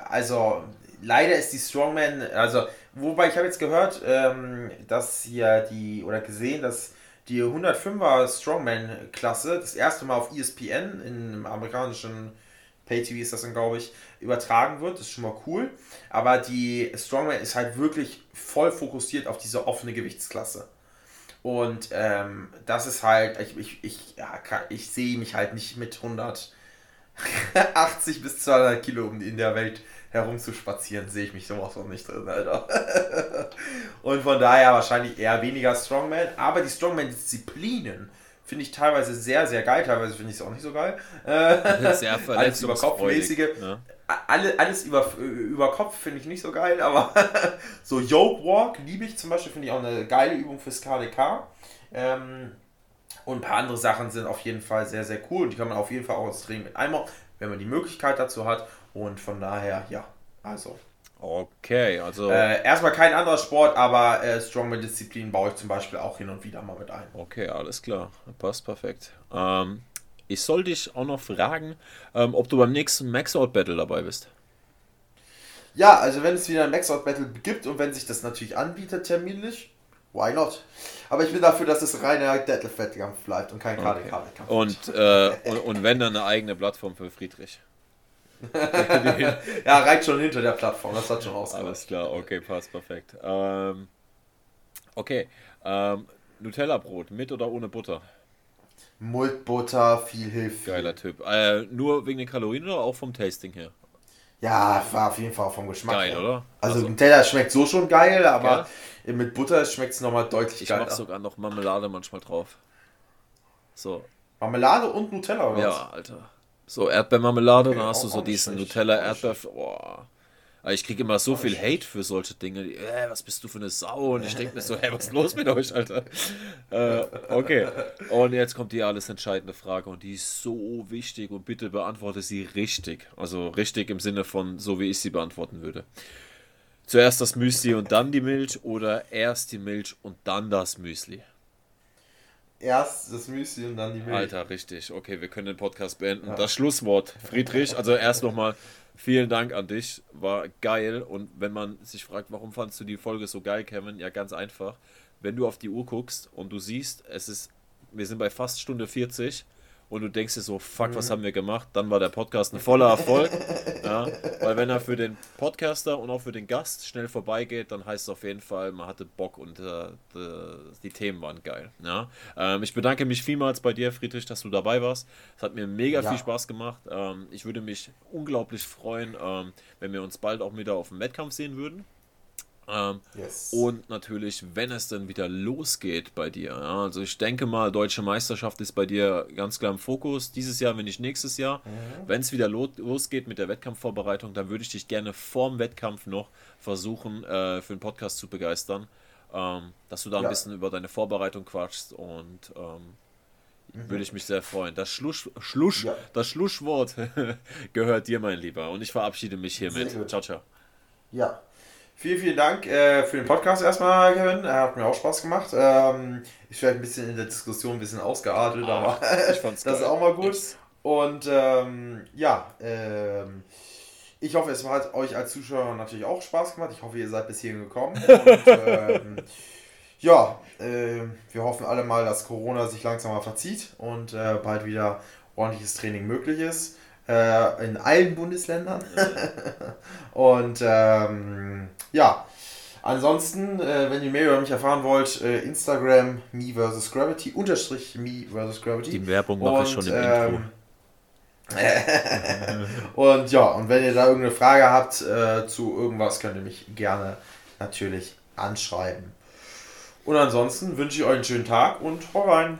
B: also leider ist die Strongman, also wobei ich habe jetzt gehört, ähm, dass hier die oder gesehen, dass die 105er Strongman-Klasse das erste Mal auf ESPN im amerikanischen Pay-TV ist das dann, glaube ich, übertragen wird. Das ist schon mal cool. Aber die Strongman ist halt wirklich voll fokussiert auf diese offene Gewichtsklasse. Und ähm, das ist halt, ich, ich, ich, ja, ich sehe mich halt nicht mit 180 bis 200 Kilo in der Welt herumzuspazieren, sehe ich mich sowas noch nicht drin, Alter. Und von daher wahrscheinlich eher weniger Strongman. Aber die Strongman-Disziplinen Finde ich teilweise sehr, sehr geil. Teilweise finde ich es auch nicht so geil. Äh, sehr alles über Kopfmäßige. Ja. Alle, alles über, über Kopf finde ich nicht so geil, aber so Yoke Walk liebe ich zum Beispiel, finde ich auch eine geile Übung fürs KDK. Ähm, und ein paar andere Sachen sind auf jeden Fall sehr, sehr cool und die kann man auf jeden Fall auch ins Training mit einmal, wenn man die Möglichkeit dazu hat. Und von daher, ja, also
A: Okay, also.
B: Äh, erstmal kein anderer Sport, aber äh, Strongman-Disziplin baue ich zum Beispiel auch hin und wieder mal mit ein.
A: Okay, alles klar. Passt perfekt. Ähm, ich soll dich auch noch fragen, ähm, ob du beim nächsten Max-Out-Battle dabei bist.
B: Ja, also wenn es wieder ein Max-Out-Battle gibt und wenn sich das natürlich anbietet terminlich, why not? Aber ich bin dafür, dass es reiner Deadlift-Wettkampf bleibt und kein okay. KDK-Wettkampf.
A: Und, äh, und, und wenn dann eine eigene Plattform für Friedrich.
B: ja, reicht schon hinter der Plattform, das hat schon ausgereicht.
A: Alles klar, okay, passt perfekt. Ähm, okay, ähm, Nutella-Brot, mit oder ohne Butter?
B: Mit Butter, viel hilft.
A: Geiler Typ. Äh, nur wegen den Kalorien oder auch vom Tasting her?
B: Ja, war auf jeden Fall vom Geschmack. Geil, her. oder? Also, also Nutella schmeckt so schon geil, aber geil. mit Butter schmeckt es nochmal deutlich
A: ich geiler. Ich mach sogar noch Marmelade manchmal drauf. So.
B: Marmelade und Nutella,
A: oder? Ja, Alter. So Erdbeermarmelade, okay, dann hast du so diesen Nutella Erdbeer. Oh. Ich kriege immer so viel Hate für solche Dinge. Äh, was bist du für eine Sau? Und ich denke mir so, hey, was ist los mit euch, Alter? Äh, okay. Und jetzt kommt die alles entscheidende Frage und die ist so wichtig und bitte beantworte sie richtig. Also richtig im Sinne von so, wie ich sie beantworten würde. Zuerst das Müsli und dann die Milch oder erst die Milch und dann das Müsli?
B: Erst das Müsli und dann die Milch.
A: Alter, richtig. Okay, wir können den Podcast beenden. Ja. Das Schlusswort, Friedrich. Also erst nochmal vielen Dank an dich. War geil. Und wenn man sich fragt, warum fandest du die Folge so geil, Kevin? Ja, ganz einfach. Wenn du auf die Uhr guckst und du siehst, es ist, wir sind bei fast Stunde 40 und du denkst dir so, fuck, was mhm. haben wir gemacht? Dann war der Podcast ein voller Erfolg. ja, weil wenn er für den Podcaster und auch für den Gast schnell vorbeigeht, dann heißt es auf jeden Fall, man hatte Bock und äh, die Themen waren geil. Ja? Ähm, ich bedanke mich vielmals bei dir, Friedrich, dass du dabei warst. Es hat mir mega ja. viel Spaß gemacht. Ähm, ich würde mich unglaublich freuen, ähm, wenn wir uns bald auch wieder auf dem Wettkampf sehen würden. Ähm, yes. Und natürlich, wenn es dann wieder losgeht bei dir. Ja, also ich denke mal, deutsche Meisterschaft ist bei dir ganz klar im Fokus. Dieses Jahr, wenn nicht nächstes Jahr. Mhm. Wenn es wieder lo losgeht mit der Wettkampfvorbereitung, dann würde ich dich gerne vorm Wettkampf noch versuchen, äh, für den Podcast zu begeistern. Ähm, dass du da ja. ein bisschen über deine Vorbereitung quatschst und ähm, mhm. würde ich mich sehr freuen. Das, Schluss, Schluss, ja. das Schlusswort gehört dir, mein Lieber. Und ich verabschiede mich hiermit. Ciao, ciao.
B: Ja, Vielen, vielen Dank äh, für den Podcast erstmal, Kevin. Er hat mir auch Spaß gemacht. Ähm, ich werde ein bisschen in der Diskussion ein bisschen ausgeartet, ah, aber das ist auch mal gut. Und ähm, ja, ähm, ich hoffe, es hat euch als Zuschauer natürlich auch Spaß gemacht. Ich hoffe, ihr seid bis hierhin gekommen. Und, ähm, ja, äh, wir hoffen alle mal, dass Corona sich langsam mal verzieht und äh, bald wieder ordentliches Training möglich ist. Äh, in allen Bundesländern. und ähm, ja, ansonsten, äh, wenn ihr mehr über mich erfahren wollt, äh, Instagram me vs Gravity, unterstrich me vs Gravity. Die Werbung mache ich schon im ähm, Intro. und ja, und wenn ihr da irgendeine Frage habt äh, zu irgendwas, könnt ihr mich gerne natürlich anschreiben. Und ansonsten wünsche ich euch einen schönen Tag und hau rein.